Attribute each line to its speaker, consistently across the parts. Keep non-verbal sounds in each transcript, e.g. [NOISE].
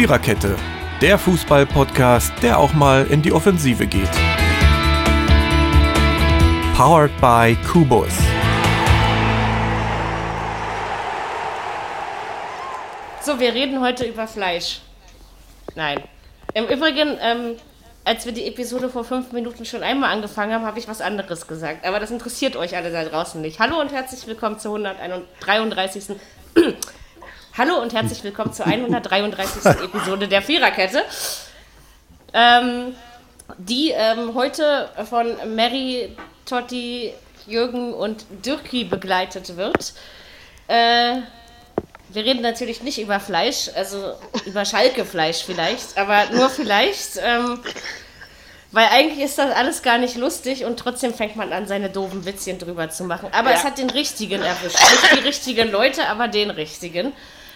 Speaker 1: Viererkette, der Fußball-Podcast, der auch mal in die Offensive geht. Powered by Kubus.
Speaker 2: So, wir reden heute über Fleisch. Nein. Im Übrigen, ähm, als wir die Episode vor fünf Minuten schon einmal angefangen haben, habe ich was anderes gesagt. Aber das interessiert euch alle da draußen nicht. Hallo und herzlich willkommen zur 133. Hallo und herzlich willkommen zur 133. [LAUGHS] Episode der Viererkette. Ähm, die ähm, heute von Mary, Totti, Jürgen und Dirki begleitet wird. Äh, wir reden natürlich nicht über Fleisch, also über Schalke-Fleisch vielleicht, aber nur vielleicht. Ähm, weil eigentlich ist das alles gar nicht lustig und trotzdem fängt man an, seine doofen Witzchen drüber zu machen. Aber ja. es hat den richtigen erwischt. Nicht die richtigen Leute, aber den richtigen.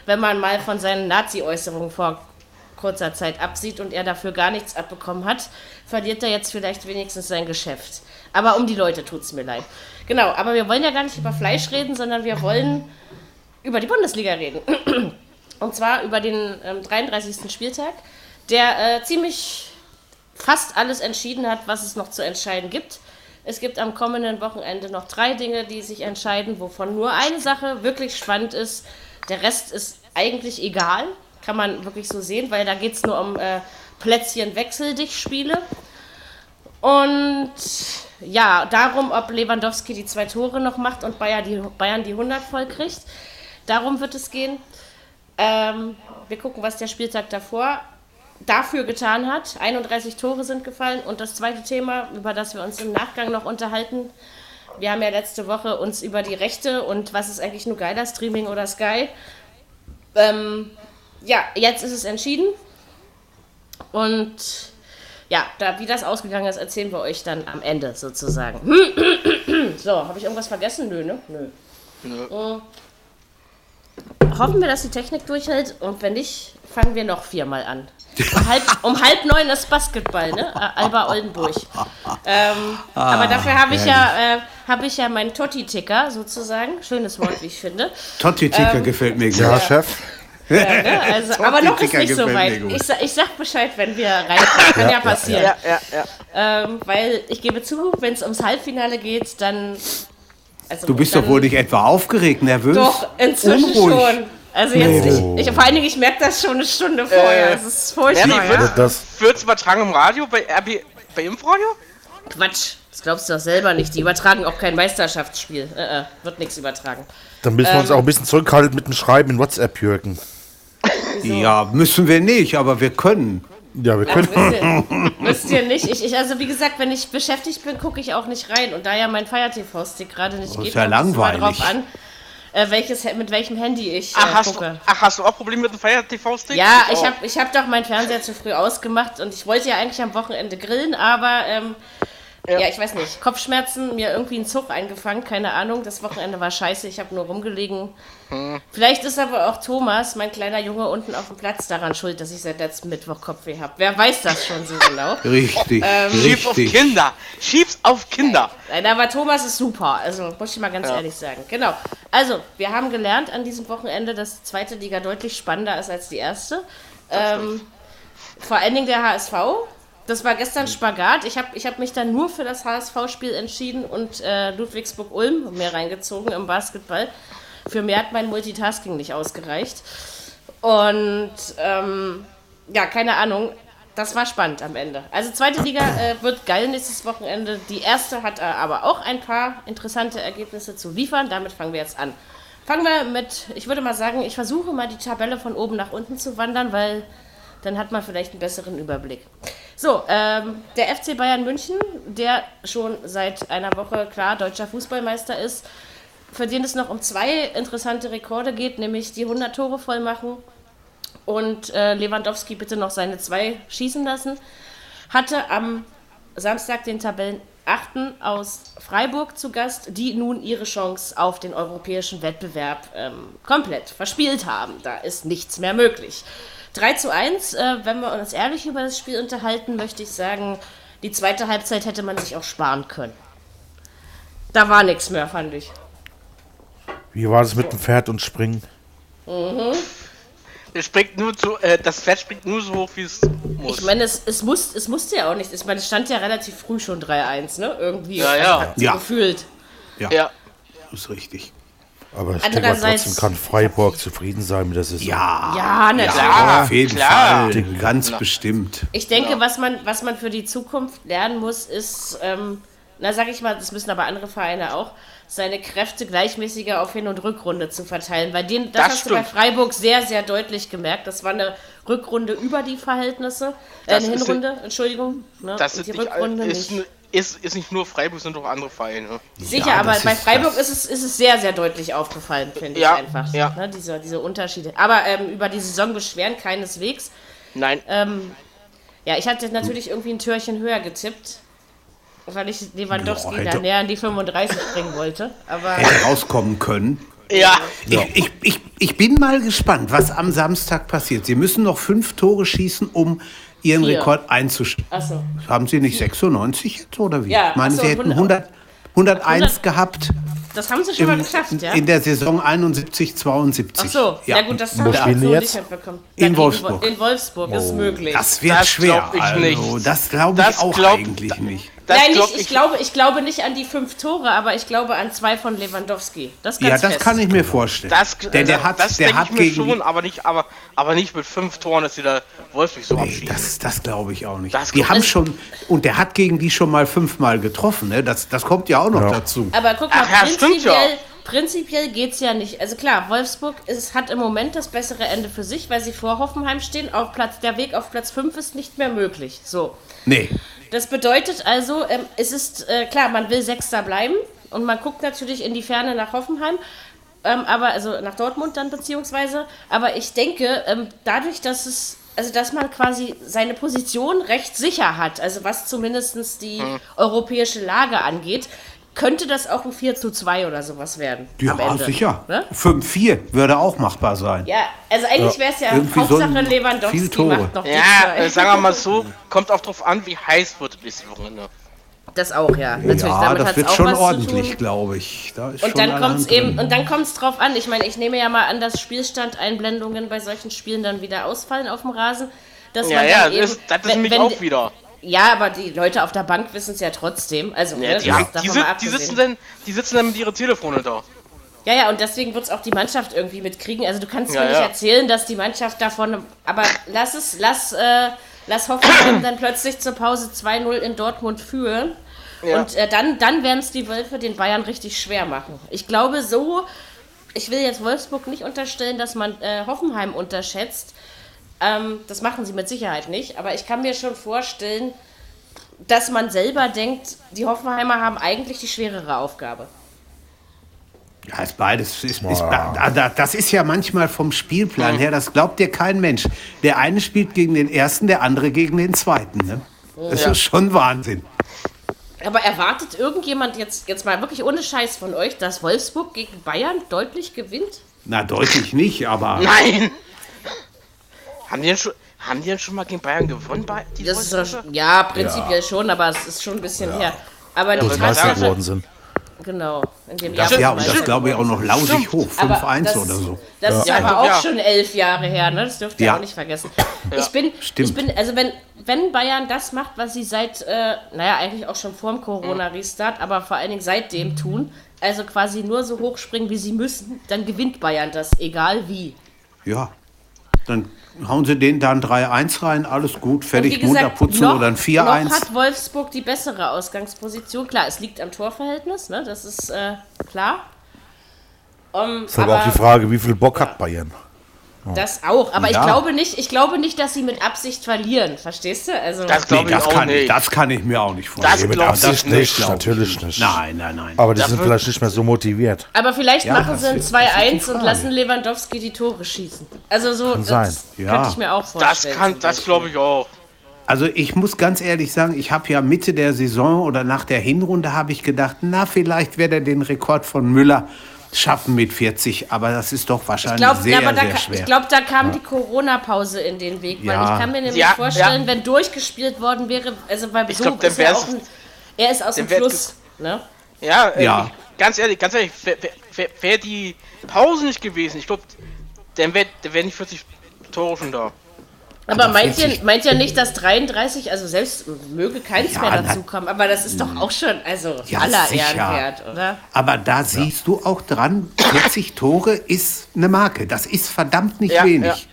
Speaker 2: Wenn man mal von seinen Nazi-Äußerungen vor kurzer Zeit absieht und er dafür gar nichts abbekommen hat, verliert er jetzt vielleicht wenigstens sein Geschäft. Aber um die Leute tut es mir leid. Genau, aber wir wollen ja gar nicht über Fleisch reden, sondern wir wollen über die Bundesliga reden. [CLEARS THROAT] Und zwar über den ähm, 33. Spieltag, der äh, ziemlich fast alles entschieden hat, was es noch zu entscheiden gibt. Es gibt am kommenden Wochenende noch drei Dinge, die sich entscheiden, wovon nur eine Sache wirklich spannend ist. Der Rest ist eigentlich egal, kann man wirklich so sehen, weil da geht es nur um äh, Plätzchen wechsel Spiele. Und ja, darum, ob Lewandowski die zwei Tore noch macht und Bayern die, Bayern die 100 voll kriegt. Darum wird es gehen. Ähm, wir gucken, was der Spieltag davor dafür getan hat. 31 Tore sind gefallen. Und das zweite Thema, über das wir uns im Nachgang noch unterhalten, wir haben ja letzte Woche uns über die Rechte und was ist eigentlich nur geiler, Streaming oder Sky. Ähm, ja, jetzt ist es entschieden. Und ja, da, wie das ausgegangen ist, erzählen wir euch dann am Ende sozusagen. [CLEARS THROAT] so, habe ich irgendwas vergessen? Nö, ne? Nö. Nö. Äh, hoffen wir, dass die Technik durchhält und wenn nicht, fangen wir noch viermal an. Um halb, um halb neun ist Basketball, ne? Alba Oldenburg. Ähm, ah, aber dafür habe ich, ja, äh, hab ich ja meinen Totti-Ticker sozusagen. Schönes Wort, wie ich finde.
Speaker 3: Totti-Ticker ähm, gefällt mir.
Speaker 4: Ja, Chef.
Speaker 2: Ja, ne? also, aber noch ist nicht so weit. Ich, ich, sag Bescheid, wenn wir reinkommen. Kann ja, ja passieren. Ja, ja, ja. Ähm, weil ich gebe zu, wenn es ums Halbfinale geht, dann
Speaker 3: also du bist doch wohl nicht etwa aufgeregt, nervös?
Speaker 2: Doch, inzwischen Unruhig. schon. Also jetzt, nee. ich, ich, vor allen Dingen, ich merke das schon eine Stunde vorher. Äh, das ist furchtbar.
Speaker 5: Ja, das wird übertragen im Radio, bei, RB, bei Impfradio?
Speaker 2: Quatsch, das glaubst du doch selber nicht. Die übertragen auch kein Meisterschaftsspiel. Äh, äh, wird nichts übertragen.
Speaker 4: Dann müssen wir uns ähm, auch ein bisschen zurückhalten mit dem Schreiben in WhatsApp, Jürgen.
Speaker 3: Ja, müssen wir nicht, aber wir können.
Speaker 4: Ja, wir können.
Speaker 2: Ja, müsst, ihr, [LAUGHS] müsst ihr nicht. Ich, ich, also wie gesagt, wenn ich beschäftigt bin, gucke ich auch nicht rein. Und da ja mein Fire TV-Stick gerade nicht
Speaker 3: das
Speaker 2: geht,
Speaker 3: ist ja langweilig.
Speaker 2: drauf an, äh, welches, mit welchem Handy ich
Speaker 5: ach, äh, hast gucke. Du, ach, hast du auch Probleme mit dem Fire TV-Stick?
Speaker 2: Ja, ich oh. habe ich hab doch meinen Fernseher zu früh ausgemacht und ich wollte ja eigentlich am Wochenende grillen, aber ähm, ja. ja. ich weiß nicht. Kopfschmerzen, mir irgendwie einen Zug eingefangen, keine Ahnung. Das Wochenende war scheiße, ich habe nur rumgelegen. Hm. Vielleicht ist aber auch Thomas, mein kleiner Junge unten auf dem Platz, daran schuld, dass ich seit letztem Mittwoch Kopfweh habe. Wer weiß das schon so genau? [LAUGHS]
Speaker 3: Richtig. Ähm,
Speaker 5: Schieb's auf Kinder. Schieb's auf Kinder.
Speaker 2: Nein, aber Thomas ist super. Also, muss ich mal ganz ja. ehrlich sagen. Genau. Also, wir haben gelernt an diesem Wochenende, dass die zweite Liga deutlich spannender ist als die erste. Ähm, vor allen Dingen der HSV das war gestern Spagat. Ich habe ich hab mich dann nur für das HSV-Spiel entschieden und äh, Ludwigsburg-Ulm mehr reingezogen im Basketball. Für mehr hat mein Multitasking nicht ausgereicht. Und ähm, ja, keine Ahnung. Das war spannend am Ende. Also zweite Liga äh, wird geil nächstes Wochenende. Die erste hat äh, aber auch ein paar interessante Ergebnisse zu liefern. Damit fangen wir jetzt an. Fangen wir mit, ich würde mal sagen, ich versuche mal die Tabelle von oben nach unten zu wandern, weil dann hat man vielleicht einen besseren Überblick. So, ähm, der FC Bayern München, der schon seit einer Woche klar deutscher Fußballmeister ist, für den es noch um zwei interessante Rekorde geht, nämlich die 100 Tore voll machen und äh, Lewandowski bitte noch seine zwei schießen lassen, hatte am Samstag den Tabellen Achten aus Freiburg zu Gast, die nun ihre Chance auf den europäischen Wettbewerb ähm, komplett verspielt haben. Da ist nichts mehr möglich. 3 zu 1, äh, wenn wir uns ehrlich über das Spiel unterhalten, möchte ich sagen, die zweite Halbzeit hätte man sich auch sparen können. Da war nichts mehr, fand ich.
Speaker 4: Wie war das mit dem Pferd und Springen? Mhm.
Speaker 5: Es springt nur so, äh, das Pferd springt nur so hoch, wie es muss.
Speaker 2: Ich meine, es, es, muss, es musste ja auch nicht. Ich meine, es stand ja relativ früh schon 3-1, ne? Irgendwie.
Speaker 5: Ja, ja.
Speaker 2: hat so
Speaker 3: Ja.
Speaker 2: gefühlt.
Speaker 5: ja.
Speaker 3: ist richtig.
Speaker 4: Aber ich denke trotzdem kann Freiburg zufrieden sein mit der Saison.
Speaker 3: Ja,
Speaker 2: Ja, natürlich.
Speaker 5: klar.
Speaker 3: auf jeden
Speaker 5: klar.
Speaker 3: Fall. Ganz bestimmt.
Speaker 2: Ich denke, was, man, was man für die Zukunft lernen muss, ist, ähm, na sag ich mal, das müssen aber andere Vereine auch, seine Kräfte gleichmäßiger auf Hin- und Rückrunde zu verteilen. Weil den, das,
Speaker 5: Das
Speaker 2: hast du bei
Speaker 5: stimmt.
Speaker 2: Freiburg sehr, sehr deutlich gemerkt. Das war eine Rückrunde über die Verhältnisse. Äh, eine
Speaker 5: ist
Speaker 2: Hinrunde, Entschuldigung. Ne?
Speaker 5: Das ist
Speaker 2: die
Speaker 5: nicht,
Speaker 2: Rückrunde
Speaker 5: ist,
Speaker 2: nicht.
Speaker 5: Ist, ist nicht nur Freiburg, sind auch andere Vereine.
Speaker 2: Sicher,
Speaker 3: Ja,
Speaker 2: aber bei
Speaker 3: ist-
Speaker 2: Freiburg ist es, ist es sehr, sehr deutlich aufgefallen, finde
Speaker 5: Ja,
Speaker 2: ich einfach.
Speaker 5: ja.
Speaker 2: Ne, diese, diese Unterschiede. Aber ähm, über die Saison beschweren keineswegs.
Speaker 5: Nein,
Speaker 2: Ähm, ja, ich hatte natürlich irgendwie ein Türchen höher getippt, weil ich Lewandowski
Speaker 3: Ja, hätte-
Speaker 2: da näher an die 35 bringen wollte. Aber [LAUGHS]
Speaker 3: Hätte rauskommen können.
Speaker 5: ja.
Speaker 3: Ich, ich, ich, ich bin mal gespannt, was am Samstag passiert. Sie müssen noch fünf Tore schießen, um Ihren
Speaker 2: Vier.
Speaker 3: Rekord einzustellen.
Speaker 2: Achso.
Speaker 3: Haben Sie nicht 96 jetzt oder wie?
Speaker 2: Ja,
Speaker 3: ich meine,
Speaker 2: so,
Speaker 3: Sie hätten
Speaker 2: 100
Speaker 3: 100, 101
Speaker 2: 100
Speaker 3: gehabt
Speaker 2: das haben sie schon mal geschafft, ja?
Speaker 3: in der Saison 71, 72.
Speaker 2: Ach so, ja, gut, das haben
Speaker 4: die
Speaker 2: so
Speaker 4: jetzt?
Speaker 2: nicht mitbekommen.
Speaker 3: In
Speaker 2: Ja,
Speaker 3: Wolfsburg.
Speaker 2: Wo- In Wolfsburg ist möglich.
Speaker 3: Das wird
Speaker 5: Das
Speaker 3: schwer.
Speaker 5: glaub ich
Speaker 3: also,
Speaker 5: nicht.
Speaker 3: Das glaube ich
Speaker 5: Das
Speaker 3: auch
Speaker 5: glaub-
Speaker 3: eigentlich nicht.
Speaker 5: Das
Speaker 2: Nein,
Speaker 5: glaub
Speaker 2: nicht, ich, glaube, ich glaube nicht an die fünf Tore, aber ich glaube an zwei von Lewandowski. Das ganz
Speaker 3: Ja, das
Speaker 2: fest.
Speaker 3: kann ich mir vorstellen.
Speaker 5: Das,
Speaker 3: Denn der hat,
Speaker 5: das
Speaker 3: der
Speaker 5: denke
Speaker 3: hat
Speaker 5: ich mir
Speaker 3: gegen
Speaker 5: schon, aber nicht, aber, aber nicht mit fünf Toren, dass sie da Wolfsburg so
Speaker 3: Nee,
Speaker 5: abschießen.
Speaker 3: das, das glaube ich auch nicht.
Speaker 5: Das
Speaker 3: die haben
Speaker 5: ich-
Speaker 3: schon, und der hat gegen die schon mal fünfmal getroffen, ne? Das, das kommt ja auch noch dazu.
Speaker 2: Aber guck mal,
Speaker 5: Ach ja, stimmt
Speaker 2: prinzipiell,
Speaker 5: ja.
Speaker 2: prinzipiell geht es ja nicht. Also klar, Wolfsburg ist, hat im Moment das bessere Ende für sich, weil sie vor Hoffenheim stehen. Auf Platz, der Weg auf Platz 5 ist nicht mehr möglich. So.
Speaker 3: Nee.
Speaker 2: Das bedeutet also, ähm, es ist äh, klar, man will Sechster bleiben und man guckt natürlich in die Ferne nach Hoffenheim. Ähm, aber also nach Dortmund dann beziehungsweise. Aber ich denke, ähm, dadurch, dass es, also dass man quasi seine Position recht sicher hat, also was zumindest die europäische Lage angeht, könnte das auch ein 4 zu 2 oder sowas werden. am
Speaker 3: Ja,
Speaker 2: Ende.
Speaker 3: sicher.
Speaker 2: Ne?
Speaker 3: 5-4 würde auch machbar sein.
Speaker 2: Ja, also eigentlich wäre es ja
Speaker 3: irgendwie so
Speaker 2: Hauptsache
Speaker 3: viel
Speaker 2: Lewandowski
Speaker 3: Tore.
Speaker 2: macht noch die
Speaker 5: Ja,
Speaker 2: zwei.
Speaker 5: äh, sagen wir mal so, kommt auch drauf an, wie heiß wird dieses Wochenende.
Speaker 2: Das auch, ja. Natürlich,
Speaker 3: Ja,
Speaker 2: damit
Speaker 3: das wird
Speaker 2: auch
Speaker 3: schon ordentlich, glaube ich. Da ist
Speaker 2: Und
Speaker 3: schon
Speaker 2: dann
Speaker 3: allerhand
Speaker 2: kommt es eben, und dann kommt es drauf an. Ich meine, ich nehme ja mal an, dass Spielstandeinblendungen bei solchen Spielen dann wieder ausfallen auf dem Rasen. Dass
Speaker 5: Ja,
Speaker 2: man
Speaker 5: ja,
Speaker 2: dann
Speaker 5: das, ist- das ist
Speaker 2: wenn-
Speaker 5: nämlich
Speaker 2: wenn-
Speaker 5: auch wieder.
Speaker 2: Ja, aber die Leute auf der Bank wissen es ja trotzdem. Also,
Speaker 5: Ja,
Speaker 2: ne,
Speaker 5: die, haben, die, sit- die, sitzen dann, die sitzen dann mit ihren Telefone da.
Speaker 2: Ja, ja, und deswegen wird es auch die Mannschaft irgendwie mitkriegen. Also du kannst
Speaker 5: Ja,
Speaker 2: mir nicht
Speaker 5: ja.
Speaker 2: erzählen, dass die Mannschaft davon. Aber lass es, lass, äh, lass Hoffenheim [CLEARS THROAT] dann plötzlich zur Pause 2-0 in Dortmund führen.
Speaker 5: Ja.
Speaker 2: Und äh, dann, dann werden es die Wölfe den Bayern richtig schwer machen. Ich glaube so, ich will jetzt Wolfsburg nicht unterstellen, dass man äh, Hoffenheim unterschätzt. Ähm, das machen sie mit Sicherheit nicht. Aber ich kann mir schon vorstellen, dass man selber denkt, die Hoffenheimer haben eigentlich die schwerere Aufgabe.
Speaker 3: Ja, ist beides. Ist, ist, da- das ist ja manchmal vom Spielplan her, das glaubt dir kein Mensch. Der eine spielt gegen den ersten, der andere gegen den zweiten. Ne? Das
Speaker 5: Ja.
Speaker 3: ist schon Wahnsinn.
Speaker 2: Aber erwartet irgendjemand jetzt, jetzt mal wirklich ohne Scheiß von euch, dass Wolfsburg gegen Bayern deutlich gewinnt?
Speaker 3: Na, deutlich nicht, aber
Speaker 5: Nein! Haben die denn schon, haben die denn schon mal gegen Bayern gewonnen? Bei, die
Speaker 2: Das ist doch, ja, prinzipiell schon, aber es ist schon ein bisschen her. Aber die
Speaker 4: Als Meister geworden sind.
Speaker 2: genau, in dem
Speaker 3: das,
Speaker 2: Jahr.
Speaker 3: ja, und das glaube ich auch noch lausig
Speaker 5: Stimmt.
Speaker 3: hoch,
Speaker 2: Aber
Speaker 3: 5-1
Speaker 2: das-
Speaker 3: oder so.
Speaker 2: Das ist
Speaker 5: Ja.
Speaker 2: aber
Speaker 5: Ja.
Speaker 2: auch
Speaker 5: Ja.
Speaker 2: schon elf Jahre her, ne? Das dürft ihr
Speaker 3: Ja.
Speaker 2: auch nicht vergessen. Ich bin,
Speaker 3: Stimmt.
Speaker 2: ich bin, also wenn, wenn Bayern das macht, was sie seit, äh, naja, eigentlich auch schon vor dem Corona-Restart, aber vor allen Dingen seitdem tun, also quasi nur so hoch springen, wie sie müssen, dann gewinnt Bayern das, egal wie.
Speaker 3: Ja. Dann hauen sie den dann 3-1 rein, alles gut, fertig,
Speaker 2: wie
Speaker 3: munter
Speaker 2: gesagt,
Speaker 3: putzen
Speaker 2: noch,
Speaker 3: oder ein
Speaker 2: noch
Speaker 3: 4-1.
Speaker 2: hat Wolfsburg die bessere Ausgangsposition. Klar, es liegt am Torverhältnis, ne? das ist äh, klar. Um,
Speaker 4: Ist aber auch die Frage, wie viel Bock hat Bayern?
Speaker 2: Das auch, aber
Speaker 3: Ja.
Speaker 2: ich glaube nicht, ich glaube nicht, dass sie mit Absicht verlieren, verstehst du? Also
Speaker 5: Das
Speaker 3: Nee,
Speaker 5: glaube ich
Speaker 3: das,
Speaker 5: auch
Speaker 3: kann ich,
Speaker 5: nicht.
Speaker 3: das kann ich mir auch nicht vorstellen.
Speaker 5: Das
Speaker 4: Mit Absicht
Speaker 5: ich
Speaker 4: nicht,
Speaker 3: ich
Speaker 4: natürlich nicht.
Speaker 3: Nein, nein, nein.
Speaker 4: Aber die
Speaker 5: Das
Speaker 4: sind vielleicht nicht mehr so motiviert.
Speaker 2: aber vielleicht
Speaker 3: Ja,
Speaker 2: machen
Speaker 3: das
Speaker 2: sie ein
Speaker 3: ist- das ist
Speaker 2: 2-1
Speaker 3: die
Speaker 2: und lassen Lewandowski die Tore schießen. Also so
Speaker 4: Kann
Speaker 2: das
Speaker 4: sein.
Speaker 3: Ja.
Speaker 2: könnte ich mir auch
Speaker 5: Das
Speaker 2: vorstellen.
Speaker 5: kann,
Speaker 2: zum
Speaker 5: das glaube ich auch.
Speaker 3: Also ich muss ganz ehrlich sagen, ich habe ja Mitte der Saison oder nach der Hinrunde habe ich gedacht, na vielleicht wird er den Rekord von Müller schaffen mit 40, aber das ist doch
Speaker 2: Ich
Speaker 3: wahrscheinlich
Speaker 2: glaube,
Speaker 3: sehr,
Speaker 2: aber da,
Speaker 3: sehr schwer.
Speaker 2: ich glaub, da kam die Corona-Pause in den Weg, weil
Speaker 3: Ja.
Speaker 2: ich kann mir nämlich
Speaker 5: Ja,
Speaker 2: vorstellen,
Speaker 5: ja.
Speaker 2: wenn durchgespielt worden wäre, also weil
Speaker 5: Ich
Speaker 2: so
Speaker 5: glaub,
Speaker 2: ist er
Speaker 5: wär's-
Speaker 2: auch ein, er ist aus dem Fluss, ne?
Speaker 5: Ja, äh,
Speaker 3: Ja.
Speaker 5: ganz ehrlich, ganz ehrlich, wäre wär, wär die Pause nicht gewesen, ich glaube, dann wäre der wär nicht 40 Tore schon da.
Speaker 2: Aber meint
Speaker 3: 40.
Speaker 2: ihr, meint ihr nicht, dass 33, also selbst möge keins
Speaker 3: Ja,
Speaker 2: mehr dazukommen, aber das ist doch auch schon, also
Speaker 3: Ja,
Speaker 2: aller
Speaker 3: sicher.
Speaker 2: Ehren wert, oder?
Speaker 3: Aber da siehst du auch dran, 40 Tore ist eine Marke. Das ist verdammt nicht
Speaker 5: Ja,
Speaker 3: wenig.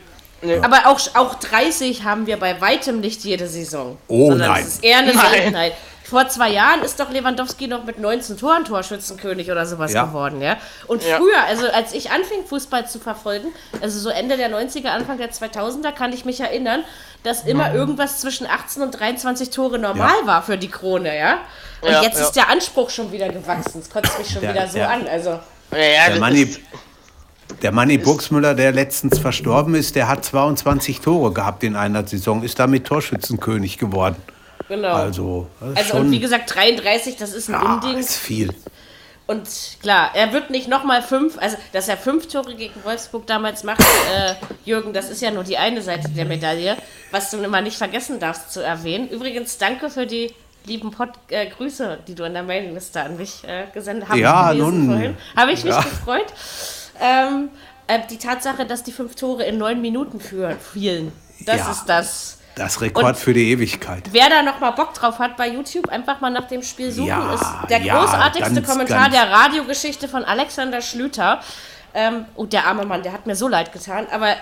Speaker 2: Aber auch, auch 30 haben wir bei weitem nicht jede Saison.
Speaker 3: Oh, nein.
Speaker 2: Es ist eher eine
Speaker 5: Nein.
Speaker 2: Seltenheit. Vor zwei Jahren ist doch Lewandowski noch mit 19 Toren Torschützenkönig oder sowas
Speaker 3: Ja.
Speaker 2: geworden, ja. Und
Speaker 5: Ja.
Speaker 2: früher, also als ich anfing, Fußball zu verfolgen, also so Ende der 90er, Anfang der 2000er, kann ich mich erinnern, dass immer irgendwas zwischen 18 und 23 Tore normal
Speaker 3: Ja.
Speaker 2: war für die Krone, ja. Und
Speaker 5: Ja,
Speaker 2: jetzt
Speaker 5: ja.
Speaker 2: ist der Anspruch schon wieder gewachsen. Es kotzt mich schon
Speaker 3: Der-
Speaker 2: wieder so
Speaker 3: der-
Speaker 2: an. Also,
Speaker 5: Ja, ja,
Speaker 3: Der Manni, der Manni Burgsmüller, der letztens verstorben ist, der hat 22 Tore gehabt in einer Saison, ist damit Torschützenkönig geworden.
Speaker 2: Genau.
Speaker 3: Also,
Speaker 2: Also, und wie gesagt, 33, das ist ein
Speaker 3: ja,
Speaker 2: Unding.
Speaker 3: ist viel.
Speaker 2: Und klar, er wird nicht nochmal fünf, also dass er fünf Tore gegen Wolfsburg damals macht, äh, Jürgen, das ist ja nur die eine Seite der Medaille, was du immer nicht vergessen darfst zu erwähnen. Übrigens, danke für die lieben Pod äh, Grüße, die du in der Mailingliste an mich äh, gesendet hast.
Speaker 3: Ja, nun.
Speaker 2: Habe ich mich
Speaker 3: Ja.
Speaker 2: gefreut. Ähm, äh, die Tatsache, dass die fünf Tore in neun Minuten führen, fielen, das
Speaker 3: Ja.
Speaker 2: ist das.
Speaker 3: Das Rekord
Speaker 2: Und-
Speaker 3: für die Ewigkeit.
Speaker 2: Wer da noch mal Bock drauf hat bei YouTube, einfach mal nach dem Spiel suchen.
Speaker 3: Ja,
Speaker 2: ist der
Speaker 3: ja,
Speaker 2: großartigste
Speaker 3: ganz,
Speaker 2: Kommentar
Speaker 3: ganz-
Speaker 2: der Radiogeschichte von Alexander Schlüter. Ähm, oh, der arme Mann, der hat mir so leid getan. Aber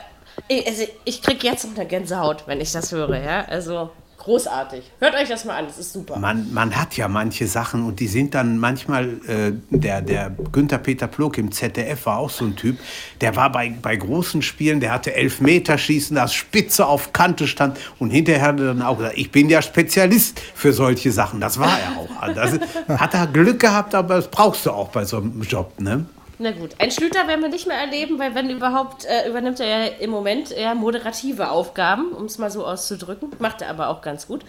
Speaker 2: ich, also, ich krieg jetzt noch eine Gänsehaut, wenn ich das höre. Ja? Also großartig. Hört euch das mal an, das ist super.
Speaker 3: Man, man hat ja manche Sachen und die sind dann manchmal, äh, der, der Günther Peter Plog im ZDF war auch so ein Typ, der war bei, bei großen Spielen, der hatte Elfmeterschießen, das Spitze auf Kante stand und hinterher hat er dann auch gesagt, ich bin ja Spezialist für solche Sachen. Das war er auch. Also das, hat er Glück gehabt, aber das brauchst du auch bei so einem Job, ne?
Speaker 2: Na gut, ein Schlüter werden wir nicht mehr erleben, weil wenn überhaupt, äh, übernimmt er ja im Moment eher moderative Aufgaben, um es mal so auszudrücken. Macht er aber auch ganz gut.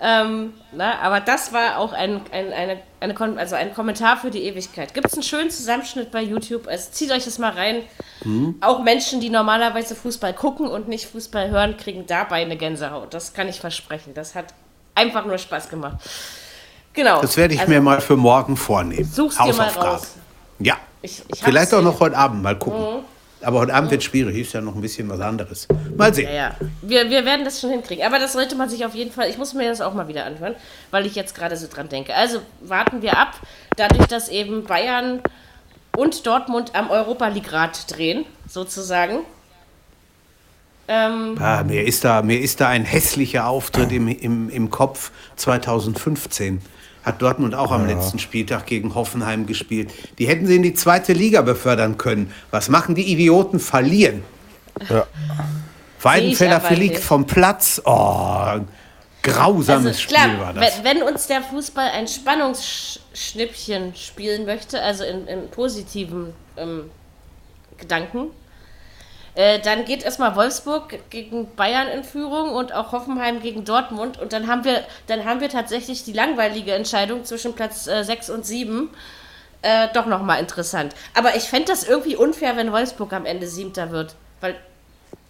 Speaker 2: Ähm, na, aber das war auch ein, ein, eine, eine, also ein Kommentar für die Ewigkeit. Gibt es einen schönen Zusammenschnitt bei YouTube? Also zieht euch das mal rein. Auch Menschen, die normalerweise Fußball gucken und nicht Fußball hören, kriegen dabei eine Gänsehaut. Das kann ich versprechen. Das hat einfach nur Spaß gemacht. Genau.
Speaker 3: Das werde ich
Speaker 2: Also,
Speaker 3: mir mal für morgen vornehmen.
Speaker 2: Such's dir mal raus.
Speaker 3: Ja.
Speaker 2: Ich, ich
Speaker 3: Vielleicht auch noch heute Abend mal gucken. Aber heute Abend wird schwierig, ist ja noch ein bisschen was anderes. Mal sehen.
Speaker 2: Ja, ja. Wir, wir werden das schon hinkriegen. Aber das sollte man sich auf jeden Fall. Ich muss mir das auch mal wieder anhören, weil ich jetzt gerade so dran denke. Also warten wir ab, dadurch, dass eben Bayern und Dortmund am Europa League Rad drehen, sozusagen. Ähm,
Speaker 3: Ah, mir, ist da, mir ist da ein hässlicher Auftritt im, im, im Kopf 2015. Hat Dortmund auch am letzten Spieltag gegen Hoffenheim gespielt. Die hätten sie in die zweite Liga befördern können. Was machen die Idioten? Verlieren.
Speaker 4: Ja.
Speaker 3: Weidenfeller fliegt vom Platz. Oh, grausames
Speaker 2: also
Speaker 3: Spiel
Speaker 2: klar,
Speaker 3: war das.
Speaker 2: wenn, uns der Fußball ein Spannungsschnippchen spielen möchte, also in, in positiven ähm, Gedanken, äh, dann geht erstmal Wolfsburg gegen Bayern in Führung und auch Hoffenheim gegen Dortmund. Und dann haben wir, dann haben wir tatsächlich die langweilige Entscheidung zwischen Platz äh, 6 und 7. Äh, doch nochmal interessant. Aber ich fände das irgendwie unfair, wenn Wolfsburg am Ende Siebter wird. Weil.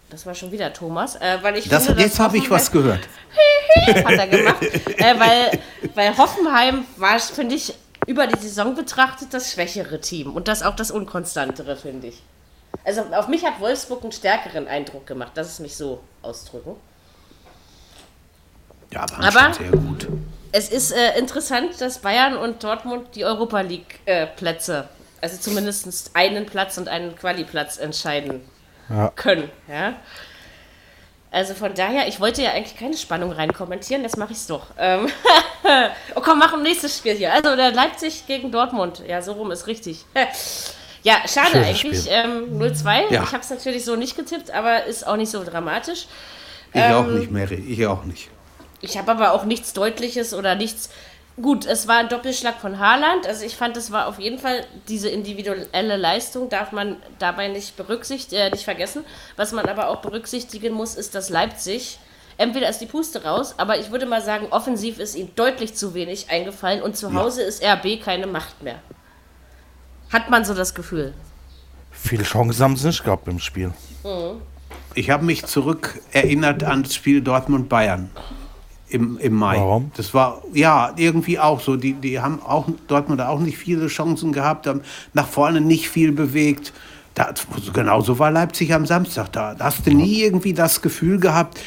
Speaker 2: Das war schon wieder Thomas. Äh, weil ich
Speaker 3: Das,
Speaker 2: finde,
Speaker 3: jetzt habe ich was gehört. [LAUGHS]
Speaker 2: hat er gemacht. äh, weil, weil Hoffenheim war, finde ich, über die Saison betrachtet das schwächere Team und das auch das unkonstantere, finde ich. Also auf mich hat Wolfsburg einen stärkeren Eindruck gemacht, lass es mich so ausdrücken.
Speaker 3: Ja, waren
Speaker 2: Aber-
Speaker 3: schon sehr gut.
Speaker 2: Es ist äh, interessant, dass Bayern und Dortmund die Europa League äh, Plätze, also zumindest einen Platz und einen Quali-Platz entscheiden
Speaker 4: Ja.
Speaker 2: können. Ja? Also von daher, ich wollte ja eigentlich keine Spannung rein kommentieren, jetzt mache ich es doch. Ähm [LAUGHS] oh komm, mach ein nächstes Spiel hier. Also der Leipzig gegen Dortmund. Ja, so rum ist richtig. [LAUGHS] ja, schade
Speaker 4: Schönes
Speaker 2: eigentlich. Ähm, 0-2.
Speaker 3: Ja.
Speaker 2: Ich habe es natürlich so nicht getippt, aber ist auch nicht so dramatisch.
Speaker 3: Ich auch
Speaker 2: Ähm,
Speaker 3: nicht, Mary. Ich auch nicht.
Speaker 2: Ich habe aber auch nichts Deutliches oder nichts. Gut, es war ein Doppelschlag von Haaland. Also ich fand, es war auf jeden Fall diese individuelle Leistung, darf man dabei nicht berücksichtigen, äh, nicht vergessen. Was man aber auch berücksichtigen muss, ist, dass Leipzig entweder ist die Puste raus, aber ich würde mal sagen, offensiv ist ihm deutlich zu wenig eingefallen und zu Hause ist RB keine Macht mehr. Hat man so das Gefühl.
Speaker 4: Viele Chancen haben sie nicht gehabt im Spiel.
Speaker 3: Ich habe mich zurück erinnert an das Spiel Dortmund-Bayern im, im Mai.
Speaker 4: Warum?
Speaker 3: Das war ja irgendwie auch so. Die, die haben auch Dortmund auch nicht viele Chancen gehabt, haben nach vorne nicht viel bewegt. Da, genauso war Leipzig am Samstag. Da hast du nie irgendwie das Gefühl gehabt,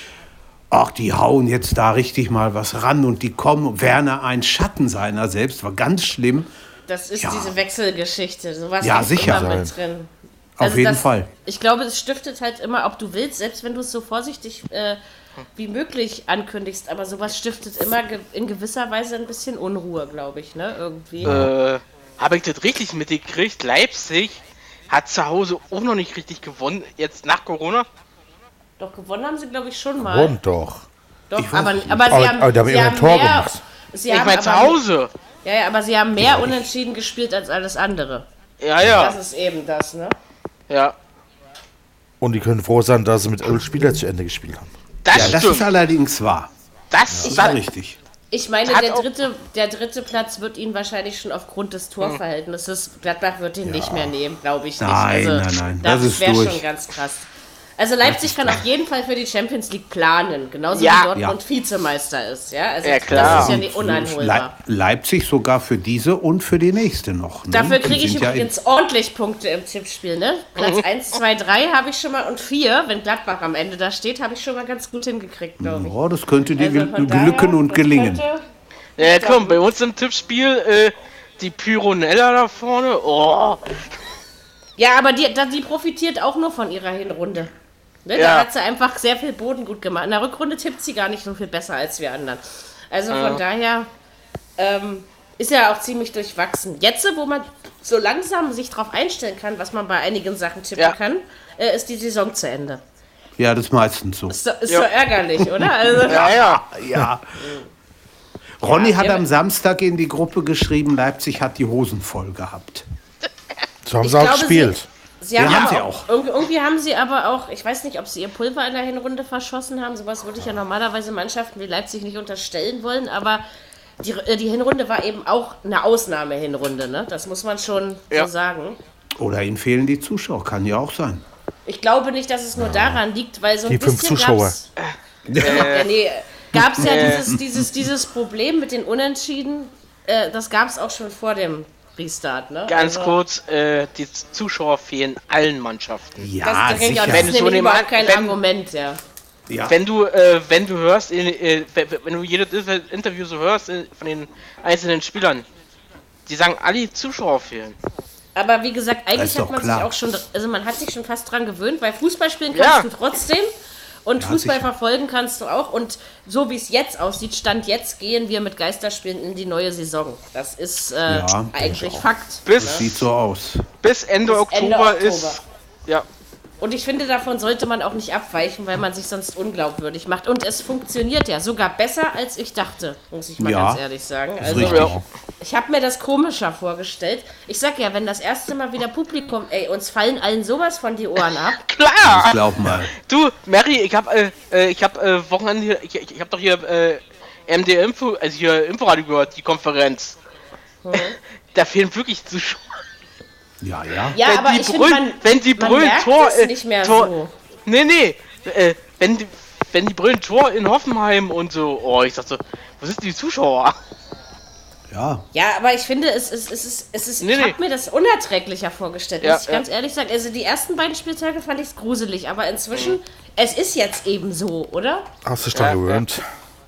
Speaker 3: ach, die hauen jetzt da richtig mal was ran und die kommen. Werner ein Schatten seiner selbst, war ganz schlimm.
Speaker 2: Das ist
Speaker 3: Ja.
Speaker 2: diese Wechselgeschichte. Sowas
Speaker 3: Ja,
Speaker 2: ist
Speaker 3: sicher.
Speaker 2: immer mit drin.
Speaker 3: Auf jeden
Speaker 2: das,
Speaker 3: Fall.
Speaker 2: Ich glaube, es stiftet halt immer, ob du willst, selbst wenn du es so vorsichtig äh, wie möglich ankündigst, aber sowas stiftet immer ge in gewisser Weise ein bisschen Unruhe, glaube ich, ne? Irgendwie.
Speaker 5: Äh, habe ich das richtig mitgekriegt? Leipzig hat zu Hause auch noch nicht richtig gewonnen, jetzt nach Corona.
Speaker 2: Doch gewonnen haben sie, glaube ich, schon mal.
Speaker 4: Und doch.
Speaker 2: Doch, aber, aber sie
Speaker 4: Aber-
Speaker 2: haben,
Speaker 4: aber haben
Speaker 2: sie
Speaker 4: immer ein
Speaker 2: haben
Speaker 4: Tor
Speaker 2: mehr,
Speaker 4: gemacht.
Speaker 2: Sie
Speaker 5: ich
Speaker 2: haben
Speaker 5: meine zu
Speaker 2: aber-
Speaker 5: Hause.
Speaker 2: Ja, ja, aber sie haben mehr unentschieden gespielt als alles andere.
Speaker 5: Ja, ja,
Speaker 2: Das ist eben das, ne?
Speaker 5: ja.
Speaker 4: Und die können froh sein, dass sie mit elf Spielern zu Ende gespielt haben.
Speaker 5: Das
Speaker 3: Ja, das
Speaker 5: stimmt.
Speaker 3: ist allerdings wahr.
Speaker 5: das,
Speaker 3: Das ist
Speaker 5: das,
Speaker 3: richtig.
Speaker 2: Ich meine, der dritte, der dritte Platz wird ihn wahrscheinlich schon aufgrund des Torverhältnisses. Gladbach wird ihn nicht mehr nehmen, glaube ich nicht.
Speaker 3: Nein,
Speaker 2: also,
Speaker 3: nein, nein, das ist
Speaker 2: wäre schon ganz krass. Also Leipzig kann auf jeden Fall für die Champions League planen, genauso
Speaker 5: Ja.
Speaker 2: wie Dortmund Vizemeister ist. Ja, also
Speaker 5: Ja, klar.
Speaker 2: das ist ja nicht uneinholbar.
Speaker 3: Le Leipzig sogar für diese und für die nächste noch. Ne?
Speaker 2: Dafür kriege ich
Speaker 3: ja
Speaker 2: übrigens ordentlich Punkte im Tippspiel, ne? Platz
Speaker 5: Mhm.
Speaker 2: 1, 2, 3 habe ich schon mal und 4, wenn Gladbach am Ende da steht, habe ich schon mal ganz gut hingekriegt, glaube ich.
Speaker 3: Oh, das könnte dir
Speaker 2: Also
Speaker 3: gel-
Speaker 2: daher,
Speaker 3: glücken und gelingen.
Speaker 5: äh, komm, bei uns im Tippspiel, äh, die Pyronella da vorne, oh,
Speaker 2: Ja, aber die, die profitiert auch nur von ihrer Hinrunde. Ne,
Speaker 5: Ja.
Speaker 2: Da hat sie einfach sehr viel Boden gut gemacht. In der Rückrunde tippt sie gar nicht so viel besser als wir anderen. Also von daher ähm, ist ja auch ziemlich durchwachsen. Jetzt, wo man so langsam sich darauf einstellen kann, was man bei einigen Sachen tippen
Speaker 5: Ja.
Speaker 2: kann, äh, ist die Saison zu Ende.
Speaker 3: Ja, das ist meistens so.
Speaker 2: Ist, doch- ist
Speaker 5: Ja.
Speaker 2: doch ärgerlich, oder? Also,
Speaker 5: ja, ja. [LAUGHS]
Speaker 3: Ja. Ronny hat
Speaker 2: ja.
Speaker 3: am Samstag in die Gruppe geschrieben, Leipzig hat die Hosen voll gehabt.
Speaker 4: So haben
Speaker 2: Ich
Speaker 4: sie auch
Speaker 2: glaube,
Speaker 4: gespielt.
Speaker 2: Sie haben,
Speaker 3: Ja, haben sie
Speaker 2: auch. Irgendwie, irgendwie haben sie aber auch, ich weiß nicht, ob sie ihr Pulver in der Hinrunde verschossen haben. Sowas würde ich ja normalerweise Mannschaften wie Leipzig nicht unterstellen wollen, aber die, äh, die Hinrunde war eben auch eine Ausnahmehinrunde, ne? Das muss man schon
Speaker 5: Ja.
Speaker 2: so sagen.
Speaker 3: Oder ihnen fehlen die Zuschauer, kann ja auch sein.
Speaker 2: Ich glaube nicht, dass es nur daran liegt, weil so ein
Speaker 4: Die fünf
Speaker 2: bisschen
Speaker 4: Zuschauer.
Speaker 2: gab's- ja, nee, gab es ja dieses, dieses, dieses Problem mit den Unentschieden, äh, das gab es auch schon vor dem Restart, ne?
Speaker 5: Ganz
Speaker 2: Also,
Speaker 5: kurz, äh, die Zuschauer fehlen allen Mannschaften.
Speaker 3: Ja,
Speaker 2: Das, das,
Speaker 3: sicher.
Speaker 2: das
Speaker 5: Wenn
Speaker 2: ist
Speaker 5: so
Speaker 2: überhaupt kein
Speaker 5: wenn-
Speaker 2: Argument, ja.
Speaker 3: ja.
Speaker 5: Wenn du, äh, wenn du hörst, in, äh, wenn du jedes Interview so hörst äh, von den einzelnen Spielern, die sagen, alle Zuschauer fehlen.
Speaker 2: Aber wie gesagt, eigentlich hat man
Speaker 3: klar.
Speaker 2: sich auch schon, also man hat sich schon fast dran gewöhnt, weil Fußball spielen
Speaker 5: Ja.
Speaker 2: kannst du trotzdem und
Speaker 3: Ja,
Speaker 2: Fußball
Speaker 3: sicher.
Speaker 2: verfolgen kannst du auch. Und so wie es jetzt aussieht, Stand jetzt gehen wir mit Geisterspielen in die neue Saison. Das ist äh,
Speaker 3: Ja,
Speaker 2: eigentlich. Fakt.
Speaker 5: Bis,
Speaker 3: Sieht so aus.
Speaker 5: bis Ende
Speaker 2: Bis
Speaker 5: Oktober
Speaker 2: Ende Oktober.
Speaker 5: ist. Ja,
Speaker 2: Und ich finde, davon sollte man auch nicht abweichen, weil man sich sonst unglaubwürdig macht. Und es funktioniert ja sogar besser, als ich dachte, muss ich mal
Speaker 3: Ja,
Speaker 2: ganz ehrlich sagen. Also,
Speaker 5: ja.
Speaker 2: ich habe mir das komischer vorgestellt. Ich sag ja, wenn das erste Mal wieder Publikum, ey, uns fallen allen sowas von die Ohren ab. [LAUGHS]
Speaker 5: klar!
Speaker 3: Glaub mal.
Speaker 5: Du, Mary, ich hab, äh, äh, ich hab äh, Wochenende hier, ich, ich hab doch hier äh, MD Info, also hier Inforadio gehört, die Konferenz. [LAUGHS] da fehlen wirklich Zuschauer.
Speaker 3: Ja, ja.
Speaker 2: Ja,
Speaker 5: wenn
Speaker 2: aber
Speaker 5: die
Speaker 2: ich
Speaker 5: brüllen,
Speaker 2: finde, man,
Speaker 5: wenn die
Speaker 2: man
Speaker 5: brüllen
Speaker 2: merkt
Speaker 5: Tor,
Speaker 2: es
Speaker 5: äh,
Speaker 2: nicht mehr
Speaker 5: Tor,
Speaker 2: so.
Speaker 5: Nee, nee, äh, wenn die, wenn die brüllen Tor in Hoffenheim und so, oh, ich so, was ist die Zuschauer?
Speaker 3: Ja.
Speaker 2: Ja, aber ich finde, es ist, es ist, es ist
Speaker 5: Nee,
Speaker 2: ich
Speaker 5: nee.
Speaker 2: habe mir das unerträglicher vorgestellt,
Speaker 5: Ja,
Speaker 2: muss ich
Speaker 5: ja.
Speaker 2: ganz ehrlich sagen. Also die ersten beiden Spieltage fand ich es gruselig, aber inzwischen, es ist jetzt eben so, oder?
Speaker 4: Hast du dich
Speaker 5: Ja,
Speaker 4: gewöhnt?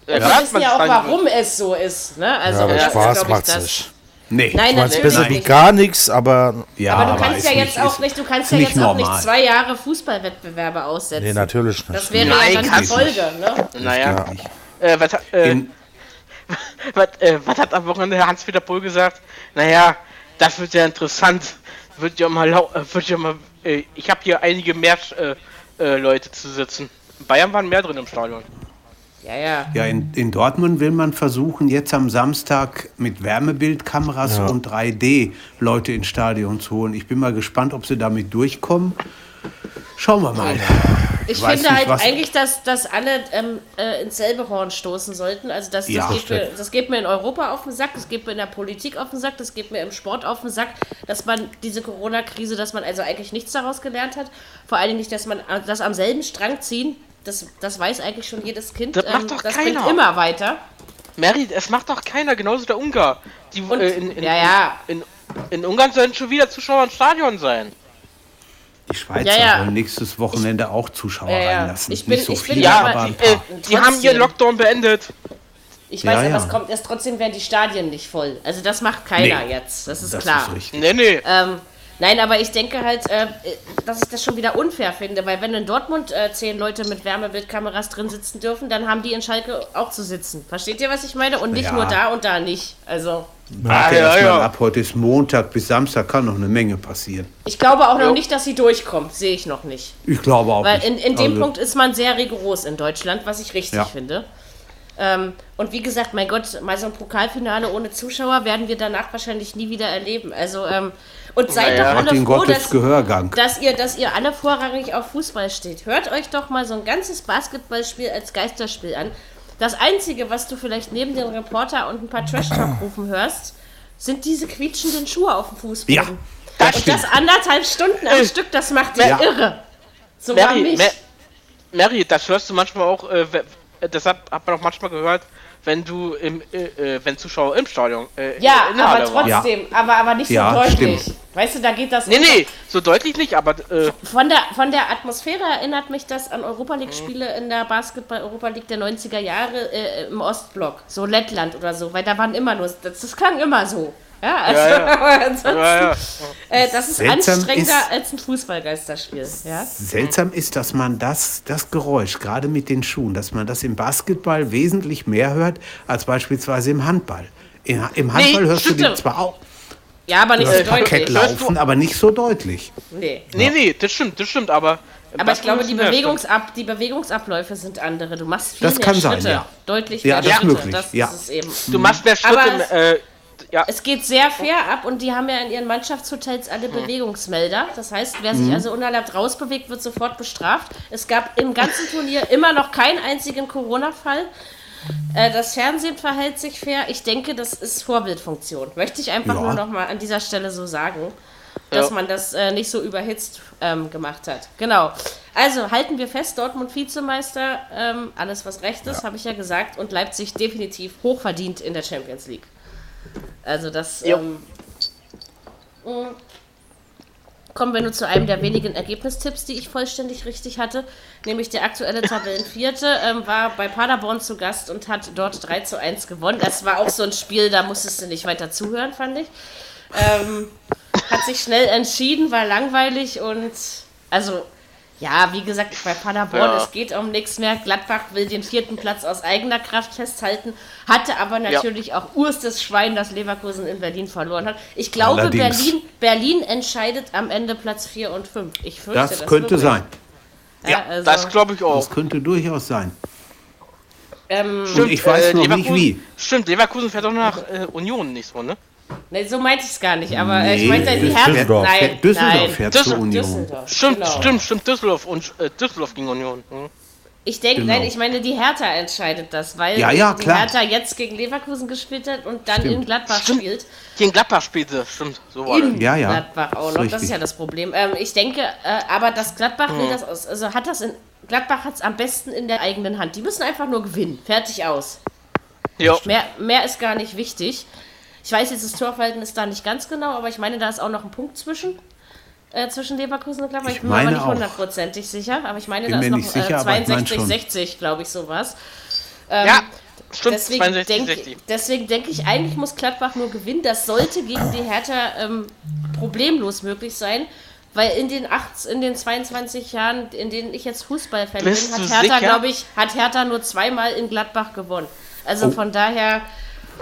Speaker 2: Und wir
Speaker 5: hat
Speaker 2: wissen
Speaker 5: man
Speaker 2: ja auch, warum es so ist. Ne? Also
Speaker 4: Ja, aber
Speaker 2: das ist,
Speaker 4: Spaß macht's
Speaker 2: das.
Speaker 4: nicht.
Speaker 3: Nee.
Speaker 2: Nein,
Speaker 4: Du meinst
Speaker 2: natürlich
Speaker 4: besser wie
Speaker 2: nicht.
Speaker 4: gar nichts, aber
Speaker 3: ja,
Speaker 2: Aber du kannst
Speaker 3: ist
Speaker 2: ja jetzt
Speaker 3: nicht-
Speaker 2: auch nicht, du kannst ja jetzt auch
Speaker 3: normal.
Speaker 2: nicht zwei Jahre Fußballwettbewerbe aussetzen.
Speaker 4: nee, natürlich
Speaker 2: Das
Speaker 4: nicht.
Speaker 2: wäre
Speaker 5: Nein,
Speaker 2: ja dann die
Speaker 5: kannst
Speaker 2: Folge, ne?
Speaker 5: Naja, äh, was, hat- äh, [LAUGHS] was, äh, was hat am Wochenende Hans-Peter Pohl gesagt? Naja, das wird ja interessant. Wird ja mal, äh, wird ja mal, äh, ich habe hier einige mehr äh, Leute zu sitzen. In Bayern waren mehr drin im Stadion.
Speaker 2: Ja, ja.
Speaker 3: ja, in, in Dortmund will man versuchen, jetzt am Samstag mit Wärmebildkameras und 3D Leute ins Stadion zu holen. Ich bin mal gespannt, ob sie damit durchkommen. Schauen wir mal.
Speaker 2: Ich
Speaker 3: weiß
Speaker 2: finde
Speaker 3: nicht,
Speaker 2: halt eigentlich, dass, dass alle ähm, äh, ins selbe Horn stoßen sollten. Also das, das,
Speaker 3: Ja,
Speaker 2: geht mir, das geht mir in Europa auf den Sack, das geht mir in der Politik auf den Sack, das geht mir im Sport auf den Sack, dass man diese Corona-Krise, dass man also eigentlich nichts daraus gelernt hat. Vor allen Dingen nicht, dass man äh, das am selben Strang ziehen. Das, das weiß eigentlich schon jedes Kind. Ähm,
Speaker 5: Das macht doch
Speaker 2: das
Speaker 5: keiner.
Speaker 2: bringt immer weiter.
Speaker 5: Mary, es macht doch keiner, genauso der Ungar. Die,
Speaker 2: Und-
Speaker 5: äh, in, in,
Speaker 2: ja, ja.
Speaker 5: In, in Ungarn sollen schon wieder Zuschauer im Stadion sein.
Speaker 3: Die Schweizer
Speaker 2: Ja, ja.
Speaker 3: sollen nächstes Wochenende auch Zuschauer
Speaker 2: Ja, ja.
Speaker 3: reinlassen.
Speaker 2: Ich bin-
Speaker 3: Nicht so
Speaker 2: ich bin
Speaker 3: viele,
Speaker 2: ja
Speaker 3: aber ein
Speaker 5: Äh, die haben ihren. Lockdown beendet.
Speaker 2: Ich
Speaker 3: Ja,
Speaker 2: weiß, aber
Speaker 3: ja.
Speaker 2: es kommt erst trotzdem werden die Stadien nicht voll. Also das macht keiner
Speaker 3: Nee,
Speaker 2: jetzt. Das ist
Speaker 3: Das
Speaker 2: klar.
Speaker 3: ist richtig.
Speaker 5: Nee, nee.
Speaker 2: Ähm, nein, aber ich denke halt, äh, dass ich das schon wieder unfair finde, weil wenn in Dortmund äh, zehn Leute mit Wärmebildkameras drin sitzen dürfen, dann haben die in Schalke auch zu sitzen. Versteht ihr, was ich meine? Und nicht
Speaker 3: Ja.
Speaker 2: nur da und da nicht. Also
Speaker 3: Warte
Speaker 5: ja, ja.
Speaker 3: ab, heute ist Montag bis Samstag kann noch eine Menge passieren.
Speaker 2: ich glaube auch noch nicht, dass sie durchkommt. Sehe ich noch nicht.
Speaker 3: Ich glaube auch
Speaker 2: Weil
Speaker 3: nicht.
Speaker 2: in, in dem
Speaker 3: Also,
Speaker 2: Punkt ist man sehr rigoros in Deutschland, was ich richtig
Speaker 3: Ja.
Speaker 2: finde. Ähm, und wie gesagt, mein Gott, mal so ein Pokalfinale ohne Zuschauer werden wir danach wahrscheinlich nie wieder erleben. Also, ähm, und seid
Speaker 5: Naja.
Speaker 2: doch alle froh,
Speaker 3: Gottes
Speaker 2: dass,
Speaker 3: Gehörgang.
Speaker 2: dass, ihr, dass ihr alle vorrangig auf Fußball steht. Hört euch doch mal so ein ganzes Basketballspiel als Geisterspiel an. Das Einzige, was du vielleicht neben dem Reporter und ein paar Trash-Talk-Rufen hörst, sind diese quietschenden Schuhe auf dem Fußboden.
Speaker 3: Ja,
Speaker 2: und das anderthalb Stunden am Stück, das macht dich
Speaker 3: Ja.
Speaker 2: irre. Sogar
Speaker 5: Mary,
Speaker 2: mich.
Speaker 5: Ma Mary, das hörst du manchmal auch, äh, äh, das hat, hat man auch manchmal gehört, wenn du im, äh, äh, wenn Zuschauer im Stadion, äh,
Speaker 2: Ja,
Speaker 5: in der
Speaker 2: aber trotzdem, aber, aber nicht so
Speaker 3: Ja,
Speaker 2: deutlich.
Speaker 3: stimmt.
Speaker 2: Weißt du, da geht das.
Speaker 5: Nee, nee, so deutlich nicht, aber äh,
Speaker 2: Von der, von der Atmosphäre erinnert mich das an Europa League-Spiele in der Basketball-Europa League der 90er Jahre äh, im Ostblock. So Lettland oder so, weil da waren immer nur. Das, das klang immer so. Ja, also,
Speaker 5: Ja, ja. [LAUGHS]
Speaker 2: aber ansonsten,
Speaker 5: ja, ja.
Speaker 2: Äh, das ist
Speaker 3: Seltsam
Speaker 2: anstrengender
Speaker 3: ist-
Speaker 2: als ein Fußballgeisterspiel. Ja?
Speaker 3: Seltsam ist, dass man das, das Geräusch, gerade mit den Schuhen, dass man das im Basketball wesentlich mehr hört als beispielsweise im Handball. In, Im Handball hörst du die
Speaker 2: stimmt.
Speaker 3: zwar auch
Speaker 2: ja, aber nicht
Speaker 3: das
Speaker 2: so
Speaker 3: Parkett
Speaker 2: deutlich.
Speaker 3: laufen, aber nicht so deutlich.
Speaker 2: Nee.
Speaker 5: Nee, nee, das stimmt, das stimmt, aber.
Speaker 2: Aber ich glaube, die,
Speaker 5: Ja.
Speaker 2: Bewegungsab die Bewegungsabläufe sind andere. Du machst viel
Speaker 3: Das
Speaker 2: mehr
Speaker 3: kann sein,
Speaker 2: Schritte.
Speaker 3: ja.
Speaker 2: Deutlich
Speaker 3: Ja,
Speaker 2: mehr
Speaker 3: das ist
Speaker 2: Schritte.
Speaker 3: möglich,
Speaker 2: Das
Speaker 3: ja.
Speaker 2: ist es eben.
Speaker 5: Du machst mehr Schritte,
Speaker 2: Aber es-
Speaker 5: äh, ja,
Speaker 2: Es geht sehr fair ab und die haben ja in ihren Mannschaftshotels alle Bewegungsmelder. Das heißt, wer sich also unerlaubt rausbewegt, wird sofort bestraft. Es gab im ganzen Turnier immer noch keinen einzigen Corona-Fall. Äh, das Fernsehen verhält sich fair. Ich denke, das ist Vorbildfunktion. Möchte ich einfach
Speaker 3: Ja.
Speaker 2: nur noch mal an dieser Stelle so sagen, dass
Speaker 5: Ja.
Speaker 2: man das äh, nicht so überhitzt ähm, gemacht hat. Genau. Also halten wir fest, Dortmund Vizemeister, ähm, alles was recht ist, habe ich ja gesagt, und Leipzig definitiv hochverdient in der Champions League. Also das ähm, mh. Kommen wir nur zu einem der wenigen Ergebnistipps, die ich vollständig richtig hatte, nämlich der aktuelle Tabellenvierte ähm, war bei Paderborn zu Gast und hat dort 3 zu 1 gewonnen. Das war auch so ein Spiel, da musstest du nicht weiter zuhören, fand ich. Ähm, hat sich schnell entschieden, war langweilig und also ja, wie gesagt, bei Paderborn,
Speaker 5: Ja.
Speaker 2: es geht um nichts mehr. Gladbach will den vierten Platz aus eigener Kraft festhalten, hatte aber natürlich auch urstes Schwein, das Leverkusen in Berlin verloren hat. Ich glaube,
Speaker 3: Allerdings.
Speaker 2: Berlin, Berlin entscheidet am Ende Platz 4 und 5. Ich fürchte,
Speaker 3: Das könnte
Speaker 2: wirklich.
Speaker 3: sein.
Speaker 2: Ja, also,
Speaker 5: das glaube ich auch.
Speaker 3: Das könnte durchaus sein.
Speaker 2: ähm,
Speaker 3: Und ich weiß noch nicht
Speaker 5: Leverkusen-
Speaker 3: wie.
Speaker 5: Stimmt, Leverkusen fährt doch nach äh, Union nicht so, ne?
Speaker 2: Nee, so meinte ich es gar nicht, aber äh, ich
Speaker 3: Nee,
Speaker 2: meinte die
Speaker 3: Düsseldorf.
Speaker 2: Herzen. Nein,
Speaker 3: Düsseldorf fährt
Speaker 5: Düssel-
Speaker 3: zur Union.
Speaker 2: Düsseldorf.
Speaker 5: Stimmt,
Speaker 2: genau.
Speaker 5: stimmt, stimmt, Düsseldorf und äh, Düsseldorf gegen Union. Hm.
Speaker 2: Ich denke,
Speaker 3: Genau.
Speaker 2: nein, ich meine, die Hertha entscheidet das, weil
Speaker 3: Ja, ja,
Speaker 2: die
Speaker 3: klar.
Speaker 2: Hertha jetzt gegen Leverkusen gespielt hat und dann
Speaker 3: Stimmt.
Speaker 2: in Gladbach
Speaker 5: Stimmt.
Speaker 2: spielt.
Speaker 5: Gegen Gladbach spielte, stimmt, so war.
Speaker 2: In
Speaker 3: Ja, ja.
Speaker 2: Gladbach auch noch. Das ist ja das Problem. Ähm, ich denke, äh, aber das Gladbach
Speaker 3: Hm.
Speaker 2: will das aus. Also hat das in. Gladbach hat es am besten in der eigenen Hand. Die müssen einfach nur gewinnen. Fertig aus.
Speaker 5: Ja,
Speaker 2: Mehr, mehr ist gar nicht wichtig. Ich weiß jetzt, das Torverhalten ist da nicht ganz genau, aber ich meine, da ist auch noch ein Punkt zwischen. Äh, zwischen Leverkusen und Gladbach. Ich,
Speaker 3: Ich
Speaker 2: bin mir aber
Speaker 3: meine
Speaker 2: nicht hundertprozentig sicher. Aber ich meine,
Speaker 3: Bin
Speaker 2: da ist noch
Speaker 3: sicher,
Speaker 2: äh,
Speaker 3: aber ich mein
Speaker 2: 62,
Speaker 3: schon.
Speaker 2: 60, glaube ich, sowas. Ähm,
Speaker 5: ja stimmt,
Speaker 2: Deswegen
Speaker 5: 62,
Speaker 2: denke
Speaker 5: 60.
Speaker 2: deswegen denke ich, eigentlich muss Gladbach nur gewinnen. Das sollte gegen die Hertha ähm, problemlos möglich sein. Weil in den, 8, in den 22 Jahren, in denen ich jetzt Fußballfan bin, hat Hertha, glaube ich, hat Hertha nur zweimal in Gladbach gewonnen. Also
Speaker 3: Oh.
Speaker 2: von daher,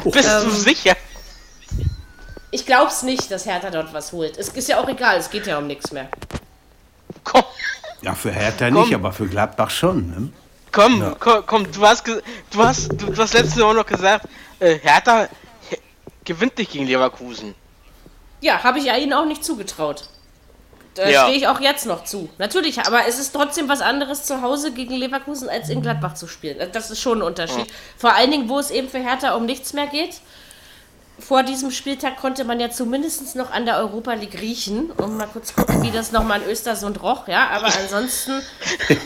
Speaker 5: Bist
Speaker 2: ähm,
Speaker 5: du sicher?
Speaker 2: Ich glaube es nicht, dass Hertha dort was holt. Es ist ja auch egal, es geht ja um nichts mehr.
Speaker 5: Komm,
Speaker 3: Ja, für Hertha
Speaker 5: Komm.
Speaker 3: nicht, aber für Gladbach schon. Ne?
Speaker 5: komm, komm, komm, du hast, ge- du hast, du, du hast letztens auch noch gesagt, äh, Hertha he- gewinnt nicht gegen Leverkusen.
Speaker 2: Ja, habe ich ja ihnen auch nicht zugetraut. Da
Speaker 5: Ja.
Speaker 2: stehe ich auch jetzt noch zu. Natürlich, aber es ist trotzdem was anderes zu Hause gegen Leverkusen als in Gladbach zu spielen. Das ist schon ein Unterschied. Vor allen Dingen, wo es eben für Hertha um nichts mehr geht. Vor diesem Spieltag konnte man ja zumindest noch an der Europa League riechen und mal kurz gucken, wie das nochmal in Östersund roch, ja. Aber ansonsten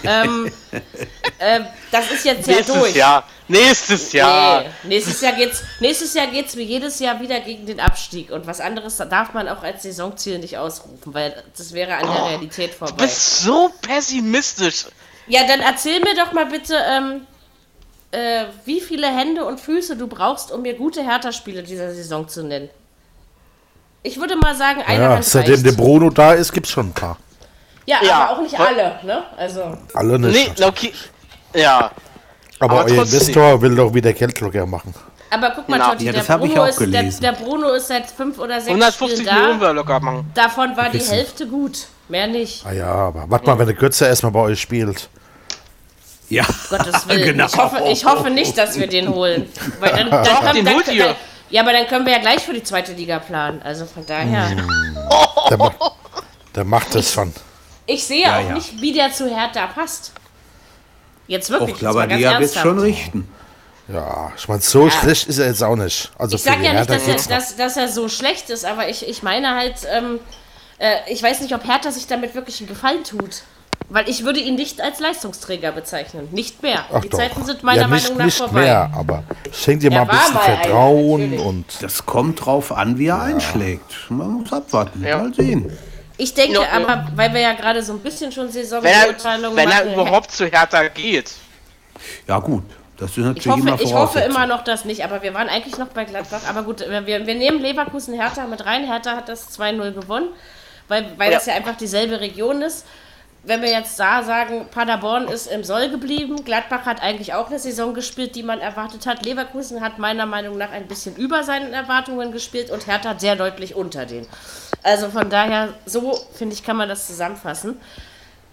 Speaker 2: ähm, [LAUGHS] Ähm, das ist jetzt ja
Speaker 5: Nächstes
Speaker 2: durch.
Speaker 5: Jahr. Nächstes Jahr.
Speaker 2: Nee, nächstes Jahr geht's, nächstes Jahr geht's wie jedes Jahr wieder gegen den Abstieg. Und was anderes darf man auch als Saisonziel nicht ausrufen, weil das wäre an der Realität
Speaker 5: Du
Speaker 2: vorbei.
Speaker 5: bist so pessimistisch.
Speaker 2: Ja, dann erzähl mir doch mal bitte, ähm, äh, wie viele Hände und Füße du brauchst, um mir gute Hertha-Spiele dieser Saison zu nennen. Ich würde mal sagen, einer
Speaker 4: Ja,
Speaker 2: Hand
Speaker 4: seitdem
Speaker 2: reicht.
Speaker 4: der Bruno da ist, gibt's schon ein paar.
Speaker 2: Ja,
Speaker 5: Ja.
Speaker 2: aber auch nicht alle, ne? Also,
Speaker 4: Alle
Speaker 5: Nee,
Speaker 4: nicht.
Speaker 5: okay. Ja.
Speaker 4: aber
Speaker 5: aber
Speaker 4: euer. Investor will doch wieder Geldlocker machen.
Speaker 2: aber guck mal,
Speaker 5: Genau.
Speaker 2: Totti,
Speaker 3: Ja,
Speaker 2: der,
Speaker 3: das hab ich
Speaker 2: Bruno
Speaker 3: auch
Speaker 2: ist, der,
Speaker 3: gelesen.
Speaker 2: der Bruno ist seit fünf oder sechs
Speaker 5: 150
Speaker 2: Spielen
Speaker 5: Millionen
Speaker 2: da.
Speaker 5: wir locker machen.
Speaker 2: Davon war die. Hälfte gut. Mehr nicht.
Speaker 4: Ah ja, aber warte mal, wenn der Götze erstmal bei euch spielt.
Speaker 3: Ja,
Speaker 2: Gottes [LAUGHS] Willen.
Speaker 3: genau.
Speaker 2: Ich, hoffe, ich hoffe nicht, dass wir den holen. Weil dann, dann,
Speaker 5: Doch,
Speaker 2: dann,
Speaker 5: holt
Speaker 2: dann,
Speaker 5: ihr.
Speaker 2: Ja, aber dann können wir ja gleich für die zweite Liga planen. Also von daher.
Speaker 4: Der, ma der macht das schon.
Speaker 2: Ich sehe
Speaker 3: Ja,
Speaker 2: auch
Speaker 3: ja.
Speaker 2: nicht, wie der zu Hertha passt. Jetzt wirklich. ganz
Speaker 3: die wird schon richten.
Speaker 4: Ja, ich meine, so schlecht ist er jetzt auch nicht. Also
Speaker 2: Ich sage ja nicht, dass er, dass, dass er so schlecht ist, aber ich, ich meine halt, ähm, äh, ich weiß nicht, ob Hertha sich damit wirklich einen Gefallen tut. Weil ich würde ihn nicht als Leistungsträger bezeichnen. Nicht mehr.
Speaker 4: Ach
Speaker 2: die
Speaker 4: doch.
Speaker 2: Zeiten sind meiner
Speaker 4: ja, nicht,
Speaker 2: Meinung nach
Speaker 4: nicht
Speaker 2: vorbei.
Speaker 4: mehr, aber schenkt
Speaker 2: Er
Speaker 4: mal ein bisschen Vertrauen
Speaker 2: natürlich.
Speaker 4: und
Speaker 3: Das kommt drauf an, wie er einschlägt. Man muss abwarten.
Speaker 5: Ja.
Speaker 3: Mal sehen.
Speaker 2: Ich denke
Speaker 5: Ja, ja.
Speaker 2: aber, weil wir ja gerade so ein bisschen schon
Speaker 5: Wenn er,
Speaker 2: Saisonbeurteilung
Speaker 5: wenn er
Speaker 2: machen,
Speaker 5: überhaupt zu Hertha geht.
Speaker 3: Ja, gut. Das ist natürlich
Speaker 2: Ich hoffe,
Speaker 3: immer
Speaker 2: ich hoffe immer noch das nicht, aber wir waren eigentlich noch bei Gladbach. Aber gut, wir, wir wir nehmen Leverkusen Hertha mit rein. Hertha hat das 2-0 gewonnen, weil, weil
Speaker 5: Ja.
Speaker 2: das ja einfach dieselbe Region ist. Wenn wir jetzt da sagen, Paderborn ist im Soll geblieben, Gladbach hat eigentlich auch eine Saison gespielt, die man erwartet hat. Leverkusen hat meiner Meinung nach ein bisschen über seinen Erwartungen gespielt und Hertha sehr deutlich unter denen. Also von daher, so finde ich, kann man das zusammenfassen.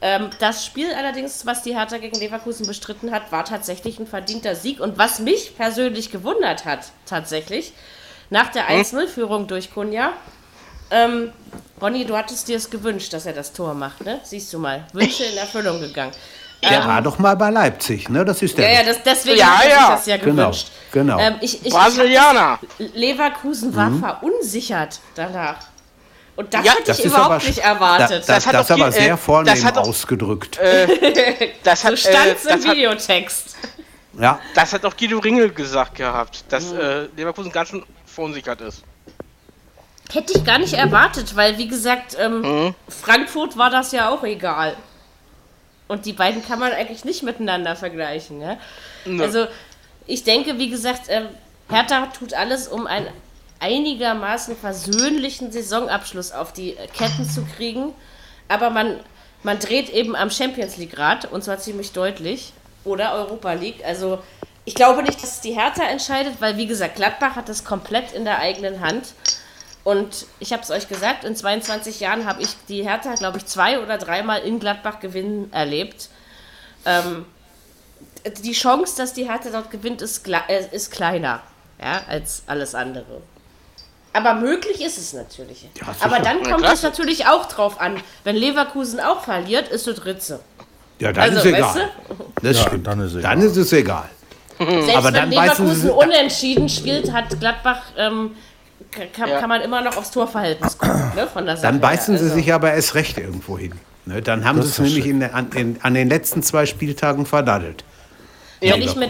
Speaker 2: Ähm, das Spiel allerdings, was die Hertha gegen Leverkusen bestritten hat, war tatsächlich ein verdienter Sieg. Und was mich persönlich gewundert hat, tatsächlich, nach der 1-0-Führung durch Kunja, ähm, Ronny, du hattest dir es gewünscht, dass er das Tor macht, ne? Siehst du mal. Wünsche in Erfüllung gegangen.
Speaker 3: Der war doch mal bei Leipzig, ne? Das ist der.
Speaker 2: Ja, ja, das, deswegen
Speaker 5: Ja, ja.
Speaker 2: das ja
Speaker 3: Genau,
Speaker 2: gewünscht.
Speaker 3: genau.
Speaker 2: Ähm, ich, ich,
Speaker 5: Brasilianer.
Speaker 2: ich, Leverkusen war verunsiert danach. Und das
Speaker 5: Ja,
Speaker 2: hätte
Speaker 3: das
Speaker 2: ich überhaupt
Speaker 3: aber,
Speaker 2: nicht
Speaker 3: da-
Speaker 2: erwartet.
Speaker 3: Das,
Speaker 5: Das hat
Speaker 3: das, aber
Speaker 5: die-
Speaker 3: sehr
Speaker 5: äh,
Speaker 3: vornehm
Speaker 5: das hat doch-
Speaker 3: ausgedrückt.
Speaker 5: Das
Speaker 2: so
Speaker 5: hat,
Speaker 2: stand
Speaker 5: äh,
Speaker 2: im
Speaker 5: das, hat,
Speaker 2: Videotext.
Speaker 3: ja,
Speaker 5: das hat auch Guido Ringel gesagt gehabt, dass
Speaker 2: Mhm.
Speaker 5: äh, Leverkusen ganz schön verunsichert ist.
Speaker 2: Hätte ich gar nicht erwartet, weil wie gesagt, ähm,
Speaker 5: Mhm.
Speaker 2: Frankfurt war das ja auch egal. Und die beiden kann man eigentlich nicht miteinander vergleichen. Ja?
Speaker 5: Nö.
Speaker 2: Also ich denke, wie gesagt, ähm, Hertha tut alles, um einen einigermaßen versöhnlichen Saisonabschluss auf die Ketten zu kriegen. Aber man, man dreht eben am Champions League Rad und zwar ziemlich deutlich. Oder Europa League. Also ich glaube nicht, dass es die Hertha entscheidet, weil wie gesagt, Gladbach hat das komplett in der eigenen Hand. Und ich habe es euch gesagt, in 22 Jahren habe ich die Hertha, glaube ich, zwei oder dreimal in Gladbach gewinnen erlebt. Ähm, die Chance, dass die Hertha dort gewinnt, ist, äh, ist kleiner ja, als alles andere. Aber möglich ist es natürlich.
Speaker 3: Ja.
Speaker 2: Aber dann kommt es natürlich auch drauf an. Wenn Leverkusen auch verliert, ist es Ritze.
Speaker 3: ja, dann
Speaker 2: Also,
Speaker 3: ist
Speaker 2: weißt
Speaker 3: egal. Das
Speaker 4: Ja,
Speaker 3: stimmt.
Speaker 4: dann ist egal.
Speaker 3: Dann ist es egal.
Speaker 2: Selbst
Speaker 3: Aber
Speaker 2: wenn Leverkusen unentschieden spielt, hat Gladbach, ähm, kann,
Speaker 5: Ja.
Speaker 2: kann man immer noch aufs Torverhältnis gucken. Ne, von der Sache
Speaker 3: Dann beißen
Speaker 2: her.
Speaker 3: sie
Speaker 2: Also-
Speaker 3: sich aber erst recht irgendwo hin. Ne, dann haben sie es nämlich in, an, in, an den letzten zwei Spieltagen verdaddelt.
Speaker 2: Wenn ich, mir,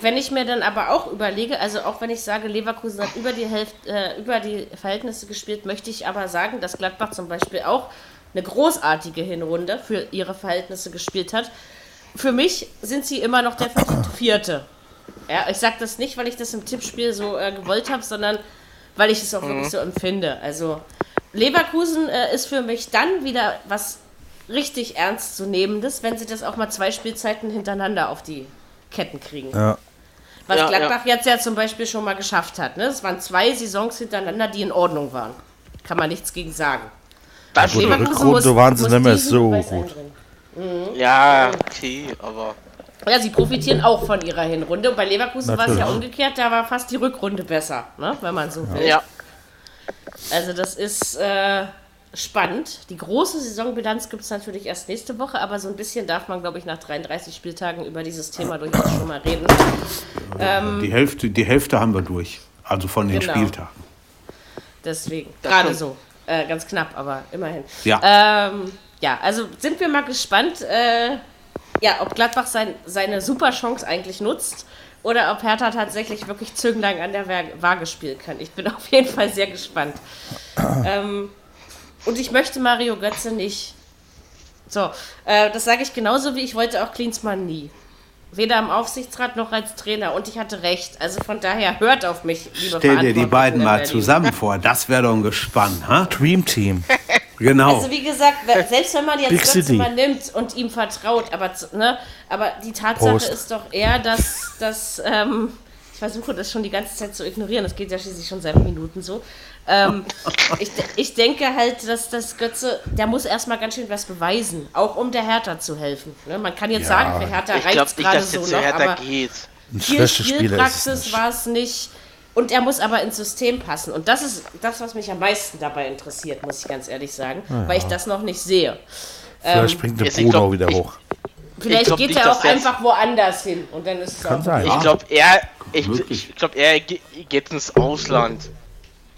Speaker 2: wenn ich mir dann aber auch überlege, also auch wenn ich sage, Leverkusen hat über die Hälfte, äh, über die Verhältnisse gespielt, möchte ich aber sagen, dass Gladbach zum Beispiel auch eine großartige Hinrunde für ihre Verhältnisse gespielt hat. Für mich sind sie immer noch der Vierte. Ja, ich sage das nicht, weil ich das im Tippspiel so äh, gewollt habe, sondern weil ich es auch wirklich so empfinde. Also Leverkusen äh, ist für mich dann wieder was richtig ernstzunehmendes, wenn sie das auch mal zwei Spielzeiten hintereinander auf die Ketten kriegen.
Speaker 4: Ja.
Speaker 2: Was
Speaker 5: Ja,
Speaker 2: Gladbach jetzt ja zum Beispiel schon mal geschafft hat. Ne? Es waren zwei Saisons hintereinander, die in Ordnung waren. Kann man nichts gegen sagen.
Speaker 5: Das
Speaker 4: Gut, die Rückrunde waren sie nicht mehr so gut.
Speaker 2: einbringen.
Speaker 5: Ja, okay, aber.
Speaker 2: Ja, sie profitieren auch von ihrer Hinrunde. Und bei Leverkusen war es ja umgekehrt, da war fast die Rückrunde besser, ne? wenn man so will.
Speaker 5: Ja.
Speaker 2: Also das ist äh, spannend. Die große Saisonbilanz gibt es natürlich erst nächste Woche, aber so ein bisschen darf man, glaube ich, nach 33 Spieltagen über dieses Thema [CLEARS THROAT] durchaus schon mal reden.
Speaker 3: Die, Hälfte, die Hälfte haben wir durch. Also von den
Speaker 2: Genau.
Speaker 3: Spieltagen.
Speaker 2: Deswegen, gerade so. Äh, ganz knapp, aber immerhin.
Speaker 3: Ja.
Speaker 2: Ähm, ja, also sind wir mal gespannt, äh, ja, ob Gladbach sein, seine Superchance eigentlich nutzt oder ob Hertha tatsächlich wirklich zügellang an der Wa- Waage spielen kann. Ich bin [LAUGHS] auf jeden Fall sehr gespannt. ähm, und ich möchte Mario Götze nicht. So, äh, das sage ich genauso wie ich wollte auch Klinsmann nie. Weder im Aufsichtsrat noch als Trainer. Und ich hatte recht. Also von daher hört auf mich, liebe
Speaker 3: Stell dir die beiden mal zusammen vor. Das wäre doch ein Gespann, ha?
Speaker 4: Dream Team. [LAUGHS]
Speaker 3: Genau.
Speaker 2: Also wie gesagt, selbst wenn man jetzt
Speaker 4: Big
Speaker 2: Götze
Speaker 4: City.
Speaker 2: mal nimmt und ihm vertraut, aber, ne, aber die Tatsache
Speaker 4: Prost.
Speaker 2: ist doch eher, dass, dass ähm, ich versuche das schon die ganze Zeit zu ignorieren, das geht ja schließlich schon seit Minuten so. Ähm, [LAUGHS] ich, ich denke halt, dass das Götze, der muss erstmal ganz schön was beweisen, auch um der Hertha zu helfen. Ne? Man kann jetzt sagen, für Hertha
Speaker 5: Ich glaube
Speaker 2: reicht
Speaker 5: nicht,
Speaker 2: gerade
Speaker 5: dass
Speaker 2: so
Speaker 5: jetzt
Speaker 2: noch, aber
Speaker 5: geht.
Speaker 2: Viel Spielpraxis
Speaker 4: nicht.
Speaker 2: war es nicht. Und er muss aber ins System passen. Und das ist das, was mich am meisten dabei interessiert, muss ich ganz ehrlich sagen, weil ich das noch nicht sehe.
Speaker 4: Vielleicht springt der Bruder
Speaker 5: glaub,
Speaker 4: wieder
Speaker 5: ich-
Speaker 4: hoch.
Speaker 2: Vielleicht
Speaker 5: glaub
Speaker 2: geht
Speaker 5: nicht,
Speaker 2: er auch einfach woanders hin und dann ist es
Speaker 4: Kann
Speaker 2: auch
Speaker 4: sein.
Speaker 5: Ich glaube, er, ich, ich glaube, er ge- geht ins Ausland.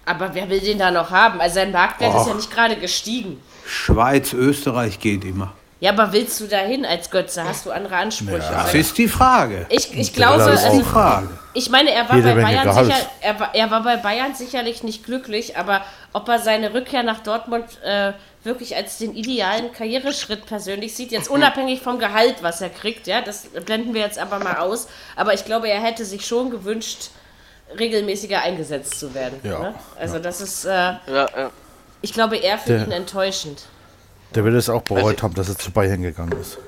Speaker 2: Aber wer will den da noch haben? Also sein Marktwert ist ja
Speaker 3: Och.
Speaker 2: nicht gerade gestiegen.
Speaker 3: Schweiz, Österreich geht immer.
Speaker 2: Ja, aber willst du dahin als Götze? Hast du andere Ansprüche?
Speaker 3: Das
Speaker 2: Also
Speaker 3: ist die Frage.
Speaker 2: ich, ich glaube,
Speaker 4: Das ist
Speaker 3: Das ist die
Speaker 2: also,
Speaker 3: Frage.
Speaker 2: ich meine, er war
Speaker 4: Jede
Speaker 2: bei Bayern sicher, er war, er war bei Bayern sicherlich nicht glücklich, aber ob er seine Rückkehr nach Dortmund äh, wirklich als den idealen Karriereschritt persönlich sieht, jetzt unabhängig vom Gehalt, was er kriegt, ja, das blenden wir jetzt aber mal aus. Aber ich glaube, er hätte sich schon gewünscht, regelmäßiger eingesetzt zu werden.
Speaker 4: Ja,
Speaker 2: Ne? Also das ist, äh,
Speaker 5: Ja, ja.
Speaker 2: ich glaube, eher für
Speaker 4: Der-
Speaker 2: ihn enttäuschend.
Speaker 4: Der wird es auch bereut
Speaker 5: Also-
Speaker 4: haben, dass er zu Bayern gegangen ist.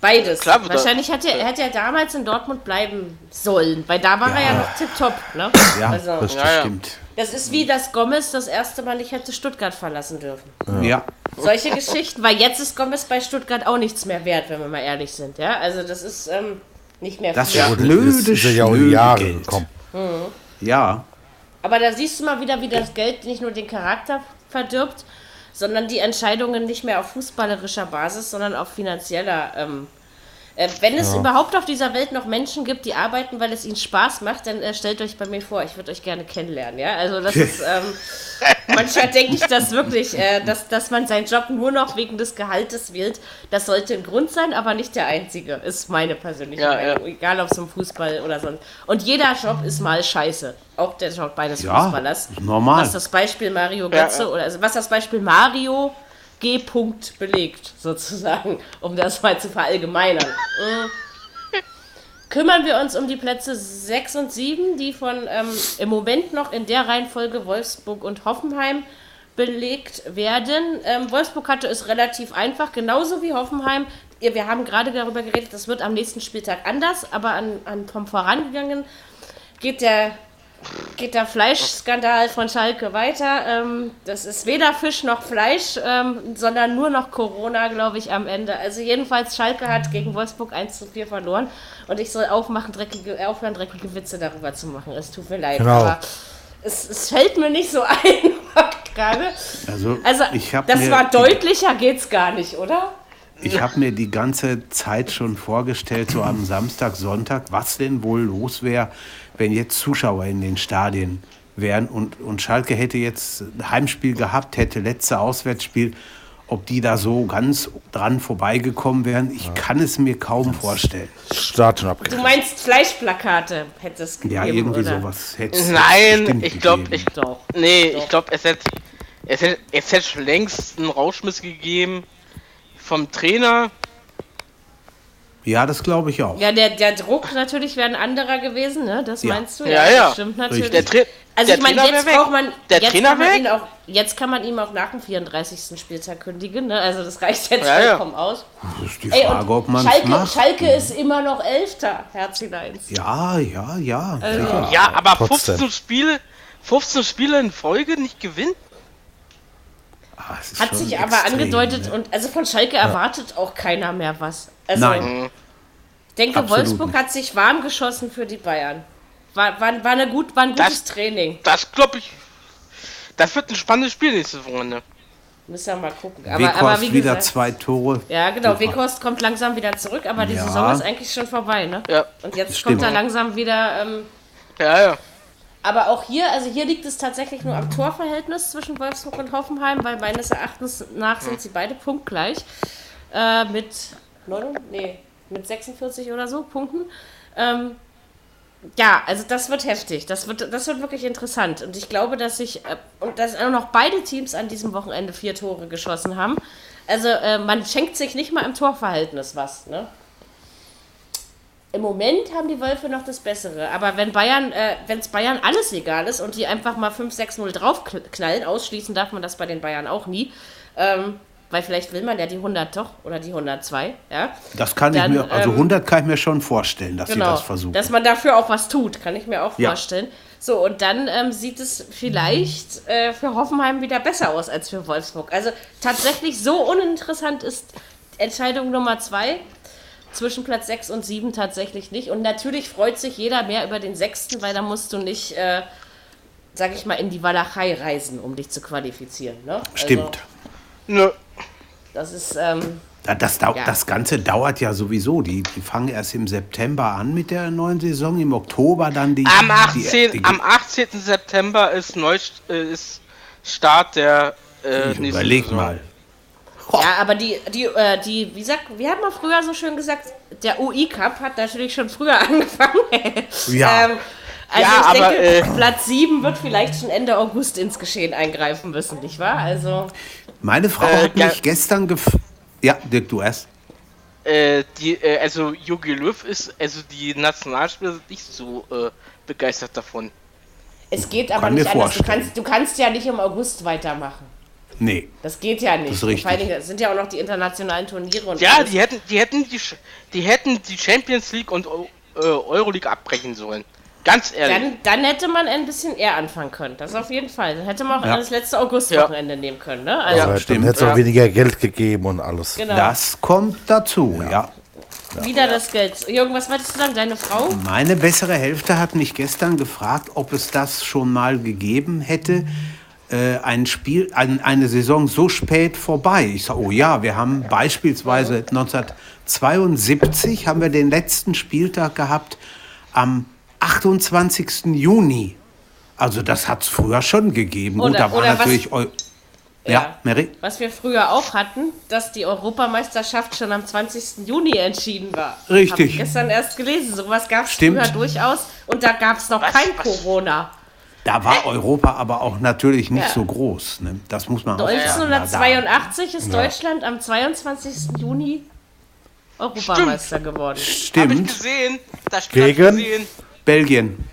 Speaker 2: Beides.
Speaker 5: Klar,
Speaker 2: Wahrscheinlich hätte, er- hätte er damals in Dortmund bleiben sollen, weil da war er ja noch tipptopp. Ne?
Speaker 3: Ja,
Speaker 2: also,
Speaker 3: das
Speaker 5: Ja, ja.
Speaker 3: stimmt.
Speaker 2: das ist wie, dass Gomez das erste Mal nicht hätte Stuttgart verlassen dürfen.
Speaker 3: Ja.
Speaker 2: Solche Geschichten, weil jetzt ist Gomez bei Stuttgart auch nichts mehr wert, wenn wir mal ehrlich sind. Ja? Also das ist ähm, nicht mehr
Speaker 3: Das
Speaker 2: viel.
Speaker 3: ist
Speaker 4: Jetzt
Speaker 3: blöde,
Speaker 4: ist ja auch Jahre gekommen.
Speaker 3: Ja.
Speaker 2: Aber da siehst du mal wieder, wie das Geld nicht nur den Charakter verdirbt, sondern die Entscheidungen nicht mehr auf fußballerischer Basis, sondern auf finanzieller. Ähm, äh, wenn es überhaupt auf dieser Welt noch Menschen gibt, die arbeiten, weil es ihnen Spaß macht, dann äh, stellt euch bei mir vor, ich würde euch gerne kennenlernen. Ja, also das ist ähm, [LAUGHS] manchmal denke ich das wirklich, äh, dass, dass man seinen Job nur noch wegen des Gehaltes wählt. Das sollte ein Grund sein, aber nicht der einzige. Ist meine persönliche
Speaker 5: Ja,
Speaker 2: Meinung.
Speaker 5: ja.
Speaker 2: Egal ob es im Fußball oder sonst. Und jeder Job ist mal scheiße. Auch der Job eines
Speaker 3: Ja,
Speaker 2: Fußballers.
Speaker 3: normal.
Speaker 2: Was das Beispiel Mario
Speaker 5: Ja,
Speaker 2: Götze
Speaker 5: ja.
Speaker 2: oder also was das Beispiel Mario G. Punkt belegt, sozusagen, um das mal zu verallgemeinern. Mm. Kümmern wir uns um die Plätze 6 und 7, die von ähm, im Moment noch in der Reihenfolge Wolfsburg und Hoffenheim belegt werden. Ähm, Wolfsburg hatte es relativ einfach, genauso wie Hoffenheim. Wir haben gerade darüber geredet, das wird am nächsten Spieltag anders, aber an, an vom Vorangegangen geht der geht der Fleischskandal von Schalke weiter. Ähm, das ist weder Fisch noch Fleisch, ähm, sondern nur noch Corona, glaube ich, am Ende. Also jedenfalls, Schalke hat gegen Wolfsburg 1 zu 4 verloren und ich soll aufmachen, dreckige, aufhören, dreckige Witze darüber zu machen. Es tut mir leid,
Speaker 4: Genau.
Speaker 2: aber es, es fällt mir nicht so [LAUGHS] ein gerade.
Speaker 3: Also,
Speaker 2: Also, das war deutlicher geht's gar nicht, oder?
Speaker 3: Ich habe mir die ganze Zeit schon vorgestellt, so am Samstag, Sonntag, was denn wohl los wäre, wenn jetzt Zuschauer in den Stadien wären und, und Schalke hätte jetzt ein Heimspiel gehabt, hätte letzte Auswärtsspiel, ob die da so ganz dran vorbeigekommen wären, ich kann es mir kaum vorstellen.
Speaker 4: Stadion
Speaker 2: Du
Speaker 4: abgerissen.
Speaker 2: meinst Fleischplakate hätte es gegeben,
Speaker 3: Ja, irgendwie
Speaker 2: oder?
Speaker 3: sowas hätte es
Speaker 5: Nein, ich glaube, ich,
Speaker 2: Doch.
Speaker 5: nee,
Speaker 2: Doch.
Speaker 5: ich glaube, es hätte, es hätte, es hätte schon längst einen Rauschmiss gegeben vom Trainer.
Speaker 3: Ja, das glaube ich auch.
Speaker 2: Ja, der, der Druck natürlich wäre ein anderer gewesen, ne? Das
Speaker 3: Ja.
Speaker 2: meinst du?
Speaker 5: Ja, ja.
Speaker 2: Das stimmt natürlich.
Speaker 5: Der, Tra
Speaker 2: also
Speaker 5: der
Speaker 2: ich meine,
Speaker 5: Trainer
Speaker 2: jetzt braucht man,
Speaker 5: Der
Speaker 2: jetzt
Speaker 5: Trainer
Speaker 2: kann man
Speaker 5: weg?
Speaker 2: ihn auch, jetzt kann man ihm auch nach dem 34. Spieltag kündigen, ne? Also das reicht jetzt
Speaker 5: Ja, ja.
Speaker 2: vollkommen aus.
Speaker 3: Das ist die
Speaker 2: Ey,
Speaker 3: Frage, ob
Speaker 2: und
Speaker 3: man
Speaker 2: Schalke,
Speaker 3: macht.
Speaker 2: Schalke ist immer noch Elfter, Herzileins.
Speaker 3: Ja, ja, ja.
Speaker 2: Also.
Speaker 5: Ja, aber
Speaker 4: Trotzdem.
Speaker 5: 15 Spiele, 15 Spiele in Folge nicht gewinnen?
Speaker 3: Ah,
Speaker 2: Hat sich aber
Speaker 3: extrem,
Speaker 2: angedeutet
Speaker 3: ne?
Speaker 2: und also von Schalke erwartet auch keiner mehr was. Also,
Speaker 3: Nein.
Speaker 2: Ich denke,
Speaker 3: Absolut
Speaker 2: Wolfsburg
Speaker 3: nicht.
Speaker 2: hat sich warm geschossen für die Bayern. War, war, war, eine gut, war ein gutes
Speaker 5: Das-
Speaker 2: Training.
Speaker 5: Das glaube ich. Das wird ein spannendes Spiel nächste Wochenende.
Speaker 2: Müssen wir mal gucken. Aber,
Speaker 3: Weghorst
Speaker 2: aber wie
Speaker 3: wieder
Speaker 2: gesagt,
Speaker 3: zwei Tore.
Speaker 2: Ja, genau. Weghorst kommt langsam wieder zurück, aber die
Speaker 3: Ja.
Speaker 2: Saison ist eigentlich schon vorbei, ne?
Speaker 5: Ja.
Speaker 2: Und jetzt
Speaker 3: Stimmt.
Speaker 2: kommt er langsam wieder. Ähm,
Speaker 5: Ja, ja.
Speaker 2: Aber auch hier, also hier liegt es tatsächlich nur am Torverhältnis zwischen Wolfsburg und Hoffenheim, weil meines Erachtens nach sind sie beide punktgleich. Äh, mit 9, nee, mit 46 oder so Punkten. Ähm, ja, also das wird heftig. Das wird, das wird wirklich interessant. Und ich glaube, dass sich äh, und dass auch noch beide Teams an diesem Wochenende vier Tore geschossen haben. Also äh, man schenkt sich nicht mal im Torverhältnis was. Ne? Im Moment haben die Wölfe noch das Bessere. Aber wenn Bayern, äh, wenn es Bayern alles egal ist und die einfach mal 5-6-0 draufknallen, ausschließen darf man das bei den Bayern auch nie. Ähm, weil vielleicht will man ja die 100 doch oder die 102, ja.
Speaker 3: Das kann
Speaker 2: Dann,
Speaker 3: ich mir, also
Speaker 2: ähm,
Speaker 3: 100 kann ich mir schon vorstellen, dass
Speaker 2: Genau,
Speaker 3: sie das versuchen.
Speaker 2: dass man dafür auch was tut, kann ich mir auch
Speaker 3: Ja.
Speaker 2: vorstellen. So, und dann ähm, sieht es vielleicht äh, für Hoffenheim wieder besser aus als für Wolfsburg. Also tatsächlich so uninteressant ist Entscheidung Nummer zwei zwischen Platz 6 und 7 tatsächlich nicht. Und natürlich freut sich jeder mehr über den sechsten, weil da musst du nicht, äh, sag ich mal, in die Walachei reisen, um dich zu qualifizieren. Ne?
Speaker 3: Stimmt.
Speaker 5: Nö.
Speaker 2: Also, das ist, ähm,
Speaker 3: Da- Das,
Speaker 2: Ja.
Speaker 3: das Ganze dauert ja sowieso. Die, die fangen erst im September an mit der neuen Saison, im Oktober dann die.
Speaker 5: Am,
Speaker 3: die,
Speaker 5: 18,
Speaker 3: die,
Speaker 5: am 18. September ist, Neu, äh, ist Start der äh,
Speaker 3: ich
Speaker 5: nächsten
Speaker 3: überleg
Speaker 5: Saison.
Speaker 3: mal.
Speaker 2: Ja, aber die, die, äh, die, wie sagt, wie hat man früher so schön gesagt, der UI Cup hat natürlich schon früher [LAUGHS] angefangen.
Speaker 3: Ja.
Speaker 2: ähm, also
Speaker 5: Ja,
Speaker 2: ich
Speaker 5: aber,
Speaker 2: denke,
Speaker 5: äh,
Speaker 2: Platz 7 wird vielleicht schon Ende August ins Geschehen eingreifen müssen, nicht wahr? Also,
Speaker 3: Meine Frau
Speaker 5: Äh,
Speaker 3: hat
Speaker 5: ja.
Speaker 3: mich gestern gef. Ja, Dirk, du erst.
Speaker 5: Äh, die, äh, also Jogi Löw ist, also die Nationalspieler sind nicht so äh, begeistert davon.
Speaker 2: es geht aber
Speaker 3: Kann
Speaker 2: nicht anders. Du kannst, du kannst ja nicht im August weitermachen.
Speaker 3: Nee.
Speaker 2: Das geht ja nicht.
Speaker 3: Das ist richtig.
Speaker 2: Vor allen Dingen sind ja auch noch die internationalen Turniere und
Speaker 5: Ja,
Speaker 2: alles.
Speaker 5: die hätten, die hätten die, die hätten die Champions League und äh, Euroleague abbrechen sollen. Ganz ehrlich.
Speaker 2: Dann, dann hätte man ein bisschen eher anfangen können. Das auf jeden Fall. Dann hätte man auch
Speaker 3: Ja.
Speaker 2: das letzte Augustwochenende nehmen können. Ne? Also,
Speaker 5: Ja.
Speaker 4: Dann
Speaker 3: stimmt.
Speaker 4: hätte es auch
Speaker 5: Ja.
Speaker 4: weniger Geld gegeben und alles.
Speaker 2: genau.
Speaker 3: Das kommt dazu, ja.
Speaker 2: Wieder das Geld. Jürgen, was wolltest du sagen? Deine Frau?
Speaker 3: Meine bessere Hälfte hat mich gestern gefragt, ob es das schon mal gegeben hätte. Äh, ein Spiel, ein, eine Saison so spät vorbei. Ich sage, oh ja, wir haben beispielsweise 1972 haben wir den letzten Spieltag gehabt am 28. Juni. Also das hat es früher schon gegeben. Gut,
Speaker 2: Oder-
Speaker 3: da war
Speaker 2: oder was-
Speaker 3: natürlich Eu ja,
Speaker 2: Ja.
Speaker 3: Mary?
Speaker 2: Was wir früher auch hatten, dass die Europameisterschaft schon am 20. Juni entschieden war.
Speaker 3: Richtig.
Speaker 2: Hab ich gestern erst gelesen. Sowas gab es früher durchaus. Und da gab es noch
Speaker 5: Was?
Speaker 2: kein
Speaker 5: Was?
Speaker 2: Corona.
Speaker 3: Da war Europa aber auch natürlich nicht
Speaker 2: Ja.
Speaker 3: so groß. Ne? Das muss man auch sagen.
Speaker 2: 1982 ist Deutschland am 22. Juni Europameister geworden.
Speaker 3: Da-
Speaker 5: Habe ich
Speaker 3: Stimmt.
Speaker 5: gesehen. Das Spiel hab ich
Speaker 4: Gegen?
Speaker 5: gesehen.
Speaker 3: Belgien.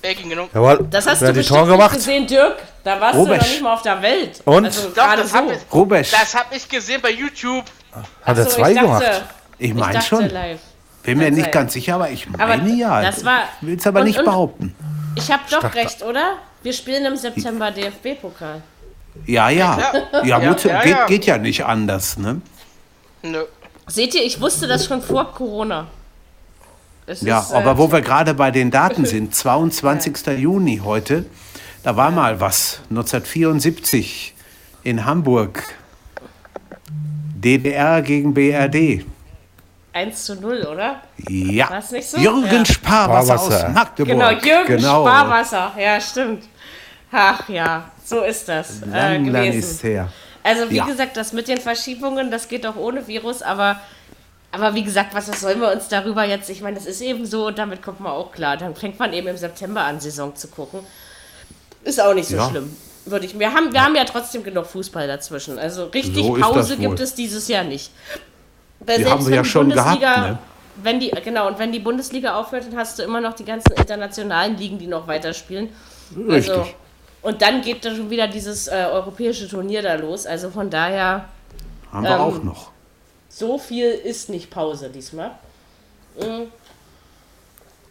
Speaker 5: Belgien.
Speaker 4: Jawohl.
Speaker 2: Das hast
Speaker 4: Wer
Speaker 2: du bestimmt
Speaker 4: gemacht?
Speaker 2: gesehen, Dirk. Da warst du
Speaker 3: Rubesch.
Speaker 2: noch nicht mal auf der Welt.
Speaker 4: Und?
Speaker 2: Also
Speaker 5: Doch, das
Speaker 2: so.
Speaker 5: habe ich, hab ich gesehen bei YouTube.
Speaker 4: Hat er
Speaker 2: So,
Speaker 4: zwei
Speaker 2: ich dachte,
Speaker 4: gemacht?
Speaker 3: Ich meine schon.
Speaker 2: live.
Speaker 3: Bin mir nicht
Speaker 2: sein.
Speaker 3: ganz sicher, aber ich
Speaker 2: Aber
Speaker 3: meine ja.
Speaker 2: das war-
Speaker 3: ich will es aber
Speaker 2: und-
Speaker 3: nicht
Speaker 2: und-
Speaker 3: behaupten.
Speaker 2: Ich habe doch recht, oder? Wir spielen im September DFB-Pokal.
Speaker 3: Ja, ja. Ja,
Speaker 5: Ja,
Speaker 3: gut,
Speaker 5: ja,
Speaker 3: geht,
Speaker 5: ja.
Speaker 3: geht ja nicht anders. Ne?
Speaker 5: Nö.
Speaker 2: Seht ihr, ich wusste das schon vor Corona. Es
Speaker 3: Ja,
Speaker 2: ist, äh,
Speaker 3: aber wo wir gerade bei den Daten [LAUGHS] sind, 22. Juni heute, da war mal was, 1974 in Hamburg. DDR gegen BRD.
Speaker 2: 1 zu 0, oder?
Speaker 3: Ja.
Speaker 2: War's nicht so?
Speaker 3: Jürgen
Speaker 2: Ja.
Speaker 3: Sparwasser
Speaker 4: Sparwasser.
Speaker 3: aus Magdeburg.
Speaker 2: Genau, Jürgen
Speaker 3: Genau.
Speaker 2: Sparwasser. Ja, stimmt. Ach ja, so ist das äh,
Speaker 3: Lang, lang
Speaker 2: gewesen.
Speaker 3: ist her.
Speaker 2: Also wie
Speaker 3: Ja.
Speaker 2: gesagt, das mit den Verschiebungen, das geht auch ohne Virus, aber, aber wie gesagt, was, was sollen wir uns darüber jetzt, ich meine, das ist eben so und damit kommt man auch klar. Dann fängt man eben im September an, Saison zu gucken. Ist auch nicht so
Speaker 3: Ja.
Speaker 2: schlimm. Würde ich, wir, haben, wir haben ja trotzdem genug Fußball dazwischen. Also richtig
Speaker 3: So
Speaker 2: Pause gibt es dieses Jahr nicht. Weil
Speaker 3: Die haben wir
Speaker 2: wenn
Speaker 3: ja schon gehabt,
Speaker 2: Bundesliga-
Speaker 3: ne?
Speaker 2: Wenn die, genau, und wenn die Bundesliga aufhört, dann hast du immer noch die ganzen internationalen Ligen, die noch weiterspielen.
Speaker 3: Richtig.
Speaker 2: Also, und dann geht dann schon wieder dieses äh, europäische Turnier da los. Also von daher,
Speaker 3: Haben wir
Speaker 2: ähm,
Speaker 3: auch noch.
Speaker 2: so viel ist nicht Pause diesmal. Mm.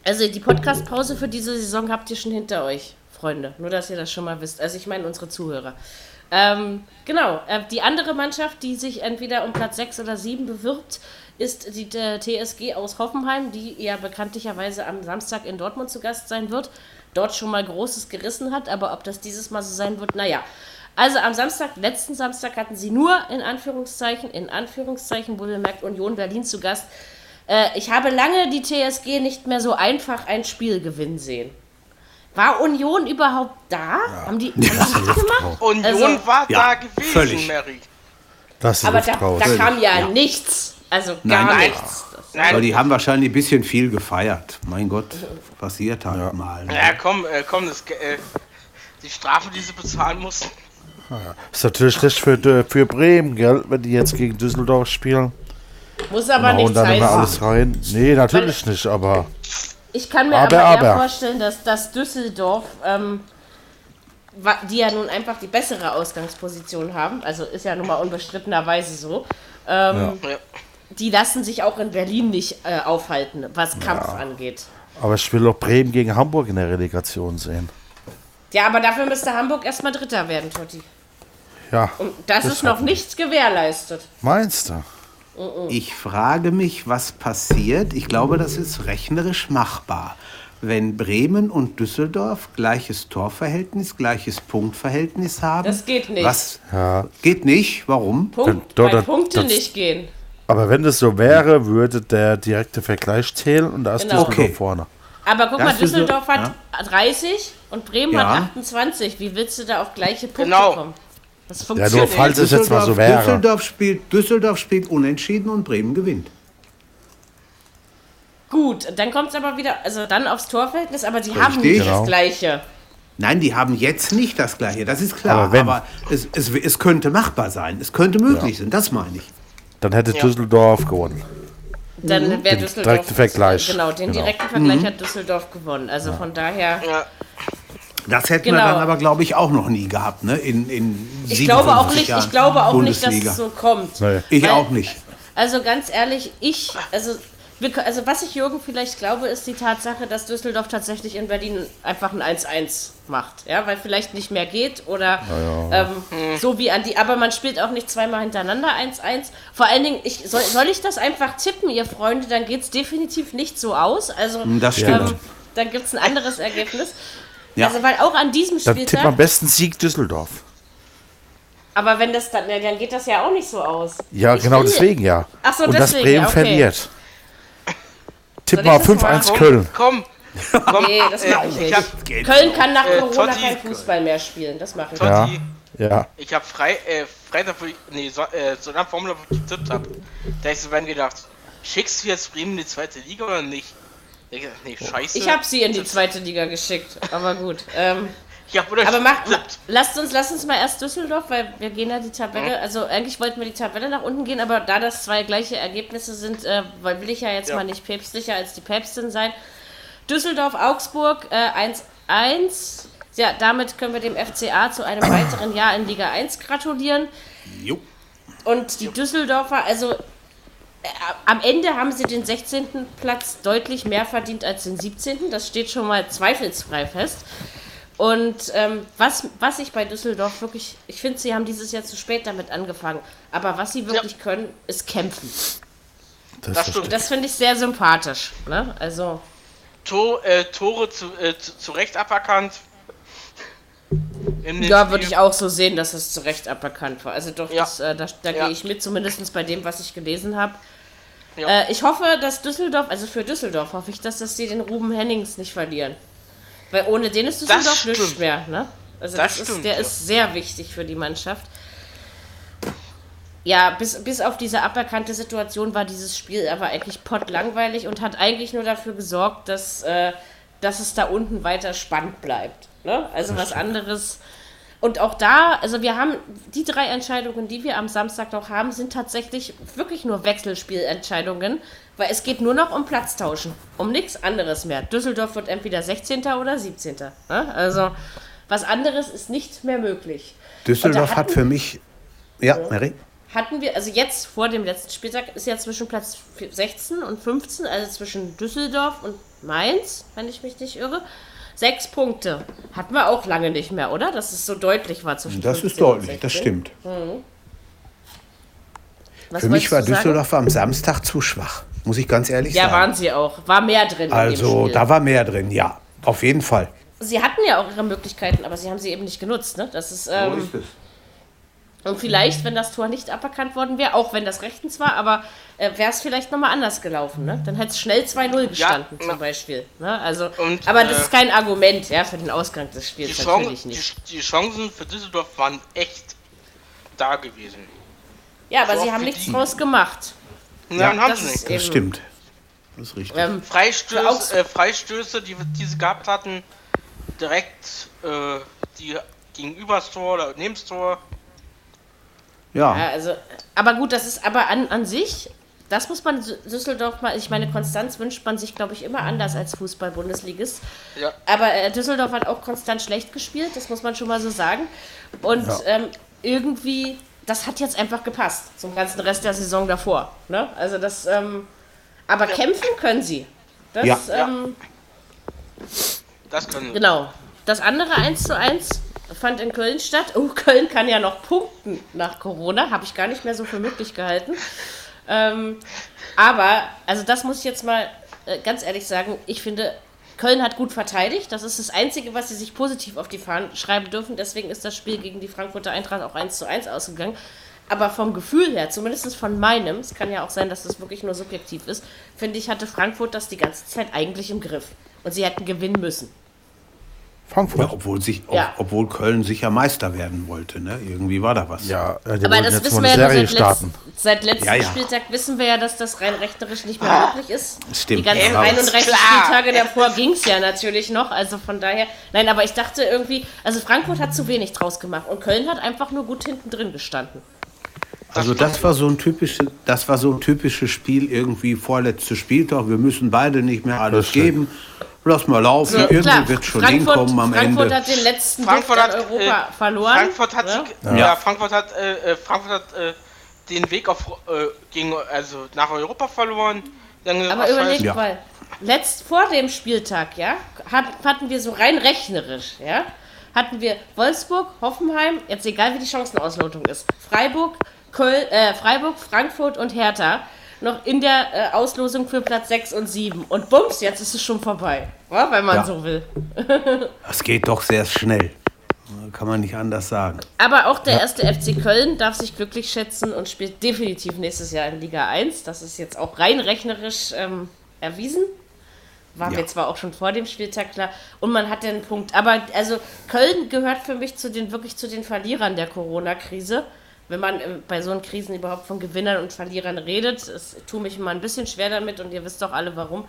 Speaker 2: Also die Podcast-Pause für diese Saison habt ihr schon hinter euch, Freunde. Nur, dass ihr das schon mal wisst. Also ich meine unsere Zuhörer. Ähm, genau, äh, die andere Mannschaft, die sich entweder um Platz 6 oder 7 bewirbt, ist die äh, TSG aus Hoffenheim, die ja bekanntlicherweise am Samstag in Dortmund zu Gast sein wird. Dort schon mal Großes gerissen hat, aber ob das dieses Mal so sein wird, naja. Also am Samstag, letzten Samstag hatten sie nur in Anführungszeichen, in Anführungszeichen, wohlgemerkt Union Berlin zu Gast. Äh, ich habe lange die TSG nicht mehr so einfach ein Spiel gewinnen sehen. War Union überhaupt da? Haben die, haben die mitgemacht?
Speaker 5: Union
Speaker 2: Also-
Speaker 5: war
Speaker 3: Ja,
Speaker 5: da gewesen,
Speaker 3: völlig.
Speaker 5: Mary.
Speaker 4: Das ist
Speaker 2: Aber da,
Speaker 4: raus.
Speaker 2: da kam ja,
Speaker 3: Ja.
Speaker 2: nichts. Also gar
Speaker 3: nein.
Speaker 2: nichts.
Speaker 5: Nein,
Speaker 3: Weil die haben wahrscheinlich ein bisschen viel gefeiert. Mein Gott, passiert halt mal. Ne?
Speaker 5: ja, komm, äh, komm, das, äh, die Strafe, die sie bezahlen mussten.
Speaker 4: Ist natürlich schlecht für, für Bremen, gell, wenn die jetzt gegen Düsseldorf spielen.
Speaker 2: Muss aber
Speaker 4: dann immer
Speaker 2: heißen.
Speaker 4: alles rein. Nee, natürlich nicht, aber
Speaker 2: Ich kann mir
Speaker 4: Aber,
Speaker 2: aber, eher
Speaker 4: aber.
Speaker 2: vorstellen, dass, dass Düsseldorf, ähm, die ja nun einfach die bessere Ausgangsposition haben, also ist ja nun mal unbestrittenerweise so, ähm,
Speaker 5: Ja.
Speaker 2: die lassen sich auch in Berlin nicht äh, aufhalten, was Kampf angeht.
Speaker 4: aber ich will doch Bremen gegen Hamburg in der Relegation sehen.
Speaker 2: Ja, aber dafür müsste Hamburg erstmal Dritter werden, Totti.
Speaker 4: Ja,
Speaker 2: Und das,
Speaker 4: Das
Speaker 2: ist noch
Speaker 4: hoffen
Speaker 2: nicht gewährleistet.
Speaker 4: meinst du?
Speaker 3: Ich frage mich, was passiert. Ich glaube, das ist rechnerisch machbar. Wenn Bremen und Düsseldorf gleiches Torverhältnis, gleiches Punktverhältnis haben.
Speaker 2: Das geht nicht.
Speaker 3: Was?
Speaker 4: Ja.
Speaker 3: Geht nicht? Warum?
Speaker 2: Punkt, weil Punkte
Speaker 4: das-
Speaker 2: nicht gehen.
Speaker 4: Aber wenn das so wäre, würde der direkte Vergleich zählen und da ist
Speaker 2: Genau.
Speaker 4: Düsseldorf
Speaker 3: Okay.
Speaker 4: vorne.
Speaker 2: Aber guck
Speaker 3: Das
Speaker 2: mal,
Speaker 3: ist so-
Speaker 2: Düsseldorf hat 30 und Bremen
Speaker 3: Ja.
Speaker 2: hat 28. Wie willst du da auf gleiche Punkte
Speaker 5: Genau.
Speaker 2: kommen? Das
Speaker 4: Ja,
Speaker 2: funktioniert
Speaker 4: nur
Speaker 2: nicht.
Speaker 4: falls es jetzt mal so wäre.
Speaker 3: Düsseldorf spielt, Düsseldorf spielt unentschieden und Bremen gewinnt.
Speaker 2: Gut, dann kommt es aber wieder, also dann aufs Torverhältnis, aber sie haben nicht
Speaker 4: Genau.
Speaker 2: das gleiche.
Speaker 3: Nein, die haben jetzt nicht das Gleiche, das ist klar.
Speaker 4: Aber
Speaker 3: Aber es, es, es könnte machbar sein, es könnte möglich sein, das meine ich.
Speaker 4: Dann hätte
Speaker 5: Ja.
Speaker 4: Düsseldorf gewonnen.
Speaker 2: Dann wäre
Speaker 4: Mhm. Den
Speaker 2: Düsseldorf.
Speaker 4: direkten Vergleich.
Speaker 2: Genau, den
Speaker 4: Genau.
Speaker 2: direkten Vergleich hat Düsseldorf gewonnen. Also von daher.
Speaker 5: Ja.
Speaker 3: Das hätten
Speaker 2: Genau.
Speaker 3: wir dann aber, glaube ich, auch noch nie gehabt, ne? In, in
Speaker 2: Ich glaube auch
Speaker 3: 57
Speaker 2: nicht, ich
Speaker 3: Jahren
Speaker 2: glaube auch nicht, dass
Speaker 3: Bundesliga.
Speaker 2: es so kommt.
Speaker 4: Nee.
Speaker 3: Ich
Speaker 2: Weil-
Speaker 3: auch nicht.
Speaker 2: Also ganz ehrlich, ich, also, also was ich Jürgen vielleicht glaube, ist die Tatsache, dass Düsseldorf tatsächlich in Berlin einfach ein 1-1 macht. Ja, weil vielleicht nicht mehr geht oder ähm, so wie an die, aber man spielt auch nicht zweimal hintereinander 1-1. Vor allen Dingen, ich, soll, soll ich das einfach tippen, ihr Freunde, dann geht es definitiv nicht so aus. Also
Speaker 3: Das stimmt.
Speaker 2: ähm, dann gibt es ein anderes Ergebnis.
Speaker 3: Ja.
Speaker 2: Also weil auch an diesem
Speaker 4: Dann tippt
Speaker 2: Spieltag,
Speaker 4: am besten Sieg Düsseldorf.
Speaker 2: aber wenn das dann, dann geht das ja auch nicht so aus.
Speaker 4: Ja,
Speaker 2: Ich
Speaker 4: genau
Speaker 2: will-
Speaker 4: deswegen ja.
Speaker 2: Ach so,
Speaker 4: und dass
Speaker 2: deswegen,
Speaker 4: Bremen
Speaker 2: ja, okay.
Speaker 4: verliert. Tipp
Speaker 2: Soll
Speaker 4: mal
Speaker 2: ich das
Speaker 4: 5-1
Speaker 2: machen?
Speaker 4: Köln.
Speaker 5: Komm, komm. [LAUGHS]
Speaker 2: Nee, das mache ich
Speaker 5: ich
Speaker 2: nicht.
Speaker 5: hab-
Speaker 2: Köln kann nach
Speaker 5: Äh,
Speaker 2: Corona
Speaker 5: Totti-
Speaker 2: kein Fußball mehr spielen. Das mache ich
Speaker 4: Ja.
Speaker 2: nicht.
Speaker 5: Totti,
Speaker 4: Ja.
Speaker 5: ich habe frei, äh, Freitag, wo ich, nee, so, äh, so einer Formel wo ich getippt habe, da ich so beiden gedacht, schickst du jetzt Bremen in die zweite Liga oder nicht? Nee, scheiße.
Speaker 2: Ich habe sie in die zweite Liga geschickt, aber gut. [LAUGHS] Ähm,
Speaker 5: oder
Speaker 2: aber mach, ma, lasst, uns, lasst uns mal erst Düsseldorf, weil wir gehen ja die Tabelle. Also eigentlich wollten wir die Tabelle nach unten gehen, aber da das zwei gleiche Ergebnisse sind, äh, weil will ich ja jetzt
Speaker 5: Ja.
Speaker 2: mal nicht päpstlicher als die Päpstin sein. Düsseldorf, Augsburg äh, 1-1. Ja, damit können wir dem FCA zu einem weiteren Jahr in Liga 1 gratulieren.
Speaker 3: Jo.
Speaker 2: Und die Düsseldorfer, also äh, am Ende haben sie den 16. Platz deutlich mehr verdient als den 17. Das steht schon mal zweifelsfrei fest. Und ähm, was, was ich bei Düsseldorf wirklich, ich finde, sie haben dieses Jahr zu spät damit angefangen, aber was sie wirklich können, ist kämpfen.
Speaker 4: Das
Speaker 5: Das stimmt.
Speaker 2: Das finde ich sehr sympathisch. Ne? Also,
Speaker 5: Tor, äh, Tore zu, äh, zu, zu Recht aberkannt.
Speaker 2: Ja, würde ich auch so sehen, dass es zu Recht aberkannt war. Also doch,
Speaker 5: Ja.
Speaker 2: das, äh, da, da
Speaker 5: Ja.
Speaker 2: gehe ich mit, zumindest bei dem, was ich gelesen habe.
Speaker 5: Ja.
Speaker 2: Äh, ich hoffe, dass Düsseldorf, also für Düsseldorf hoffe ich, dass das sie den Ruben Hennings nicht verlieren. Weil ohne den ist Düsseldorf nichts mehr. Ne? Also
Speaker 5: Das
Speaker 2: das ist,
Speaker 5: stimmt,
Speaker 2: der
Speaker 5: ja.
Speaker 2: ist sehr wichtig für die Mannschaft. Ja, bis, bis auf diese aberkannte Situation war dieses Spiel aber eigentlich pottlangweilig und hat eigentlich nur dafür gesorgt, dass, äh, dass es da unten weiter spannend bleibt. Ne? Also was anderes. Und auch da, also wir haben die drei Entscheidungen, die wir am Samstag noch haben, sind tatsächlich wirklich nur Wechselspielentscheidungen, weil es geht nur noch um Platztauschen, um nichts anderes mehr. Düsseldorf wird entweder 16. oder 17. Ne? Also was anderes ist nicht mehr möglich.
Speaker 3: Düsseldorf
Speaker 2: da
Speaker 3: hat
Speaker 2: hatten-
Speaker 3: für mich. Ja, Mary?
Speaker 2: hatten wir, also jetzt vor dem letzten Spieltag ist ja zwischen Platz 16 und 15, also zwischen Düsseldorf und Mainz, wenn ich mich nicht irre, sechs Punkte. Hatten wir auch lange nicht mehr, oder? Dass es so deutlich war zwischen
Speaker 3: Das
Speaker 2: 15
Speaker 3: ist deutlich,
Speaker 2: und
Speaker 3: das
Speaker 2: 16.
Speaker 3: stimmt.
Speaker 2: Was
Speaker 3: Für mich war
Speaker 2: du sagen?
Speaker 3: Düsseldorf am Samstag zu schwach, muss ich ganz ehrlich
Speaker 2: Ja,
Speaker 3: sagen.
Speaker 2: waren sie auch. War mehr drin in dem
Speaker 3: Also,
Speaker 2: Spiel.
Speaker 3: da war mehr drin, ja. Auf jeden Fall.
Speaker 2: sie hatten ja auch ihre Möglichkeiten, aber sie haben sie eben nicht genutzt. Ne? Das ist, ähm, Und vielleicht, wenn das Tor nicht aberkannt worden wäre, auch wenn das rechtens war, aber äh, wäre es vielleicht nochmal anders gelaufen. Ne? Dann hätte es schnell 2-0 gestanden,
Speaker 5: Ja,
Speaker 2: zum Beispiel. Ne? Also,
Speaker 5: Und,
Speaker 2: aber das
Speaker 5: äh,
Speaker 2: ist kein Argument ja, für den Ausgang des
Speaker 5: Die,
Speaker 2: Spiels,
Speaker 5: Chance,
Speaker 2: natürlich
Speaker 5: die,
Speaker 2: nicht.
Speaker 5: die Chancen für Düsseldorf waren echt da gewesen.
Speaker 2: Ja, aber
Speaker 5: so
Speaker 2: sie haben nichts
Speaker 5: die.
Speaker 2: draus gemacht.
Speaker 5: Nein, haben
Speaker 2: das
Speaker 5: sie nicht.
Speaker 2: eben-
Speaker 3: Das stimmt. Das ist richtig.
Speaker 2: Ähm,
Speaker 5: Freistöße, äh, Freistöße die, die sie gehabt hatten, direkt äh, die gegenüber das Tor oder neben das Tor.
Speaker 2: Ja,
Speaker 3: ja,
Speaker 2: also, aber gut, das ist aber an, an sich, das muss man Dü- Düsseldorf mal, ich meine, Konstanz wünscht man sich, glaube ich, immer anders als Fußball-Bundesligist.
Speaker 5: Ja.
Speaker 2: Aber äh, Düsseldorf hat auch konstant schlecht gespielt, das muss man schon mal so sagen. Und ähm, irgendwie, das hat jetzt einfach gepasst zum ganzen Rest der Saison davor. Ne? Also das, ähm, aber kämpfen können sie. Das,
Speaker 3: Ja.
Speaker 2: ähm,
Speaker 5: Das können sie.
Speaker 2: Genau. Das andere 1 zu 1 fand in Köln statt. Oh, Köln kann ja noch punkten nach Corona. Habe ich gar nicht mehr so für möglich gehalten. Ähm, aber, also das muss ich jetzt mal äh, ganz ehrlich sagen, ich finde, Köln hat gut verteidigt. Das ist das Einzige, was sie sich positiv auf die Fahnen schreiben dürfen. Deswegen ist das Spiel gegen die Frankfurter Eintracht auch 1 zu 1 ausgegangen. Aber vom Gefühl her, zumindest von meinem, es kann ja auch sein, dass das wirklich nur subjektiv ist, finde ich, hatte Frankfurt das die ganze Zeit eigentlich im Griff. Und sie hätten gewinnen müssen.
Speaker 4: Frankfurt.
Speaker 3: ja obwohl, sich,
Speaker 2: Ja.
Speaker 3: ob, obwohl Köln sicher Meister werden wollte. Ne? Irgendwie war da was.
Speaker 4: Ja, äh, die
Speaker 2: Aber das
Speaker 4: jetzt
Speaker 2: wissen wir ja seit,
Speaker 4: starten.
Speaker 2: letz, seit letzten
Speaker 3: Ja, ja.
Speaker 2: Spieltag wissen wir ja, dass das rein rechnerisch nicht mehr möglich ist.
Speaker 3: Stimmt.
Speaker 2: Die ganzen
Speaker 3: Ja,
Speaker 2: 31
Speaker 5: klar.
Speaker 2: Spieltage davor ging es ja natürlich noch. Also von daher, nein, aber ich dachte irgendwie, also Frankfurt hat zu wenig draus gemacht und Köln hat einfach nur gut hinten drin gestanden.
Speaker 3: Also das war so ein typisches, das war so ein typisches Spiel irgendwie vorletzte Spieltag. Wir müssen beide nicht mehr alles geben. Lass mal laufen. Irgendwie
Speaker 2: Klar,
Speaker 3: wird schon
Speaker 2: Frankfurt,
Speaker 3: hinkommen am
Speaker 2: Frankfurt
Speaker 3: Ende.
Speaker 2: hat den letzten
Speaker 5: Frankfurt hat,
Speaker 2: Europa
Speaker 5: äh,
Speaker 2: verloren.
Speaker 5: Frankfurt hat,
Speaker 2: ne?
Speaker 5: sich, ja. Frankfurt hat, äh, äh, Frankfurt hat äh, den Weg auf, äh, gegen, also nach Europa verloren. Dann
Speaker 2: Aber
Speaker 5: ach,
Speaker 2: überleg
Speaker 5: scheiße.
Speaker 3: Ja.
Speaker 2: mal, letzt vor dem Spieltag, ja, hat, hatten wir so rein rechnerisch, ja, hatten wir Wolfsburg, Hoffenheim, jetzt egal wie die Chancenauslotung ist, Freiburg, Köln, äh, Freiburg, Frankfurt und Hertha noch in der äh, Auslosung für Platz 6 und 7. Und bums, jetzt ist es schon vorbei, ja, wenn man
Speaker 3: Ja.
Speaker 2: so will. [LAUGHS]
Speaker 3: Das geht doch sehr schnell. Kann man nicht anders sagen.
Speaker 2: Aber auch der erste FC Köln darf sich glücklich schätzen und spielt definitiv nächstes Jahr in Liga 1. Das ist jetzt auch rein rechnerisch ähm, erwiesen. War
Speaker 3: Ja.
Speaker 2: mir zwar auch schon vor dem Spieltag klar. Und man hat den Punkt. Aber also Köln gehört für mich zu den wirklich zu den Verlierern der Corona-Krise. Wenn man äh, bei so Krisen überhaupt von Gewinnern und Verlierern redet, es tut mich immer ein bisschen schwer damit und ihr wisst doch alle warum.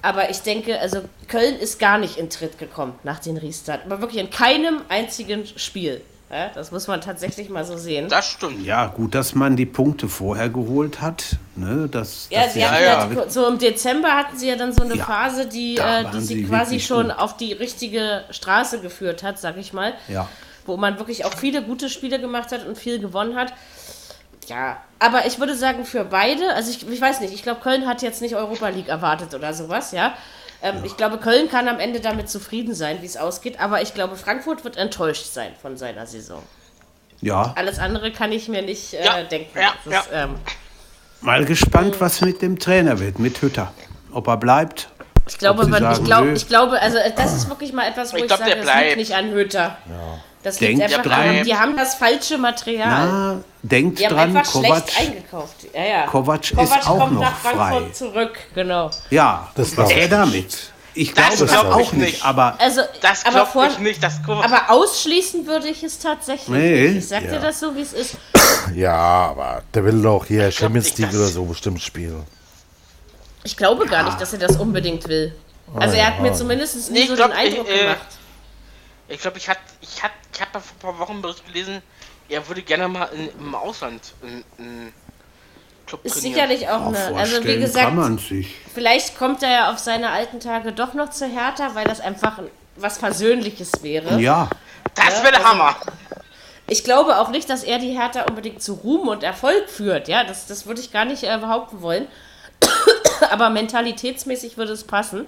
Speaker 2: Aber ich denke, also Köln ist gar nicht in Tritt gekommen nach dem Restart. Aber wirklich in keinem einzigen Spiel. Ja, das muss man tatsächlich mal so sehen.
Speaker 5: Das stimmt.
Speaker 3: Ja, gut, dass man die Punkte vorher geholt hat. Ne? Das,
Speaker 2: Ja,
Speaker 3: das
Speaker 2: sie
Speaker 5: ja,
Speaker 2: ja, so im Dezember hatten sie ja dann so eine
Speaker 3: Ja,
Speaker 2: Phase, die, äh, die sie
Speaker 3: sie
Speaker 2: quasi schon
Speaker 3: gut.
Speaker 2: auf die richtige Straße geführt hat, sag ich mal.
Speaker 3: Ja.
Speaker 2: Wo man wirklich auch viele gute Spiele gemacht hat und viel gewonnen hat. Ja, aber ich würde sagen, für beide, also ich, ich weiß nicht, ich glaube, Köln hat jetzt nicht Europa League erwartet oder sowas, ja. Ähm, Ich glaube, Köln kann am Ende damit zufrieden sein, wie es ausgeht, aber ich glaube, Frankfurt wird enttäuscht sein von seiner Saison.
Speaker 3: ja,
Speaker 2: Alles andere kann ich mir nicht äh,
Speaker 5: Ja,
Speaker 2: denken.
Speaker 5: ja,
Speaker 2: Das ähm,
Speaker 3: mal gespannt, was mit dem Trainer wird, mit Hütter. Ob er bleibt.
Speaker 2: Ich glaube, man, ich,
Speaker 3: sagen,
Speaker 2: glaub,
Speaker 3: nö.
Speaker 2: ich glaube, also das ist wirklich mal etwas, wo
Speaker 5: Ich
Speaker 2: ich,
Speaker 5: glaub,
Speaker 2: sage, das liegt
Speaker 5: bleibt.
Speaker 2: nicht an Höter. Das liegt
Speaker 3: Denkt
Speaker 2: einfach
Speaker 3: dran.
Speaker 2: an, die haben das falsche Material.
Speaker 3: Na, denkt
Speaker 2: die haben
Speaker 3: dran,
Speaker 2: einfach
Speaker 3: Kovac.
Speaker 2: schlecht eingekauft. Ja, ja.
Speaker 3: Kovac ist auch
Speaker 2: kommt
Speaker 3: noch
Speaker 2: nach Frankfurt
Speaker 3: frei.
Speaker 2: zurück, genau.
Speaker 3: Ja,
Speaker 4: Das
Speaker 3: was
Speaker 4: glaub
Speaker 3: er
Speaker 4: ich
Speaker 3: damit? Ich glaube das
Speaker 5: glaub
Speaker 3: auch
Speaker 5: ich
Speaker 3: nicht,
Speaker 5: nicht.
Speaker 3: aber
Speaker 2: Also,
Speaker 5: Das
Speaker 2: aber,
Speaker 5: glaube
Speaker 2: vor,
Speaker 5: ich nicht. Das
Speaker 2: aber ausschließen würde ich es tatsächlich
Speaker 3: Nee.
Speaker 2: nicht. Ich sag dir
Speaker 4: Ja.
Speaker 2: das so, wie es ist.
Speaker 4: Ja, aber der will doch hier Champions
Speaker 5: nicht,
Speaker 4: League
Speaker 5: dass-
Speaker 4: oder so bestimmt spielen.
Speaker 2: Ich glaube gar nicht, dass er das unbedingt will. Also er hat mir zumindest nie
Speaker 5: ich
Speaker 2: so
Speaker 5: glaub,
Speaker 2: den Eindruck
Speaker 5: ich, äh,
Speaker 2: gemacht.
Speaker 5: Ich glaube, ich hatte, ich hatte, ich habe vor ein paar Wochen einen Bericht gelesen, er würde gerne mal in, im Ausland einen, einen Club
Speaker 2: Ist
Speaker 5: trainieren.
Speaker 2: sicherlich auch eine. Also wie gesagt,
Speaker 3: kann man sich.
Speaker 2: Vielleicht kommt er ja auf seine alten Tage doch noch zu Hertha, weil das einfach was Versöhnliches wäre.
Speaker 3: Ja,
Speaker 5: Das wäre der
Speaker 2: also-
Speaker 5: Hammer.
Speaker 2: Ich glaube auch nicht, dass er die Hertha unbedingt zu Ruhm und Erfolg führt. Ja, das, das würde ich gar nicht äh, behaupten wollen. [COUGHS] Aber mentalitätsmäßig würde es passen.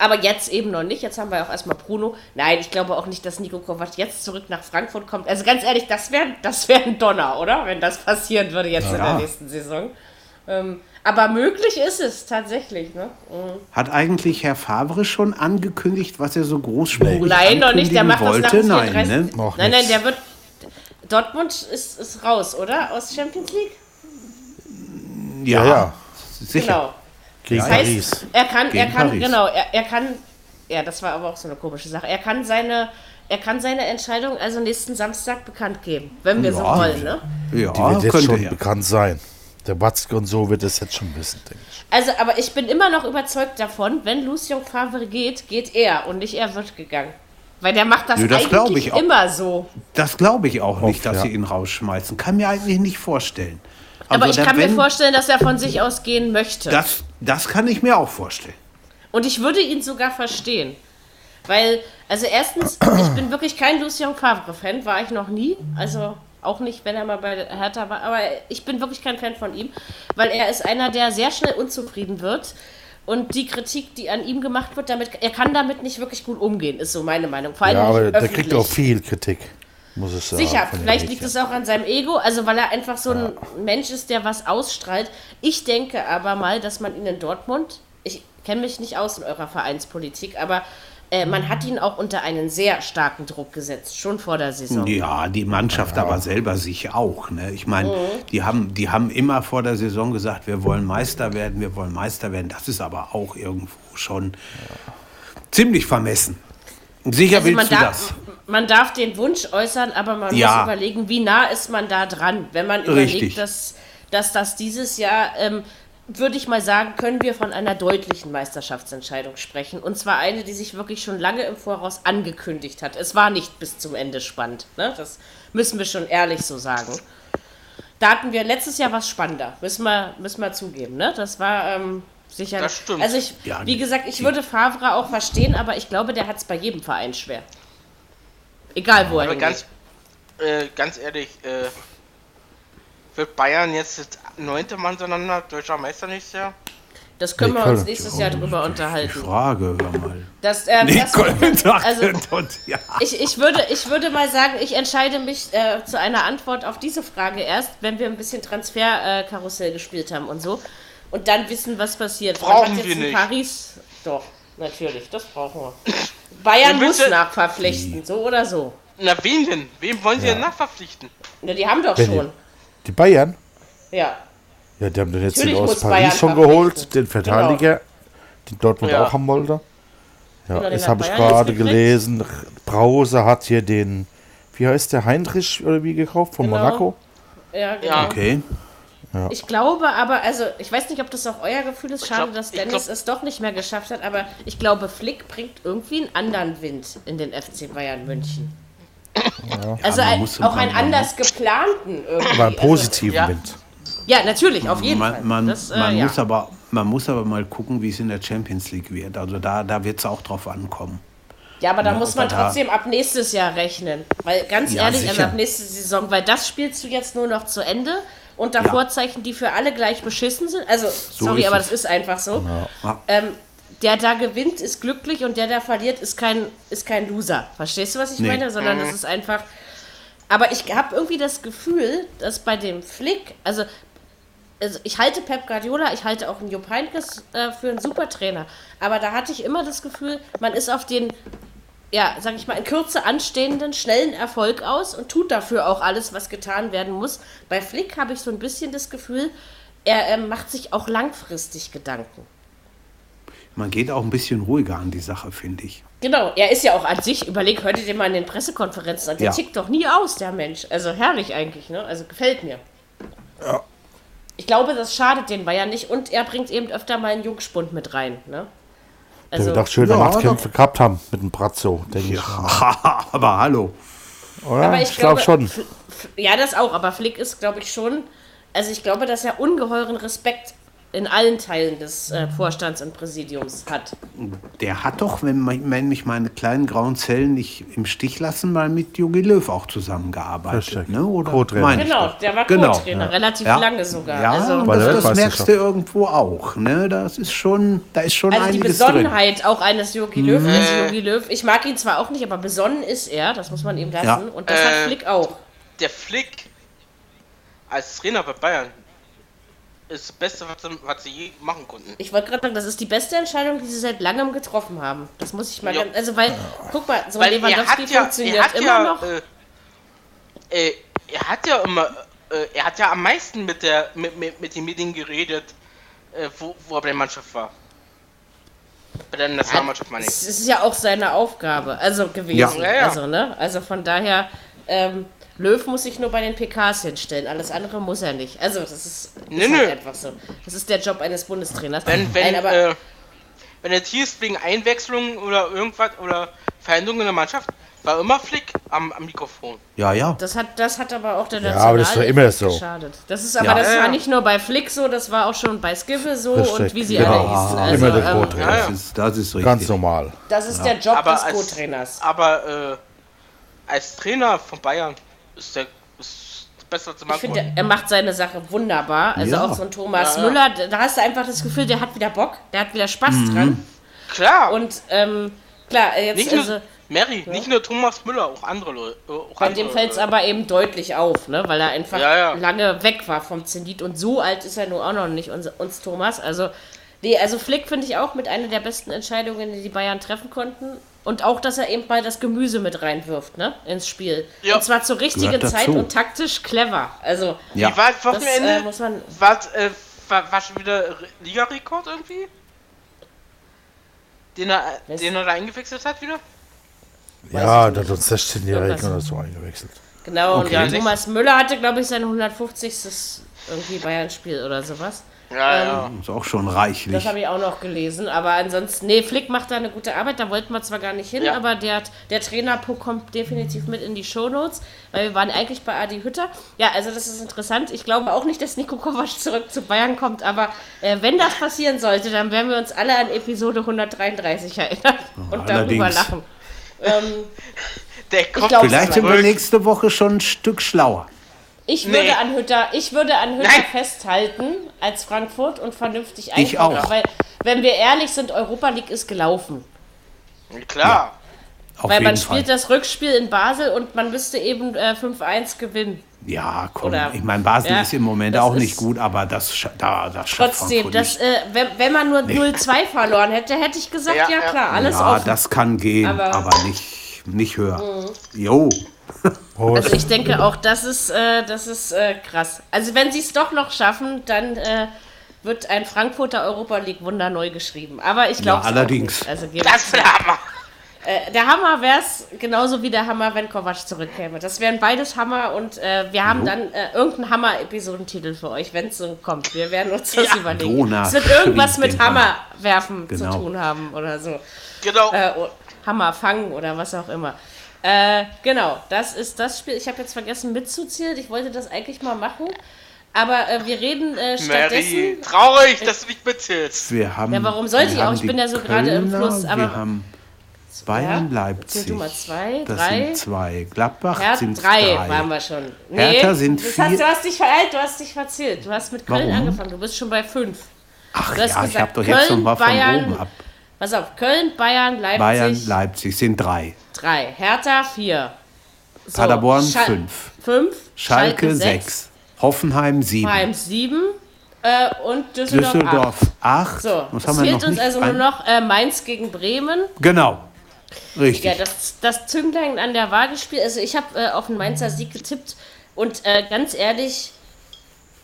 Speaker 2: Aber jetzt eben noch nicht. Jetzt haben wir auch erstmal Bruno. Nein, ich glaube auch nicht, dass Nico Kovac jetzt zurück nach Frankfurt kommt. Also ganz ehrlich, das wäre das wär ein Donner, oder? Wenn das passieren würde jetzt in der
Speaker 3: Ja.
Speaker 2: nächsten Saison. Ähm, aber möglich ist es tatsächlich. Ne? Mhm.
Speaker 3: hat eigentlich Herr Favre schon angekündigt, was er so großspurig
Speaker 2: Nein, noch nicht. Der macht das nach
Speaker 3: wollte? Nein,
Speaker 2: 34.
Speaker 3: ne?
Speaker 4: Noch
Speaker 2: nein, nein, der wird. Dortmund ist, ist raus, oder? Aus Champions League?
Speaker 4: Ja, ja.
Speaker 3: sicher.
Speaker 2: Genau.
Speaker 4: Gegen
Speaker 2: Das
Speaker 4: Paris.
Speaker 2: heißt, er kann, er
Speaker 3: Gegen
Speaker 2: kann,
Speaker 3: Paris.
Speaker 2: genau, er, er kann, ja, das war aber auch so eine komische Sache. Er kann seine, er kann seine Entscheidung also nächsten Samstag bekannt geben, wenn wir so
Speaker 3: Ja.
Speaker 2: wollen, ne?
Speaker 3: Ja,
Speaker 4: Die wird jetzt
Speaker 3: könnte
Speaker 4: schon
Speaker 3: er.
Speaker 4: bekannt sein. Der Watzke und so wird es jetzt schon wissen, denke ich.
Speaker 2: Also, aber ich bin immer noch überzeugt davon, wenn Lucien Favre geht, geht er und nicht er wird gegangen. Weil der macht das,
Speaker 3: Nö, das
Speaker 2: eigentlich
Speaker 3: ich auch.
Speaker 2: immer so.
Speaker 3: Das glaube ich auch nicht, dass
Speaker 4: ja.
Speaker 3: sie ihn rausschmeißen. Kann mir eigentlich nicht vorstellen.
Speaker 2: Aber
Speaker 3: Also,
Speaker 2: ich kann
Speaker 3: wenn-
Speaker 2: mir vorstellen, dass er von sich aus gehen möchte.
Speaker 3: Das, das kann ich mir auch vorstellen.
Speaker 2: Und ich würde ihn sogar verstehen. Weil, also erstens, ich bin [CLEARS THROAT] wirklich kein Lucien Favre-Fan, war ich noch nie. Also auch nicht, wenn er mal bei Hertha war. Aber ich bin wirklich kein Fan von ihm, weil er ist einer, der sehr schnell unzufrieden wird. Und die Kritik, die an ihm gemacht wird, damit, er kann damit nicht wirklich gut umgehen, ist so meine Meinung. Vor allem
Speaker 4: Ja, aber der kriegt auch viel Kritik, muss sagen.
Speaker 2: Sicher, vielleicht liegt es auch an seinem Ego, also weil er einfach so ein Mensch ist, der was ausstrahlt. Ich denke aber mal, dass man ihn in Dortmund, ich kenne mich nicht aus in eurer Vereinspolitik, aber äh, man hat ihn auch unter einen sehr starken Druck gesetzt, schon vor der Saison.
Speaker 3: Ja, die Mannschaft aber selber sich auch. Ne? Ich meine,
Speaker 2: Mhm.
Speaker 3: die, haben, die haben immer vor der Saison gesagt, wir wollen Meister werden, wir wollen Meister werden. Das ist aber auch irgendwo schon ziemlich vermessen. Sicher
Speaker 2: Also man
Speaker 3: willst du
Speaker 2: darf,
Speaker 3: das.
Speaker 2: Man darf den Wunsch äußern, aber man
Speaker 3: Ja.
Speaker 2: muss überlegen, wie nah ist man da dran. Wenn man
Speaker 3: Richtig.
Speaker 2: überlegt, dass, dass das dieses Jahr, ähm, würde ich mal sagen, können wir von einer deutlichen Meisterschaftsentscheidung sprechen. Und zwar eine, die sich wirklich schon lange im Voraus angekündigt hat. Es war nicht bis zum Ende spannend. Ne? Das müssen wir schon ehrlich so sagen. Da hatten wir letztes Jahr was spannender, müssen wir, müssen wir zugeben. Ne? Das war ähm, sicher.
Speaker 5: Das stimmt.
Speaker 2: Also ich,
Speaker 3: Ja,
Speaker 2: wie gesagt, ich würde Favre auch verstehen, aber ich glaube, der hat es bei jedem Verein schwer. Egal wo er
Speaker 5: Aber ganz, äh, ganz ehrlich, äh, wird Bayern jetzt das neunte Mal hintereinander deutscher Meister nächstes Jahr?
Speaker 2: Das können
Speaker 4: Nee,
Speaker 2: wir uns nächstes Jahr drüber
Speaker 3: Die
Speaker 2: unterhalten.
Speaker 3: Frage, hör mal.
Speaker 2: Das, ähm,
Speaker 3: Nee,
Speaker 2: das, also, ich, ich, würde, ich würde mal sagen, ich entscheide mich äh, zu einer Antwort auf diese Frage erst, wenn wir ein bisschen Transferkarussell äh, Karussell gespielt haben und so. Und dann wissen, was passiert.
Speaker 5: Brauchen wir
Speaker 2: in
Speaker 5: nicht.
Speaker 2: Paris. Doch, natürlich, das brauchen wir. Bayern muss nachverpflichten, so oder so.
Speaker 5: Na, wen denn? Wem wollen sie denn nachverpflichten?
Speaker 2: Ja, die haben doch
Speaker 4: Wen
Speaker 2: schon.
Speaker 4: Die Bayern?
Speaker 2: Ja.
Speaker 4: Ja, die haben den jetzt
Speaker 2: Natürlich
Speaker 4: den aus
Speaker 2: muss Bayern
Speaker 4: Paris schon geholt, den Verteidiger, den Dortmund
Speaker 5: Ja.
Speaker 4: auch haben wollte. Ja,
Speaker 2: Genau,
Speaker 4: das habe ich gerade gelesen. Brause hat hier den, wie heißt der, Heinrich oder wie gekauft, von
Speaker 2: Genau.
Speaker 4: Monaco?
Speaker 2: Ja, genau.
Speaker 5: Ja.
Speaker 2: Ich glaube aber, also ich weiß nicht, ob das auch euer Gefühl ist. Schade,
Speaker 5: glaub-
Speaker 2: dass Dennis
Speaker 5: glaub-
Speaker 2: es doch nicht mehr geschafft hat. Aber ich glaube, Flick bringt irgendwie einen anderen Wind in den FC Bayern München. Also
Speaker 3: man
Speaker 2: ein, auch einen
Speaker 3: man-
Speaker 2: anders geplanten irgendwie.
Speaker 4: Aber einen
Speaker 2: Also,
Speaker 4: positiven
Speaker 5: ja.
Speaker 4: Wind.
Speaker 2: ja, natürlich, auf jeden Fall.
Speaker 3: Man, man,
Speaker 2: Das, äh,
Speaker 3: man,
Speaker 2: ja.
Speaker 3: muss aber, man muss aber mal gucken, wie es in der Champions League wird. Also da, da wird es auch drauf ankommen.
Speaker 2: ja, aber da
Speaker 3: Ja,
Speaker 2: muss man
Speaker 3: er da-
Speaker 2: trotzdem ab nächstes Jahr rechnen. Weil ganz
Speaker 3: Ja,
Speaker 2: ehrlich, also ab nächste Saison, weil das spielst du jetzt nur noch zu Ende. Und davor
Speaker 3: Ja.
Speaker 2: Zeichen, die für alle gleich beschissen sind. Also, sorry,
Speaker 3: ist
Speaker 2: aber
Speaker 3: es.
Speaker 2: das ist einfach so.
Speaker 3: Ja.
Speaker 2: Ähm, der da gewinnt, ist glücklich und der da verliert, ist kein, ist kein Loser. Verstehst du, was ich
Speaker 3: Nee.
Speaker 2: meine? Sondern das ist einfach. Aber ich habe irgendwie das Gefühl, dass bei dem Flick, also, also ich halte Pep Guardiola, ich halte auch einen Jupp Heynckes äh, für einen super Trainer. Aber da hatte ich immer das Gefühl, man ist auf den, ja, sag ich mal, in Kürze anstehenden, schnellen Erfolg aus und tut dafür auch alles, was getan werden muss. Bei Flick habe ich so ein bisschen das Gefühl, er ähm, macht sich auch langfristig Gedanken.
Speaker 3: Man geht auch ein bisschen ruhiger an die Sache, finde ich.
Speaker 2: Genau, er ist ja auch an sich, überleg, hört ihr den mal in den Pressekonferenzen an, der
Speaker 3: Ja.
Speaker 2: tickt doch nie aus, der Mensch. Also herrlich eigentlich, ne? Also gefällt mir. Ich glaube, das schadet den Bayern nicht und er bringt eben öfter mal einen Jungspund mit rein, ne?
Speaker 4: Der
Speaker 2: Also,
Speaker 4: wird auch schöne
Speaker 3: Ja,
Speaker 4: Machtkämpfe gehabt haben mit dem Brazzo, denke ich. [LAUGHS]
Speaker 3: aber hallo.
Speaker 4: Oder?
Speaker 2: aber
Speaker 4: ich
Speaker 2: ich
Speaker 4: glaube
Speaker 2: glaube
Speaker 4: schon.
Speaker 2: F- F- Ja, das auch, aber Flick ist, glaube ich, schon, also ich glaube, dass er ungeheuren Respekt in allen Teilen des äh, Vorstands und Präsidiums hat.
Speaker 3: Der hat doch, wenn, man- wenn mich meine kleinen grauen Zellen nicht im Stich lassen, mal mit Jogi Löw auch zusammengearbeitet. Ne? Oder
Speaker 4: Co-Trainer.
Speaker 2: Genau, der war
Speaker 3: Genau.
Speaker 2: Co-Trainer, relativ
Speaker 3: Ja.
Speaker 2: lange sogar.
Speaker 3: Ja,
Speaker 2: also,
Speaker 3: das, das merkst du irgendwo auch. Ne? Das ist schon, da ist schon
Speaker 2: Also die
Speaker 3: einiges drin. Mhm.
Speaker 2: Besonnenheit auch eines Jogi Löw ist Jogi Löw. Ich mag ihn zwar auch nicht, aber besonnen ist er, das muss man ihm lassen.
Speaker 3: Ja.
Speaker 2: Und das hat
Speaker 5: Äh,
Speaker 2: Flick auch.
Speaker 5: Der Flick als Trainer bei Bayern ist das Beste, was sie, was sie je machen konnten.
Speaker 2: Ich wollte gerade sagen, das ist die beste Entscheidung, die sie seit langem getroffen haben. Das muss ich mal
Speaker 5: Ja.
Speaker 2: ganz, also weil, guck mal, so
Speaker 5: Weil er
Speaker 2: Lewandowski
Speaker 5: hat ja,
Speaker 2: funktioniert
Speaker 5: er hat
Speaker 2: immer
Speaker 5: ja,
Speaker 2: noch.
Speaker 5: Äh, äh, er hat ja immer, äh, er hat ja am meisten mit der, mit, mit, mit den Medien geredet, äh, wo, wo er bei der Mannschaft war. Bei der Nationalmannschaft meine ich.
Speaker 2: Es ist ja auch seine Aufgabe, also gewesen.
Speaker 3: Ja.
Speaker 2: Also, ne? Also von daher, ähm, Löw muss sich nur bei den PKs hinstellen, alles andere muss er nicht. Also das ist, ist
Speaker 5: Nö,
Speaker 2: halt
Speaker 5: nö.
Speaker 2: einfach so. Das ist der Job eines Bundestrainers.
Speaker 5: Wenn, wenn,
Speaker 2: Nein, aber
Speaker 5: äh, wenn es hieß wegen Einwechslung oder irgendwas oder Veränderungen in der Mannschaft, war immer Flick am, am Mikrofon.
Speaker 3: Ja, ja.
Speaker 2: das hat, das hat aber auch der
Speaker 4: Ja, aber das war immer so.
Speaker 2: geschadet. Das ist aber
Speaker 3: Ja.
Speaker 2: das
Speaker 5: Ja,
Speaker 2: war nicht nur bei Flick so, das war auch schon bei Skiffle so
Speaker 4: Richtig,
Speaker 2: und wie sie
Speaker 4: genau.
Speaker 2: alle hießen. Also,
Speaker 4: Immer der
Speaker 2: ähm,
Speaker 4: Co-Trainer.
Speaker 5: Ja, ja.
Speaker 3: Das ist, das ist richtig.
Speaker 4: Ganz normal.
Speaker 2: das ist der Job
Speaker 5: Aber
Speaker 2: des Co-Trainers.
Speaker 5: Aber äh, als Trainer von Bayern ist der ist besser zu
Speaker 2: Ich
Speaker 5: machen.
Speaker 2: finde, er macht seine Sache wunderbar. Also
Speaker 3: Ja.
Speaker 2: auch so ein Thomas
Speaker 5: Ja, ja.
Speaker 2: Müller, da hast du einfach das Gefühl, der hat wieder Bock, der hat wieder Spaß
Speaker 3: Mhm.
Speaker 2: dran.
Speaker 5: Klar,
Speaker 2: Und ähm, klar, äh, jetzt
Speaker 5: nicht
Speaker 2: also,
Speaker 5: nur Mary, nicht nur Thomas Müller, auch andere Leute. äh, Auch
Speaker 2: bei
Speaker 5: andere,
Speaker 2: dem fällt es aber eben deutlich auf, ne? weil er einfach
Speaker 5: Ja, ja.
Speaker 2: lange weg war vom Zenit und so alt ist er nun auch noch nicht, uns, uns Thomas. Also, nee, also Flick finde ich auch mit einer der besten Entscheidungen, die die Bayern treffen konnten. Und auch, dass er eben mal das Gemüse mit reinwirft, ne, ins Spiel.
Speaker 5: Ja.
Speaker 2: Und zwar zur richtigen Zeit und taktisch clever. Also,
Speaker 3: Ja.
Speaker 5: Wie war das
Speaker 2: das
Speaker 5: Wochenende?
Speaker 2: äh, muss man.
Speaker 5: war, äh, war, war schon wieder Re- Ligarekord irgendwie? Den er, den er da eingewechselt hat wieder?
Speaker 4: Ja, da hat uns 16-Jährigen
Speaker 2: Irgendwas.
Speaker 4: oder so eingewechselt.
Speaker 2: Genau,
Speaker 3: Okay.
Speaker 2: und Thomas Müller hatte, glaube ich, sein 150. irgendwie Bayern-Spiel oder sowas.
Speaker 5: Ja, ja.
Speaker 3: Ist auch schon
Speaker 2: Das
Speaker 3: reichlich.
Speaker 2: habe ich auch noch gelesen. Aber ansonsten, nee, Flick macht da eine gute Arbeit. Da wollten wir zwar gar nicht hin,
Speaker 5: Ja.
Speaker 2: aber der, der Trainer kommt definitiv mit in die Shownotes, weil wir waren eigentlich bei Adi Hütter. Ja, also das ist interessant. Ich glaube auch nicht, dass Nico Kovac zurück zu Bayern kommt, aber äh, wenn das passieren sollte, dann werden wir uns alle an Episode 133 erinnern und darüber
Speaker 3: allerdings.
Speaker 2: lachen. Ähm,
Speaker 5: Der kommt
Speaker 2: glaub,
Speaker 3: Vielleicht sind wir nächste Woche schon ein Stück schlauer.
Speaker 2: Ich
Speaker 5: Nee.
Speaker 2: würde an Hütter, ich würde an Hütter
Speaker 5: Nein.
Speaker 2: festhalten als Frankfurt und vernünftig
Speaker 3: Ich
Speaker 2: einkaufen.
Speaker 3: auch.
Speaker 2: Weil, wenn wir ehrlich sind, Europa League ist gelaufen.
Speaker 5: Klar.
Speaker 3: Auf
Speaker 2: Weil man
Speaker 3: Fall.
Speaker 2: spielt das Rückspiel in Basel und man müsste eben äh, 5-1 gewinnen.
Speaker 3: Ja, komm.
Speaker 2: Oder-
Speaker 3: ich meine, Basel
Speaker 2: Ja,
Speaker 3: ist im Moment auch nicht gut, aber das, da, das schafft
Speaker 2: Trotzdem,
Speaker 3: Frankfurt
Speaker 2: das,
Speaker 3: nicht.
Speaker 2: äh, wenn, wenn man nur 0-2 verloren hätte, hätte ich gesagt, ja,
Speaker 5: Ja, ja.
Speaker 2: klar, alles
Speaker 3: Ja,
Speaker 2: offen.
Speaker 3: das kann gehen,
Speaker 2: Aber-
Speaker 3: aber, nicht, nicht höher. Jo.
Speaker 2: Also ich denke auch, das ist, äh, das ist äh, krass. Also wenn sie es doch noch schaffen, dann äh, wird ein Frankfurter Europa League Wunder neu geschrieben. Aber ich glaube
Speaker 3: Ja, allerdings.
Speaker 2: Also,
Speaker 5: Das wäre. Hammer.
Speaker 2: Äh, der Hammer wäre es genauso wie der Hammer, wenn Kovac zurückkäme. Das wären beides Hammer und äh, wir haben dann äh, irgendeinen Hammer-Episodentitel für euch, wenn es so kommt. Wir werden uns das
Speaker 5: Ja.
Speaker 2: überlegen.
Speaker 3: Dona
Speaker 2: es wird irgendwas mit Hammer werfen
Speaker 3: Genau.
Speaker 2: zu tun haben oder so.
Speaker 5: Genau.
Speaker 2: Äh, o- Hammer fangen oder was auch immer. Äh, genau, das ist das Spiel. Ich habe jetzt vergessen mitzuzählen. Ich wollte das eigentlich mal machen. Aber äh, wir reden äh,
Speaker 5: Mary,
Speaker 2: stattdessen.
Speaker 5: traurig, dass du nicht mitzählst.
Speaker 3: Wir haben,
Speaker 2: Ja, warum sollte ich auch? Ich bin ja so gerade im Fluss, aber-
Speaker 3: wir haben Bayern,
Speaker 2: Ja,
Speaker 3: Leipzig.
Speaker 2: du mal zwei,
Speaker 3: das
Speaker 2: drei.
Speaker 3: sind zwei. Gladbach
Speaker 2: Herr,
Speaker 3: sind
Speaker 2: drei,
Speaker 3: drei.
Speaker 2: waren wir schon.
Speaker 3: Hertha sind
Speaker 2: das
Speaker 3: vier.
Speaker 2: Hast, du, hast dich vereilt, du hast dich verzählt. Du hast mit Köln
Speaker 3: Warum?
Speaker 2: angefangen. Du bist schon bei fünf.
Speaker 3: Ach ja, ich
Speaker 2: gesagt,
Speaker 3: habe doch jetzt
Speaker 2: Köln,
Speaker 3: noch mal von
Speaker 2: Bayern,
Speaker 3: oben ab.
Speaker 2: Pass auf, Köln, Bayern, Leipzig,
Speaker 3: Bayern, Leipzig sind drei.
Speaker 2: Drei. Hertha, vier. So,
Speaker 3: Paderborn,
Speaker 2: Schal-
Speaker 3: fünf.
Speaker 2: Fünf.
Speaker 3: Schalke, sechs. Hoffenheim sieben.
Speaker 2: Heim, sieben. Äh, und Düsseldorf,
Speaker 3: Düsseldorf
Speaker 2: acht.
Speaker 3: acht.
Speaker 2: So,
Speaker 3: Was
Speaker 2: es
Speaker 3: haben
Speaker 2: fehlt uns also nur noch äh, Mainz gegen Bremen.
Speaker 3: Genau. Richtig.
Speaker 2: Ja, das, das Zünglein an der Waage spielt. Also ich habe äh, auf den Mainzer Sieg getippt und äh, ganz ehrlich,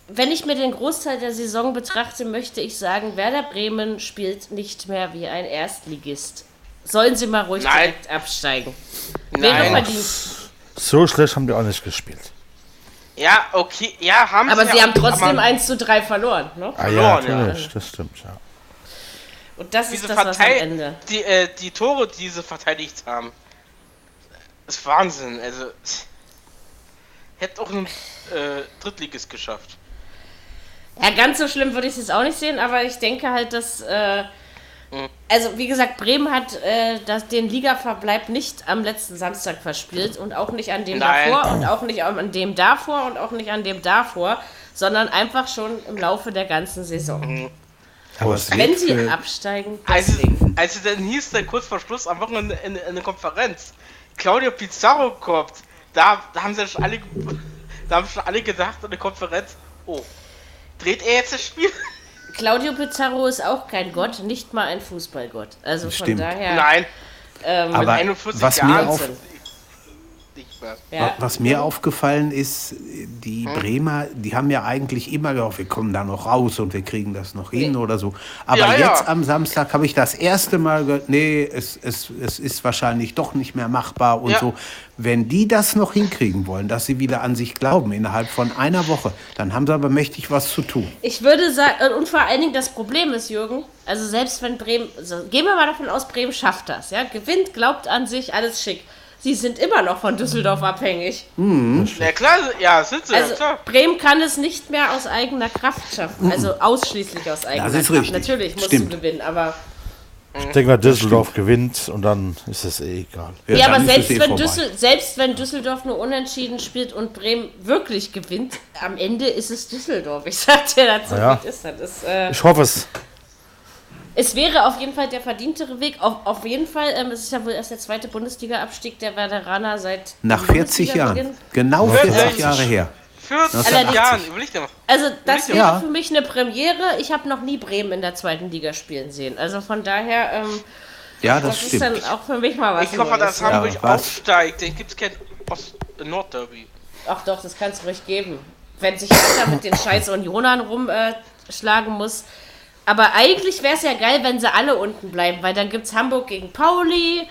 Speaker 2: wenn ich mir den Großteil der Saison betrachte, möchte ich sagen, Werder Bremen spielt nicht mehr wie ein Erstligist. Sollen sie mal ruhig
Speaker 5: Nein.
Speaker 2: direkt absteigen. Wäre
Speaker 5: Nein.
Speaker 2: verdient.
Speaker 4: So schlecht haben die auch nicht gespielt.
Speaker 5: Ja, okay. Ja, haben
Speaker 2: Aber
Speaker 5: ja
Speaker 2: sie haben trotzdem
Speaker 5: aber
Speaker 2: 1 zu 3 verloren. Ne?
Speaker 4: Ah ja,
Speaker 5: Verloren, ja.
Speaker 4: natürlich, das stimmt, ja.
Speaker 2: Und das
Speaker 5: Diese
Speaker 2: ist das, was am Ende.
Speaker 5: die, äh, die Tore, die sie verteidigt haben, ist Wahnsinn. Also, hätte auch ein äh, Drittligist geschafft.
Speaker 2: Ja, ganz so schlimm würde ich es jetzt auch nicht sehen, aber ich denke halt, dass. Äh. Also, wie gesagt, Bremen hat äh, das, den Ligaverbleib nicht am letzten Samstag verspielt und auch nicht an dem
Speaker 5: Nein.
Speaker 2: davor und auch nicht an dem davor und auch nicht an dem davor, sondern einfach schon im Laufe der ganzen Saison.
Speaker 3: Aber es
Speaker 2: Wenn sie
Speaker 3: für-
Speaker 2: absteigen,
Speaker 5: Also,
Speaker 2: deswegen.
Speaker 5: als es dann hieß, dann kurz vor Schluss am Wochenende in, in, in der Konferenz, Claudio Pizarro kommt, da, da haben sie schon alle, [LAUGHS] da haben schon alle gedacht in der Konferenz, oh, dreht er jetzt das Spiel?
Speaker 2: Claudio Pizarro ist auch kein Gott, nicht mal ein Fußballgott. Also von
Speaker 3: Stimmt.
Speaker 2: daher.
Speaker 5: Nein,
Speaker 2: Ähm,
Speaker 5: mit
Speaker 3: Aber
Speaker 5: 41
Speaker 3: was mir
Speaker 5: Jahren.
Speaker 3: auf,
Speaker 2: Wahnsinn. Ja.
Speaker 3: Was mir aufgefallen ist, die Bremer, die haben ja eigentlich immer gedacht, wir kommen da noch raus und wir kriegen das noch hin oder so. Aber
Speaker 5: Ja, ja.
Speaker 3: jetzt am Samstag habe ich das erste Mal gehört, nee, es, es, es ist wahrscheinlich doch nicht mehr machbar und
Speaker 5: Ja.
Speaker 3: so. Wenn die das noch hinkriegen wollen, dass sie wieder an sich glauben innerhalb von einer Woche, dann haben sie aber mächtig was zu tun.
Speaker 2: Ich würde sagen, und vor allen Dingen das Problem ist, Jürgen, also selbst wenn Bremen, also gehen wir mal davon aus, Bremen schafft das, ja, gewinnt, glaubt an sich, alles schick. Sie sind immer noch von Düsseldorf abhängig.
Speaker 5: Na klar, ja, sind sie, ja
Speaker 2: Also
Speaker 5: klar.
Speaker 2: Bremen kann es nicht mehr aus eigener Kraft schaffen, also ausschließlich aus eigener
Speaker 3: Das ist
Speaker 2: Kraft.
Speaker 3: richtig.
Speaker 2: Natürlich musst
Speaker 3: Stimmt.
Speaker 2: du gewinnen, aber
Speaker 4: Ich denke mal, Düsseldorf gewinnt und dann ist es eh egal.
Speaker 2: ja, aber
Speaker 3: dann ist
Speaker 2: selbst
Speaker 3: eh
Speaker 2: wenn. Düssel, selbst wenn Düsseldorf nur unentschieden spielt und Bremen wirklich gewinnt, am Ende ist es Düsseldorf. Ich sag dir dazu,
Speaker 4: Ja.
Speaker 2: wie ist das. Ist, äh,
Speaker 4: Ich hoffe es.
Speaker 2: Es wäre auf jeden Fall der verdientere Weg. Auf, auf jeden Fall, ähm, es ist ja wohl erst der zweite Bundesliga-Abstieg der Werderaner seit
Speaker 3: Nach
Speaker 2: dem
Speaker 3: 40 Jahren. Genau
Speaker 5: 40
Speaker 3: 40 Jahre her.
Speaker 5: 40
Speaker 2: Allerdings-
Speaker 5: Jahren, überleg dir mal.
Speaker 2: Also das wäre
Speaker 3: Ja.
Speaker 2: für mich eine Premiere. Ich habe noch nie Bremen in der zweiten Liga spielen sehen. Also von daher, ähm,
Speaker 3: Ja, das,
Speaker 2: das, ist
Speaker 3: stimmt.
Speaker 2: dann auch für mich mal was
Speaker 5: Ich hoffe, dass. Hamburg
Speaker 3: Ja,
Speaker 5: aufsteigt. Dann gibt es kein Ost-Nord-Derby.
Speaker 2: Ach doch, das kann es ruhig geben. Wenn sich einer mit den scheiß Unionern rumschlagen äh, schlagen muss. Aber eigentlich wäre es ja geil, wenn sie alle unten bleiben, weil dann gibt es Hamburg gegen Pauli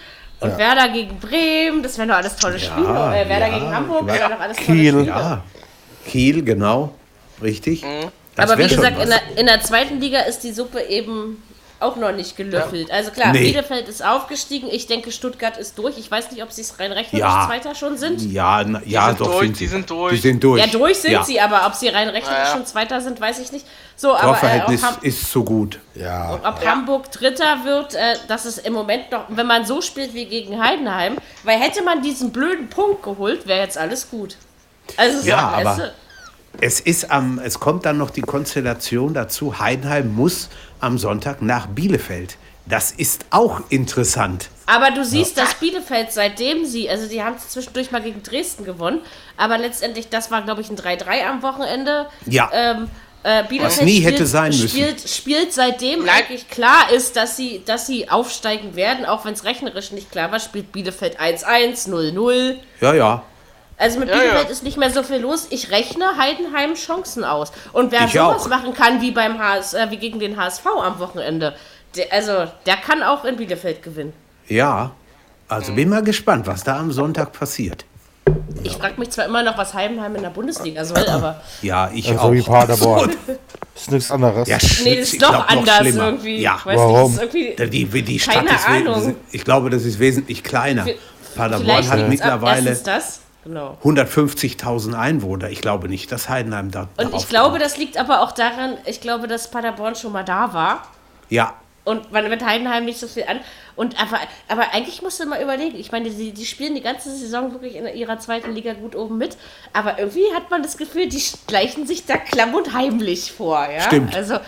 Speaker 2: und Werder gegen Bremen. Das wären doch alles tolle Spiele. Äh, Werder
Speaker 3: ja,
Speaker 2: gegen Hamburg, das wären doch alles tolle
Speaker 4: Kiel.
Speaker 2: Spiele.
Speaker 3: Ja, Kiel, genau. Richtig. Das
Speaker 2: Aber wie gesagt, in der, in der zweiten Liga ist die Suppe eben auch noch nicht gelöffelt. Also klar,
Speaker 3: Nee.
Speaker 2: Bielefeld ist aufgestiegen. Ich denke, Stuttgart ist durch. Ich weiß nicht, ob sie es rein rechnerisch
Speaker 3: Ja.
Speaker 2: Zweiter schon sind.
Speaker 3: Ja, na, ja
Speaker 5: sind
Speaker 3: doch
Speaker 5: durch,
Speaker 3: sind sie.
Speaker 5: die sind durch.
Speaker 3: Die sind durch.
Speaker 2: Ja, durch sind
Speaker 3: Ja.
Speaker 2: sie, aber ob sie rein rechnerisch
Speaker 5: Ja, ja.
Speaker 2: schon Zweiter sind, weiß ich nicht. So, aber äh,
Speaker 3: ist so gut.
Speaker 4: Ja.
Speaker 2: ob Hamburg Dritter wird, äh, das ist im Moment noch, wenn man so spielt wie gegen Heidenheim, weil hätte man diesen blöden Punkt geholt, wäre jetzt alles gut. Also,
Speaker 3: Ja,
Speaker 2: so,
Speaker 3: aber-
Speaker 2: weißt du,
Speaker 3: Es ist am, es kommt dann noch die Konstellation dazu. Heidenheim muss am Sonntag nach Bielefeld. Das ist auch interessant.
Speaker 2: Aber du siehst, dass Bielefeld seitdem sie, also die haben zwischendurch mal gegen Dresden gewonnen, aber letztendlich, das war glaube ich ein 3-3 am Wochenende.
Speaker 3: Ja.
Speaker 2: Ähm, äh, Bielefeld
Speaker 3: Was nie
Speaker 2: spielt,
Speaker 3: hätte sein müssen.
Speaker 2: Spielt, spielt seitdem
Speaker 5: Nein.
Speaker 2: eigentlich klar ist, dass sie, dass sie aufsteigen werden, auch wenn es rechnerisch nicht klar war, spielt Bielefeld 1-1, 0-0.
Speaker 3: Ja, ja.
Speaker 2: Also mit
Speaker 5: Ja,
Speaker 2: Bielefeld
Speaker 5: ja.
Speaker 2: ist nicht mehr so viel los. Ich rechne Heidenheim Chancen aus. Und wer
Speaker 3: Ich
Speaker 2: sowas
Speaker 3: auch.
Speaker 2: machen kann wie beim HS, äh, wie gegen den HSV am Wochenende, der, also der kann auch in Bielefeld gewinnen.
Speaker 3: Ja. Also bin mal gespannt, was da am Sonntag passiert.
Speaker 2: Ich frage mich zwar immer noch, was Heidenheim in der Bundesliga soll, [CLEARS THROAT] aber
Speaker 3: Ja, ich
Speaker 4: Also
Speaker 3: auch.
Speaker 4: wie Paderborn. [LAUGHS] Ist nichts anderes.
Speaker 3: Ja,
Speaker 2: nee, das
Speaker 3: ich
Speaker 2: ist doch anders
Speaker 3: schlimmer.
Speaker 2: irgendwie.
Speaker 3: Ja,
Speaker 4: Warum?
Speaker 2: Nicht, ist irgendwie,
Speaker 3: die, die Stadt
Speaker 2: Keine
Speaker 3: ist
Speaker 2: Ahnung.
Speaker 3: Ich glaube, das ist wesentlich kleiner. Paderborn
Speaker 2: vielleicht
Speaker 3: hat
Speaker 2: liegt's ab-
Speaker 3: mittlerweile
Speaker 2: erstens das. Genau.
Speaker 3: 150.000 Einwohner. Ich glaube nicht, dass Heidenheim da
Speaker 2: Und ich glaube,
Speaker 3: kommt.
Speaker 2: das liegt aber auch daran, ich glaube, dass Paderborn schon mal da war.
Speaker 3: Ja,
Speaker 2: Und man mit Heidenheim nicht so viel an. Und aber, aber eigentlich musst du mal überlegen. Ich meine, die, die spielen die ganze Saison wirklich in ihrer zweiten Liga gut oben mit. Aber irgendwie hat man das Gefühl, die gleichen sich da klamm und heimlich vor. Ja?
Speaker 3: Stimmt.
Speaker 2: Also,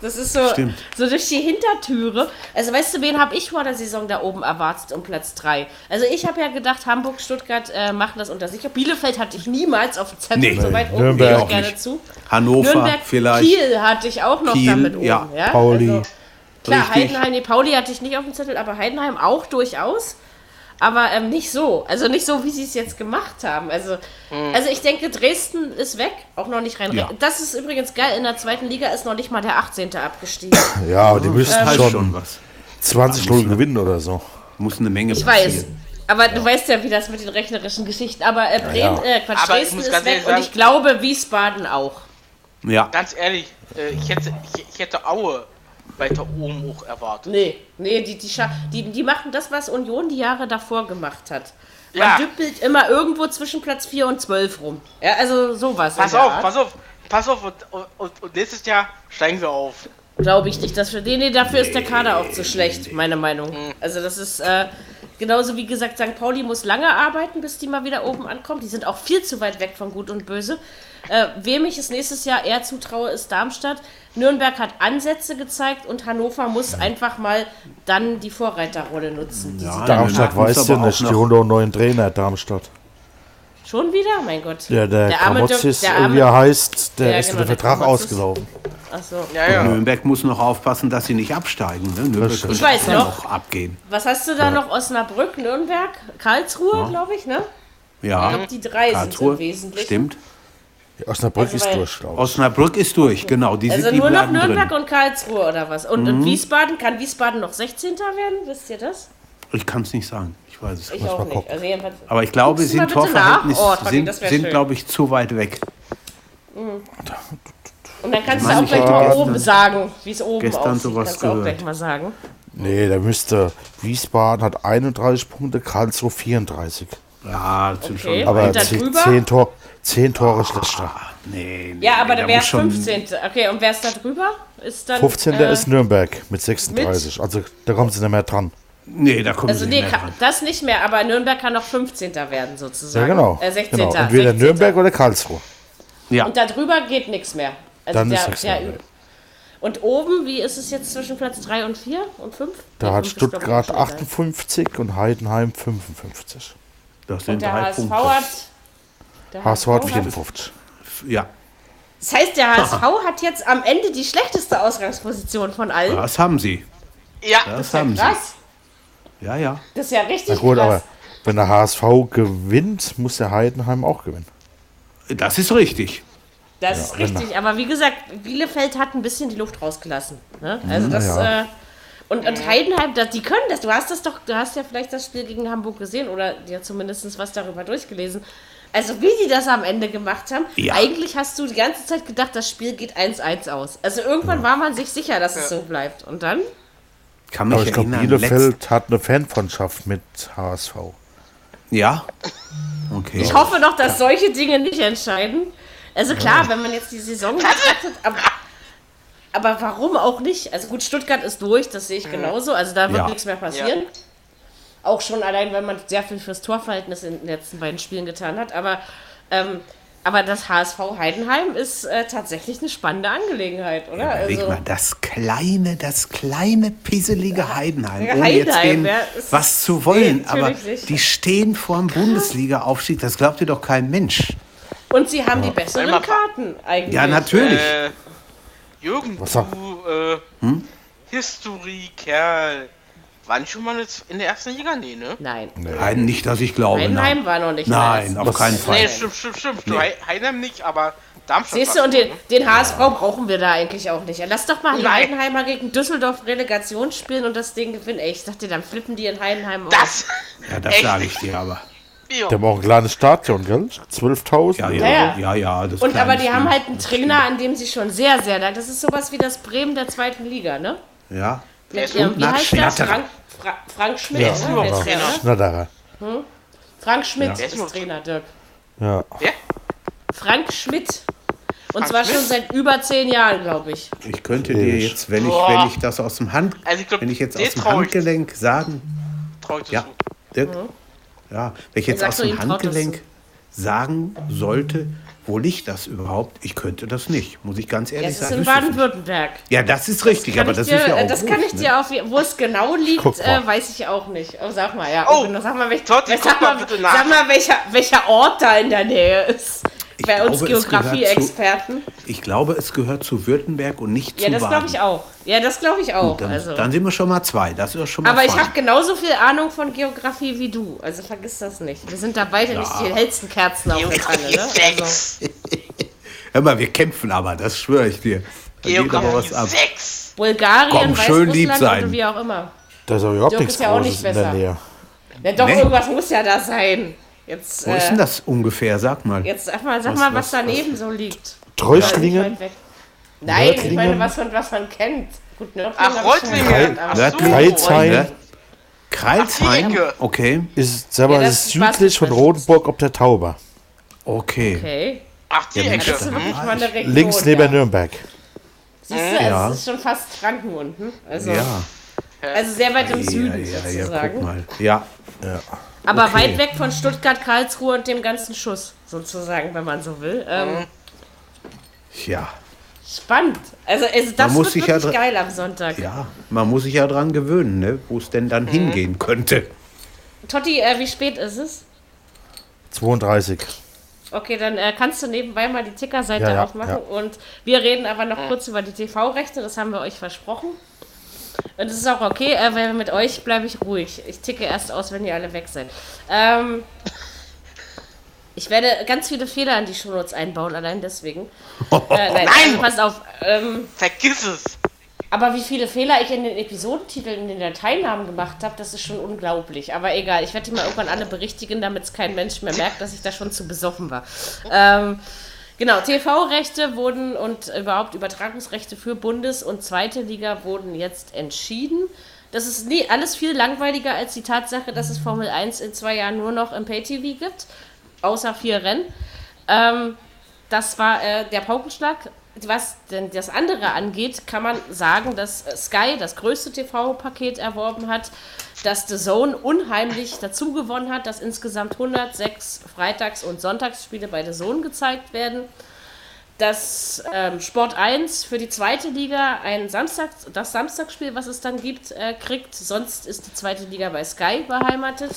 Speaker 2: das ist so,
Speaker 3: Stimmt.
Speaker 2: so durch die Hintertüre. Also, weißt du, wen habe ich vor der Saison da oben erwartet um Platz 3? Also, ich habe ja gedacht, Hamburg, Stuttgart äh, machen das unter sich. Bielefeld hatte ich niemals auf dem Zettel.
Speaker 3: Nee.
Speaker 2: so weit oben
Speaker 4: Nürnberg
Speaker 2: gehe ich
Speaker 3: auch
Speaker 2: gerne
Speaker 3: nicht.
Speaker 2: zu.
Speaker 3: Hannover
Speaker 2: Nürnberg,
Speaker 3: vielleicht.
Speaker 2: Kiel hatte ich auch noch
Speaker 3: Kiel,
Speaker 2: damit oben.
Speaker 3: ja.
Speaker 2: Ja,
Speaker 4: Pauli.
Speaker 2: Also, Klar,
Speaker 3: Richtig.
Speaker 2: Heidenheim, nee, Pauli hatte ich nicht auf dem Zettel, aber Heidenheim auch durchaus. Aber ähm, nicht so. Also nicht so, wie sie es jetzt gemacht haben. Also, also ich denke, Dresden ist weg, auch noch nicht rein.
Speaker 3: Ja.
Speaker 2: Das ist übrigens geil, in der zweiten Liga ist noch nicht mal der 18. abgestiegen. [COUGHS]
Speaker 4: Ja, aber die müssen
Speaker 3: halt
Speaker 4: schon,
Speaker 3: schon was.
Speaker 4: 20 0 gewinnen oder so.
Speaker 3: Muss eine Menge
Speaker 2: Ich
Speaker 3: passieren.
Speaker 2: weiß. Aber du weißt ja, wie das mit den rechnerischen Geschichten. Aber äh, Bremen, äh, Quatsch,
Speaker 5: Aber ich
Speaker 2: Dresden ist weg
Speaker 5: ehrlich
Speaker 2: und
Speaker 5: sagen-
Speaker 2: ich glaube Wiesbaden auch.
Speaker 3: Ja,
Speaker 5: Ganz ehrlich, äh, ich, hätte, ich, ich hätte Aue weiter oben hoch erwartet.
Speaker 2: Nee, nee, die, die, die, die machen das, was Union die Jahre davor gemacht hat. Man
Speaker 5: Ja.
Speaker 2: düppelt immer irgendwo zwischen Platz 4 und 12 rum. Ja, also sowas.
Speaker 5: Pass auf,
Speaker 2: Art.
Speaker 5: pass auf, pass auf und, und, und nächstes Jahr steigen wir auf.
Speaker 2: Glaube ich nicht. Dass wir, nee, nee, dafür ist der Kader auch zu schlecht, meine Meinung.
Speaker 5: Mhm.
Speaker 2: Also das ist äh, genauso wie gesagt, St. Pauli muss lange arbeiten, bis die mal wieder oben ankommt. Die sind auch viel zu weit weg von Gut und Böse. Äh, wem ich es nächstes Jahr eher zutraue, ist Darmstadt. Nürnberg hat Ansätze gezeigt und Hannover muss einfach mal dann die Vorreiterrolle nutzen.
Speaker 3: Ja,
Speaker 4: Darmstadt weiß ja nicht, die holen doch einen neuen Trainer, Darmstadt.
Speaker 2: Schon wieder? Mein Gott.
Speaker 4: Ja, der,
Speaker 2: arme-
Speaker 4: wie er heißt, der
Speaker 2: Ja,
Speaker 4: ist
Speaker 2: genau,
Speaker 4: mit
Speaker 2: der
Speaker 4: Vertrag
Speaker 2: Kramozis.
Speaker 4: ausgelaufen.
Speaker 2: Achso.
Speaker 5: Ja, ja.
Speaker 3: Nürnberg muss noch aufpassen, dass sie nicht absteigen. Ne? Nürnberg
Speaker 2: Ich weiß noch.
Speaker 3: noch abgehen.
Speaker 2: Was hast du da noch? Osnabrück, Nürnberg, Karlsruhe, glaube ich, ne?
Speaker 3: Ja.
Speaker 2: Ich glaube, die drei sind
Speaker 3: Karlsruhe.
Speaker 2: im Wesentlichen.
Speaker 3: Stimmt.
Speaker 4: Osnabrück
Speaker 2: Also
Speaker 4: ist durch, glaube ich.
Speaker 3: Osnabrück ist durch, genau. Die
Speaker 2: Also
Speaker 3: sind die
Speaker 2: nur noch Nürnberg
Speaker 3: drin.
Speaker 2: und Karlsruhe oder was? Und,
Speaker 3: Mhm.
Speaker 2: und Wiesbaden, kann Wiesbaden noch 16. werden? Wisst ihr das?
Speaker 3: Ich kann es nicht sagen. Ich weiß es
Speaker 2: Ich
Speaker 3: nicht.
Speaker 2: auch
Speaker 4: mal
Speaker 2: nicht. Also
Speaker 3: Aber ich glaube,
Speaker 2: du mal
Speaker 3: sind Torverhältnis?
Speaker 2: Oh,
Speaker 3: sind, sind glaube ich, zu weit weg.
Speaker 2: und dann kannst du
Speaker 3: Mann,
Speaker 2: auch
Speaker 3: ich
Speaker 2: gleich mal
Speaker 3: gestern-
Speaker 2: oben sagen, wie es oben
Speaker 3: gestern
Speaker 2: aussieht.
Speaker 3: sowas
Speaker 2: kannst du auch
Speaker 3: gehört.
Speaker 2: gleich mal sagen.
Speaker 4: Nee, da müsste Wiesbaden hat 31 Punkte, Karlsruhe 34.
Speaker 3: Ja, das sind
Speaker 2: Okay.
Speaker 3: schon.
Speaker 4: Aber
Speaker 2: Und da
Speaker 4: 10,
Speaker 2: drüber?
Speaker 4: 10, Tor, 10 Tore schlechter.
Speaker 3: Nee, nee,
Speaker 2: Ja, aber
Speaker 3: da
Speaker 2: dann wäre
Speaker 3: muss
Speaker 2: es
Speaker 3: schon-
Speaker 2: 15. Okay, und wer ist da drüber? Ist dann.
Speaker 4: 15.
Speaker 2: äh,
Speaker 4: ist Nürnberg mit 36. Also da kommen sie nicht mehr dran.
Speaker 3: Nee, da kommen
Speaker 2: Also
Speaker 3: sie
Speaker 2: nee,
Speaker 3: nicht mehr
Speaker 2: kann,
Speaker 3: dran.
Speaker 2: das nicht mehr, aber Nürnberg kann noch 15. werden
Speaker 4: Ja,
Speaker 2: sozusagen.
Speaker 4: genau.
Speaker 2: Äh, 16.
Speaker 4: genau. Entweder
Speaker 2: 16..
Speaker 4: Nürnberg oder Karlsruhe.
Speaker 3: Ja,
Speaker 2: Und da drüber geht nichts mehr. Also
Speaker 4: Dann
Speaker 2: der,
Speaker 4: ist nichts
Speaker 2: der,
Speaker 4: mehr.
Speaker 2: Und oben, wie ist es jetzt zwischen Platz 3 und 4 und 5?
Speaker 4: Da hat Stuttgart 58 und Heidenheim 55.
Speaker 3: das sind
Speaker 2: Und der
Speaker 3: drei
Speaker 2: HSV
Speaker 3: Punkte.
Speaker 2: hat. Der
Speaker 4: HSV hat 54.
Speaker 3: Ja,
Speaker 2: Das heißt, der HSV hat jetzt am Ende die schlechteste Ausgangsposition von allen.
Speaker 3: das haben sie.
Speaker 5: Ja,
Speaker 3: Das haben sie.
Speaker 2: Krass.
Speaker 3: Ja, ja.
Speaker 2: Das ist ja richtig
Speaker 4: Na gut,
Speaker 2: krass.
Speaker 4: aber wenn der HSV gewinnt, muss der Heidenheim auch gewinnen.
Speaker 3: Das ist richtig.
Speaker 2: Das ist
Speaker 4: wenn
Speaker 2: richtig, aber wie gesagt, Bielefeld hat ein bisschen die Luft rausgelassen. Ne? Also das,
Speaker 4: ja.
Speaker 2: äh, und, und Heidenheim, das, die können das. Du hast das doch, du hast ja vielleicht das Spiel gegen Hamburg gesehen oder dir zumindest was darüber durchgelesen. Also wie die das am Ende gemacht haben,
Speaker 3: Ja.
Speaker 2: eigentlich hast du die ganze Zeit gedacht, das Spiel geht 1-1 aus. Also irgendwann war man sich sicher, dass es so bleibt. Und dann?
Speaker 3: Kann mich
Speaker 4: Aber ich glaube. Bielefeld hat eine Fanfreundschaft mit HSV.
Speaker 3: Ja. [LAUGHS] Okay.
Speaker 2: Ich hoffe doch, dass solche Dinge nicht entscheiden. Also klar, wenn man jetzt die Saison betrachtet, aber, warum auch nicht? Also gut, Stuttgart ist durch, das sehe ich genauso. Also da wird
Speaker 3: Ja.
Speaker 2: nichts mehr passieren. Auch schon allein, weil man sehr viel fürs Torverhältnis in den letzten beiden Spielen getan hat. Aber, ähm, aber das HSV Heidenheim ist äh, tatsächlich eine spannende Angelegenheit, oder?
Speaker 3: Überleg
Speaker 2: also,
Speaker 3: mal, das kleine, das kleine, pisselige Heidenheim,
Speaker 2: Ja,
Speaker 3: ohne jetzt
Speaker 2: Heidenheim,
Speaker 3: denen
Speaker 2: ja,
Speaker 3: was zu wollen.
Speaker 2: nee,
Speaker 3: aber
Speaker 2: nicht.
Speaker 3: die stehen vor dem Bundesliga-Aufstieg, das glaubt dir doch kein Mensch.
Speaker 2: und sie haben die besseren Karten eigentlich.
Speaker 3: Ja, natürlich.
Speaker 5: Äh, Jürgen,
Speaker 4: Was
Speaker 5: du äh,
Speaker 3: Hm?
Speaker 5: Historie-Kerl. Waren schon mal jetzt in der ersten Liga? Nee, ne?
Speaker 2: Nein.
Speaker 3: Nein, nicht, dass ich glaube.
Speaker 2: Heidenheim
Speaker 3: nein.
Speaker 2: war noch nicht.
Speaker 3: Nein,
Speaker 2: da.
Speaker 3: auf keinen
Speaker 5: Nee,
Speaker 3: Fall.
Speaker 5: stimmt, stimmt, stimmt. Du, Hei- Heidenheim nicht, aber Darmstadt.
Speaker 2: Siehst du, und den, den HSV brauchen wir da eigentlich auch nicht. Lass doch mal
Speaker 5: Nein.
Speaker 2: Heidenheimer gegen Düsseldorf Relegation spielen und das Ding gewinnen. Ey, ich dachte, dann flippen die in Heidenheim aus.
Speaker 5: Das! [LAUGHS]
Speaker 3: Ja, das sage ich dir aber.
Speaker 5: Ja.
Speaker 4: Die haben auch ein kleines Stadion, gell? 12.000.
Speaker 3: Ja,
Speaker 2: Ja,
Speaker 3: ja,
Speaker 2: ja.
Speaker 3: ja, ja. das
Speaker 2: Und aber die haben
Speaker 3: Spiel.
Speaker 2: halt einen Trainer, an dem sie schon sehr, sehr lang. Das ist sowas wie das Bremen der zweiten Liga, ne?
Speaker 3: Ja.
Speaker 2: Mit
Speaker 5: ist
Speaker 2: ihrem, wie heißt der?
Speaker 3: Schnatterer.
Speaker 2: Frank, Fra Frank Schmidt,
Speaker 4: Ja,
Speaker 2: ne? ist der,
Speaker 5: Trainer.
Speaker 2: ne?
Speaker 4: Schnatterer.
Speaker 2: Frank Schmidt
Speaker 5: Wer ist
Speaker 2: Trainer, Dirk.
Speaker 4: Ja.
Speaker 5: Wer?
Speaker 2: Frank Schmidt. Und
Speaker 5: Frank
Speaker 2: zwar
Speaker 5: Schmidt?
Speaker 2: schon seit über zehn Jahren, glaube ich.
Speaker 3: Ich könnte dir jetzt, wenn ich, wenn ich das aus dem Hand,
Speaker 5: Also ich glaub,
Speaker 3: wenn ich jetzt aus dem Handgelenk sagen,
Speaker 5: Trau ich das
Speaker 3: ja,
Speaker 5: zu.
Speaker 3: Dirk, ja, wenn ich jetzt aus dem
Speaker 2: das
Speaker 3: Handgelenk sagen sollte, wo liegt das überhaupt? Ich könnte das nicht, muss ich ganz ehrlich
Speaker 2: Es ist
Speaker 3: sagen.
Speaker 2: in. Baden-Württemberg.
Speaker 3: Ja, das ist richtig,
Speaker 2: Kann
Speaker 3: aber das
Speaker 2: dir,
Speaker 3: ist ja auch
Speaker 2: das kann ich
Speaker 3: ne?
Speaker 2: dir auf, wo es genau liegt, äh, weiß ich auch nicht. Oh, sag mal, ja.
Speaker 5: Oh,
Speaker 2: sag mal, welch,
Speaker 5: Totti,
Speaker 2: sag
Speaker 5: mal
Speaker 2: mal,
Speaker 5: bitte nach.
Speaker 2: sag mal welcher, welcher Ort da in der Nähe ist.
Speaker 3: Ich
Speaker 2: Bei uns
Speaker 3: glaube, es gehört zu-
Speaker 2: Geografie-Experten.
Speaker 3: Ich glaube, es gehört zu Württemberg und nicht
Speaker 2: Ja,
Speaker 3: zu
Speaker 2: das
Speaker 3: Baden.
Speaker 2: glaube ich auch. Ja, das glaube ich auch.
Speaker 3: Dann,
Speaker 2: also.
Speaker 3: dann sind wir schon mal zwei. Das ist schon mal
Speaker 2: Aber ich
Speaker 3: fein.
Speaker 2: habe genauso viel Ahnung von Geografie wie du. Also vergiss das nicht. Wir sind da beide nicht die hellsten Kerzen auf der Pfanne. Ne? Also. [LAUGHS]
Speaker 3: Hör mal, wir kämpfen aber, das schwöre ich dir. Da geht aber
Speaker 5: Geografie
Speaker 3: was ab.
Speaker 5: 6.
Speaker 2: Bulgarien,
Speaker 3: Komm, schön lieb sein.
Speaker 2: oder wie auch immer.
Speaker 4: Da ist aber überhaupt
Speaker 2: Dirk
Speaker 4: nichts
Speaker 2: ist ja auch nicht
Speaker 4: in der
Speaker 2: besser.
Speaker 4: Nähe.
Speaker 2: Ja, doch,
Speaker 3: Nee.
Speaker 2: irgendwas muss ja da sein. Jetzt,
Speaker 3: Wo ist denn
Speaker 2: äh,
Speaker 3: das ungefähr? Sag mal.
Speaker 2: jetzt sag mal, sag
Speaker 3: Was-
Speaker 2: mal,
Speaker 3: was-
Speaker 2: was daneben so liegt. Weg. Nein, ich meine,
Speaker 4: Nördlingen?
Speaker 2: was man, was man kennt. Gut, Nördlingen
Speaker 5: Ach, Reutlingen.
Speaker 4: Kreilsheim?
Speaker 3: Kreilsheim? Okay,
Speaker 4: ist, sag mal,
Speaker 2: Ja, das
Speaker 4: ist südlich von Rodenburg ob der Tauber.
Speaker 3: okay.
Speaker 2: Okay.
Speaker 5: Ach, die
Speaker 3: Ja,
Speaker 5: Ecke.
Speaker 2: Das ist wirklich mal eine Region.
Speaker 4: Links neben
Speaker 2: ja.
Speaker 4: Nürnberg.
Speaker 2: Siehst du,
Speaker 3: Ja.
Speaker 2: es ist schon fast Franken unten. Also,
Speaker 3: Ja.
Speaker 2: Also sehr weit im
Speaker 3: Ja,
Speaker 2: Süden
Speaker 3: ja, ja, guck
Speaker 2: sozusagen.
Speaker 3: mal. Ja,
Speaker 2: Aber
Speaker 3: Okay.
Speaker 2: weit weg von Stuttgart, Karlsruhe und dem ganzen Schuss, sozusagen, wenn man so will. Ähm,
Speaker 3: ja,
Speaker 2: Spannend. Also, also das
Speaker 3: muss
Speaker 2: wird
Speaker 3: sich ja
Speaker 2: wirklich
Speaker 3: dra-
Speaker 2: geil am Sonntag.
Speaker 3: ja. Man muss sich ja dran gewöhnen, ne? wo es denn dann
Speaker 2: Mhm.
Speaker 3: hingehen könnte.
Speaker 2: Totti, äh, wie spät ist es?
Speaker 4: 32.
Speaker 2: Okay, dann äh, kannst du nebenbei mal die Tickerseite
Speaker 4: Ja, ja,
Speaker 2: aufmachen.
Speaker 4: ja.
Speaker 2: Und wir reden aber noch kurz über die TV-Rechte, das haben wir euch versprochen. Und es ist auch okay, äh, weil mit euch bleibe ich ruhig. Ich ticke erst aus, wenn ihr alle weg seid. Ähm, Ich werde ganz viele Fehler in die Shownotes einbauen, allein deswegen. [LAUGHS] äh, nein, also pass auf. Ähm,
Speaker 5: Vergiss es!
Speaker 2: aber wie viele Fehler ich in den Episodentiteln, in den Dateinamen gemacht habe, das ist schon unglaublich. Aber egal, ich werde die mal irgendwann alle berichtigen, damit es kein Mensch mehr merkt, dass ich da schon zu besoffen war. Ähm, genau, TV-Rechte wurden und überhaupt Übertragungsrechte für Bundes- und zweite Liga wurden jetzt entschieden. Das ist nie, alles viel langweiliger als die Tatsache, dass es Formel 1 in zwei Jahren nur noch im Pay-TV gibt, außer vier Rennen. Ähm, das war äh, der Paukenschlag. Was denn das andere angeht, kann man sagen, dass äh, Sky das größte TV-Paket erworben hat, dass The Zone unheimlich dazu gewonnen hat, dass insgesamt 106 Freitags- und Sonntagsspiele bei The Zone gezeigt werden dass ähm, Sport 1 für die zweite Liga ein Samstag, das Samstagsspiel, was es dann gibt, äh, kriegt. Sonst ist die zweite Liga bei Sky beheimatet.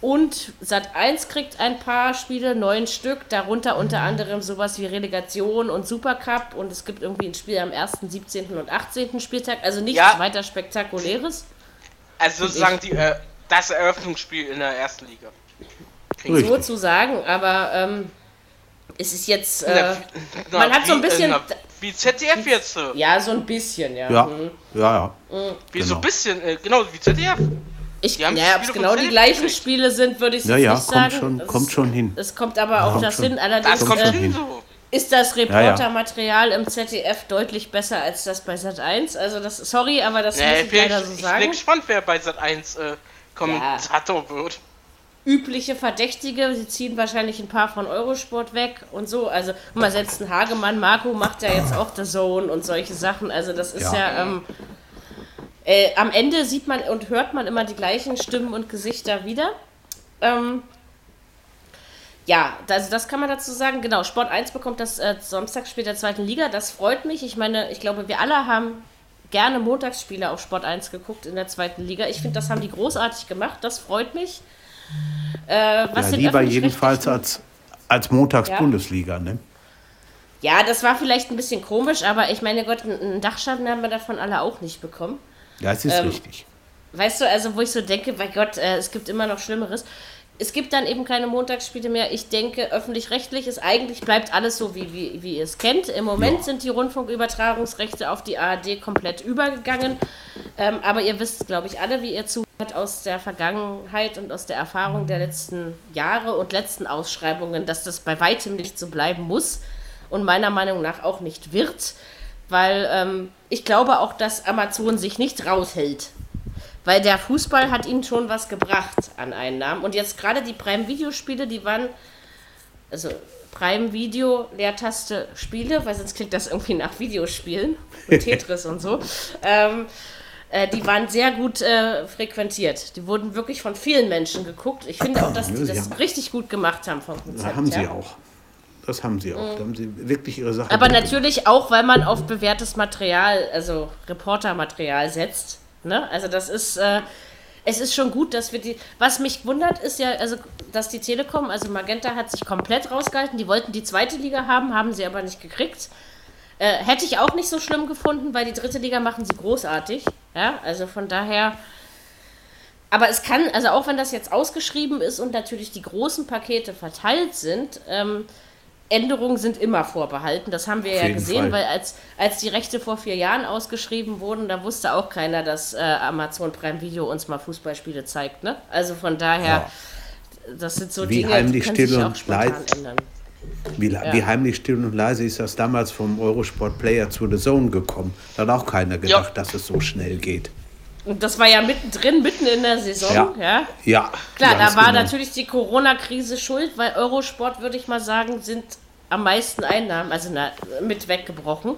Speaker 2: Und Sat 1 kriegt ein paar Spiele, neun Stück, darunter unter anderem sowas wie Relegation und Supercup. Und es gibt irgendwie ein Spiel am 1., 17. und 18. Spieltag. Also nichts
Speaker 5: Ja.
Speaker 2: weiter Spektakuläres.
Speaker 5: Also sozusagen die, äh, das Eröffnungsspiel in der ersten Liga.
Speaker 3: Richtig.
Speaker 2: So zu sagen, aber ähm, es ist jetzt. Äh,
Speaker 5: Na, na,
Speaker 2: man hat so ein
Speaker 5: wie,
Speaker 2: bisschen-
Speaker 5: na, Wie ZDF jetzt. Äh,
Speaker 2: ja, so ein bisschen, ja.
Speaker 3: Ja,
Speaker 2: Mhm.
Speaker 3: ja, ja.
Speaker 5: wie so
Speaker 3: genau.
Speaker 5: ein bisschen, äh, genau wie ZDF.
Speaker 2: Ich, naja, ob es genau die gleichen
Speaker 5: gekriegt.
Speaker 2: Spiele sind, würde ich
Speaker 3: Ja,
Speaker 2: jetzt
Speaker 3: ja,
Speaker 2: nicht
Speaker 3: kommt
Speaker 2: sagen.
Speaker 3: schon-
Speaker 2: Es
Speaker 3: kommt schon hin.
Speaker 2: Es kommt aber auch
Speaker 3: Kommt
Speaker 2: das
Speaker 3: schon.
Speaker 2: hin.
Speaker 5: Das
Speaker 2: Allerdings
Speaker 5: kommt
Speaker 3: schon
Speaker 2: äh,
Speaker 5: hin
Speaker 3: hin.
Speaker 5: so.
Speaker 2: Ist das
Speaker 3: ja.
Speaker 2: Reportermaterial im ZDF deutlich besser als das bei Sat 1. Also das, sorry, aber das
Speaker 5: Nee,
Speaker 2: muss
Speaker 5: ich,
Speaker 2: ich
Speaker 5: bin,
Speaker 2: leider so
Speaker 5: ich bin
Speaker 2: sagen.
Speaker 5: gespannt, wer bei Sat 1 äh, Kommentator wird.
Speaker 2: Übliche Verdächtige, sie ziehen wahrscheinlich ein paar von Eurosport weg und so. Also guck mal, selbst ein Hagemann, Marco macht ja jetzt auch The Zone und solche Sachen. Also das ist ja,
Speaker 3: Ja.
Speaker 2: ähm, äh, am Ende sieht man und hört man immer die gleichen Stimmen und Gesichter wieder. Ähm, ja, also das kann man dazu sagen. Genau, Sport 1 bekommt das äh, Samstagsspiel der zweiten Liga. Das freut mich. Ich meine, ich glaube, wir alle haben gerne Montagsspiele auf Sport 1 geguckt in der zweiten Liga. Ich finde, das haben die großartig gemacht. Das freut mich. Äh, was
Speaker 3: ja lieber jedenfalls als, als Montags
Speaker 2: Ja.
Speaker 3: Ne?
Speaker 2: Ja, das war vielleicht ein bisschen komisch, aber ich meine Gott, einen Dachschaden haben wir davon alle auch nicht bekommen.
Speaker 3: Ja, es ist
Speaker 2: Ähm,
Speaker 3: richtig.
Speaker 2: Weißt du, also wo ich so denke, bei Gott, äh, es gibt immer noch Schlimmeres. Es gibt dann eben keine Montagsspiele mehr. Ich denke, öffentlich-rechtlich ist eigentlich, bleibt alles so, wie, wie, wie ihr es kennt. Im Moment
Speaker 3: Ja.
Speaker 2: sind die Rundfunkübertragungsrechte auf die ARD komplett übergegangen. Ähm, aber ihr wisst, glaube ich, alle, wie ihr zuhört, aus der Vergangenheit und aus der Erfahrung der letzten Jahre und letzten Ausschreibungen, dass das bei weitem nicht so bleiben muss und meiner Meinung nach auch nicht wird. Weil ähm, ich glaube auch, dass Amazon sich nicht raushält weil der Fußball hat ihnen schon was gebracht an Einnahmen. Und jetzt gerade die Prime-Videospiele, die waren, also Prime-Video, Leertaste Spiele, weil sonst klingt das irgendwie nach Videospielen [LAUGHS] und Tetris und so. Ähm, äh, die waren sehr gut äh, frequentiert. Die wurden wirklich von vielen Menschen geguckt. Ich finde auch, dass die das richtig gut gemacht haben vom Konzept.
Speaker 3: Da haben sie
Speaker 2: ja.
Speaker 3: auch. Das haben sie auch. Da haben sie wirklich ihre Sache.
Speaker 2: Aber natürlich auch, weil man auf bewährtes Material, also Reportermaterial setzt. Ne? Also das ist, äh, es ist schon gut, dass wir die. Was mich wundert, ist ja, also dass die Telekom, also Magenta hat sich komplett rausgehalten. Die wollten die zweite Liga haben, haben sie aber nicht gekriegt. Äh, hätte ich auch nicht so schlimm gefunden, weil die dritte Liga machen sie großartig. Ja, also von daher. Aber es kann, also auch wenn das jetzt ausgeschrieben ist und natürlich die großen Pakete verteilt sind, ähm, Änderungen sind immer vorbehalten. Das haben wir
Speaker 3: Auf
Speaker 2: ja gesehen,
Speaker 3: Fall.
Speaker 2: weil als, als die Rechte vor vier Jahren ausgeschrieben wurden, da wusste auch keiner, dass äh, Amazon Prime Video uns mal Fußballspiele zeigt. Ne? Also von daher, das sind so
Speaker 3: Wie
Speaker 2: Dinge, die
Speaker 3: heimlich
Speaker 2: können
Speaker 3: still
Speaker 2: sich auch
Speaker 3: und
Speaker 2: spontan
Speaker 3: leid.
Speaker 2: ändern.
Speaker 3: Wie, wie heimlich still und leise ist das damals vom Eurosport Player zu The Zone gekommen. Da hat auch keiner gedacht, dass es so schnell geht.
Speaker 2: Und das war ja mittendrin, mitten in der Saison.
Speaker 3: Ja.
Speaker 2: ja?
Speaker 3: Ja.
Speaker 2: Klar, da war
Speaker 3: genau.
Speaker 2: natürlich die Corona-Krise schuld, weil Eurosport, würde ich mal sagen, sind am meisten Einnahmen, also na, mit weggebrochen.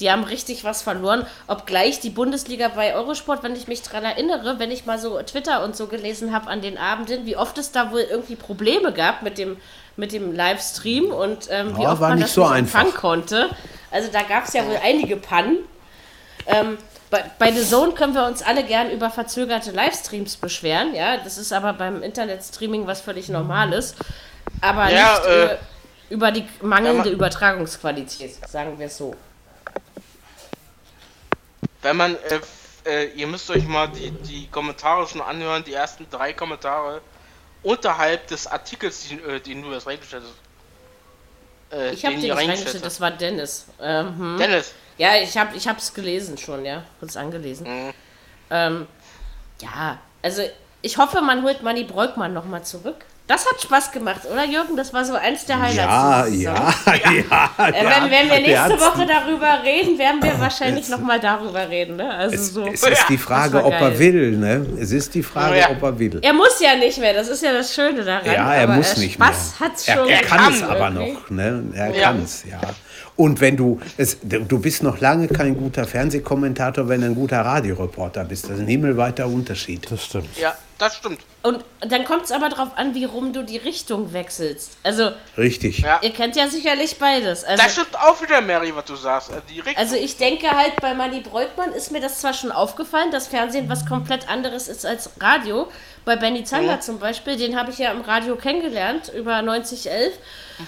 Speaker 2: Die haben richtig was verloren, obgleich die Bundesliga bei Eurosport, wenn ich mich daran erinnere, wenn ich mal so Twitter und so gelesen habe an den Abenden, wie oft es da wohl irgendwie Probleme gab mit dem, mit dem Livestream und ähm, wie
Speaker 3: Ja,
Speaker 2: oft man das
Speaker 3: so
Speaker 2: nicht empfangen konnte. Also da gab es ja wohl einige Pannen. Ähm, bei, bei The Zone können wir uns alle gern über verzögerte Livestreams beschweren, ja. Das ist aber beim Internetstreaming was völlig Normales. Aber
Speaker 5: Ja,
Speaker 2: nicht
Speaker 5: äh,
Speaker 2: äh, über die mangelnde
Speaker 5: Ja, ma-
Speaker 2: Übertragungsqualität, sagen wir es so.
Speaker 5: Wenn man, äh, äh, ihr müsst euch mal die, die Kommentare schon anhören, die ersten drei Kommentare unterhalb des Artikels, den, äh, den du das reingestellt hast. Äh,
Speaker 2: Ich habe
Speaker 5: den
Speaker 2: den
Speaker 5: reingestellt,
Speaker 2: das war Dennis. Ähm, hm.
Speaker 5: Dennis,
Speaker 2: Ja, ich habe ich hab's gelesen schon, ja. Kurz angelesen.
Speaker 5: Mhm.
Speaker 2: Ähm, ja, also ich hoffe, man holt Manny Breukmann nochmal zurück. Das hat Spaß gemacht, oder Jürgen? Das war so eins der Highlights.
Speaker 3: Ja, [LAUGHS] ja, ja.
Speaker 2: Äh, wenn, wenn wir nächste Woche darüber reden, werden wir wahrscheinlich nochmal darüber reden. Ne? Also
Speaker 3: Es,
Speaker 2: so.
Speaker 3: es ist [LAUGHS] die Frage, ob er will. Ne? Es ist die Frage,
Speaker 5: Ja.
Speaker 3: ob er will.
Speaker 2: Er muss ja nicht mehr, das ist ja das Schöne daran.
Speaker 3: Ja, er
Speaker 2: aber
Speaker 3: muss nicht
Speaker 2: Spaß
Speaker 3: mehr.
Speaker 2: hat's
Speaker 3: er,
Speaker 2: schon
Speaker 3: er kann
Speaker 2: gemacht
Speaker 3: es aber
Speaker 2: irgendwie.
Speaker 3: noch. Ne? Er
Speaker 5: Ja.
Speaker 3: kann es, ja. Und wenn du, es, du bist noch lange kein guter Fernsehkommentator, wenn du ein guter Radioreporter bist. Das ist ein himmelweiter Unterschied.
Speaker 4: Das stimmt.
Speaker 5: ja, das stimmt.
Speaker 2: Und dann kommt es aber darauf an, wie rum du die Richtung wechselst. Also,
Speaker 3: Richtig.
Speaker 5: Ja.
Speaker 2: ihr kennt ja sicherlich beides. Also,
Speaker 5: Das stimmt auch wieder, Mary, was du sagst. Äh.
Speaker 2: Also ich denke halt, bei Manny Breukmann ist mir das zwar schon aufgefallen, dass Fernsehen was komplett anderes ist als Radio. Bei Benny Zander
Speaker 5: Mhm.
Speaker 2: zum Beispiel, den habe ich ja im Radio kennengelernt, über 9011.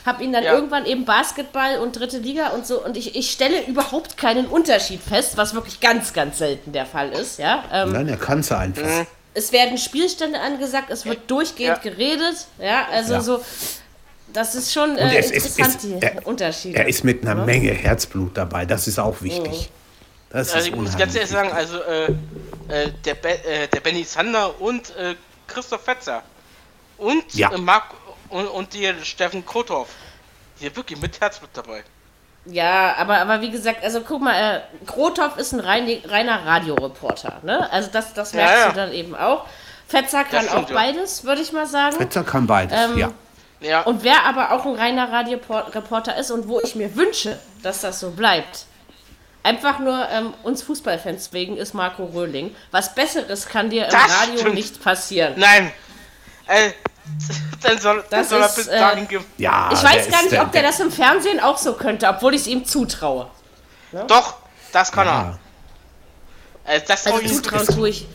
Speaker 2: Habe ihn dann
Speaker 5: Ja.
Speaker 2: irgendwann eben Basketball und dritte Liga und so. Und ich, ich stelle überhaupt keinen Unterschied fest, was wirklich ganz, ganz selten der Fall ist. Ja? Ähm,
Speaker 3: Nein, er kann es einfach.
Speaker 5: Mhm.
Speaker 2: Es werden Spielstände angesagt, es wird durchgehend
Speaker 5: Ja.
Speaker 2: geredet. Ja, also
Speaker 3: Ja.
Speaker 2: so... Das ist schon äh,
Speaker 3: es ist,
Speaker 2: interessant,
Speaker 3: ist,
Speaker 2: die
Speaker 3: er,
Speaker 2: Unterschiede.
Speaker 3: er ist mit einer
Speaker 2: Ja.
Speaker 3: Menge Herzblut dabei. Das ist auch wichtig. Das
Speaker 5: Also
Speaker 3: ist
Speaker 5: ich muss ganz ehrlich sagen, also äh, äh, der, Be äh, der Benny Sander und äh, Christoph Fetzer und
Speaker 3: Ja.
Speaker 5: äh, Marc und, und die Steffen Kotov, die sind wirklich mit Herz mit dabei.
Speaker 2: Ja, aber, aber wie gesagt, also guck mal, äh, Grothoff ist ein rein, reiner Radioreporter, ne? Also das, das merkst
Speaker 5: Ja, ja.
Speaker 2: du dann eben auch. Fetzer kann auch
Speaker 5: ja.
Speaker 2: beides, würde ich mal sagen.
Speaker 3: Fetzer kann beides,
Speaker 2: Ähm,
Speaker 3: ja.
Speaker 5: Ja,
Speaker 2: Und wer aber auch ein reiner Radioreporter ist und wo ich mir wünsche, dass das so bleibt, einfach nur ähm, uns Fußballfans wegen, ist Marco Röhling. Was Besseres kann dir im
Speaker 5: Das
Speaker 2: Radio
Speaker 5: stimmt.
Speaker 2: nicht passieren.
Speaker 5: nein. Äh, dann soll, dann
Speaker 2: Das
Speaker 5: soll er
Speaker 2: ist,
Speaker 5: bis
Speaker 2: äh,
Speaker 5: dahin geben.
Speaker 3: ja
Speaker 2: ich
Speaker 3: der
Speaker 2: weiß gar nicht, ob der das im Fernsehen auch so könnte, obwohl ich es ihm zutraue.
Speaker 5: Doch, das kann
Speaker 3: Ja.
Speaker 5: er. Äh, das
Speaker 2: Also zutrauen tue ich.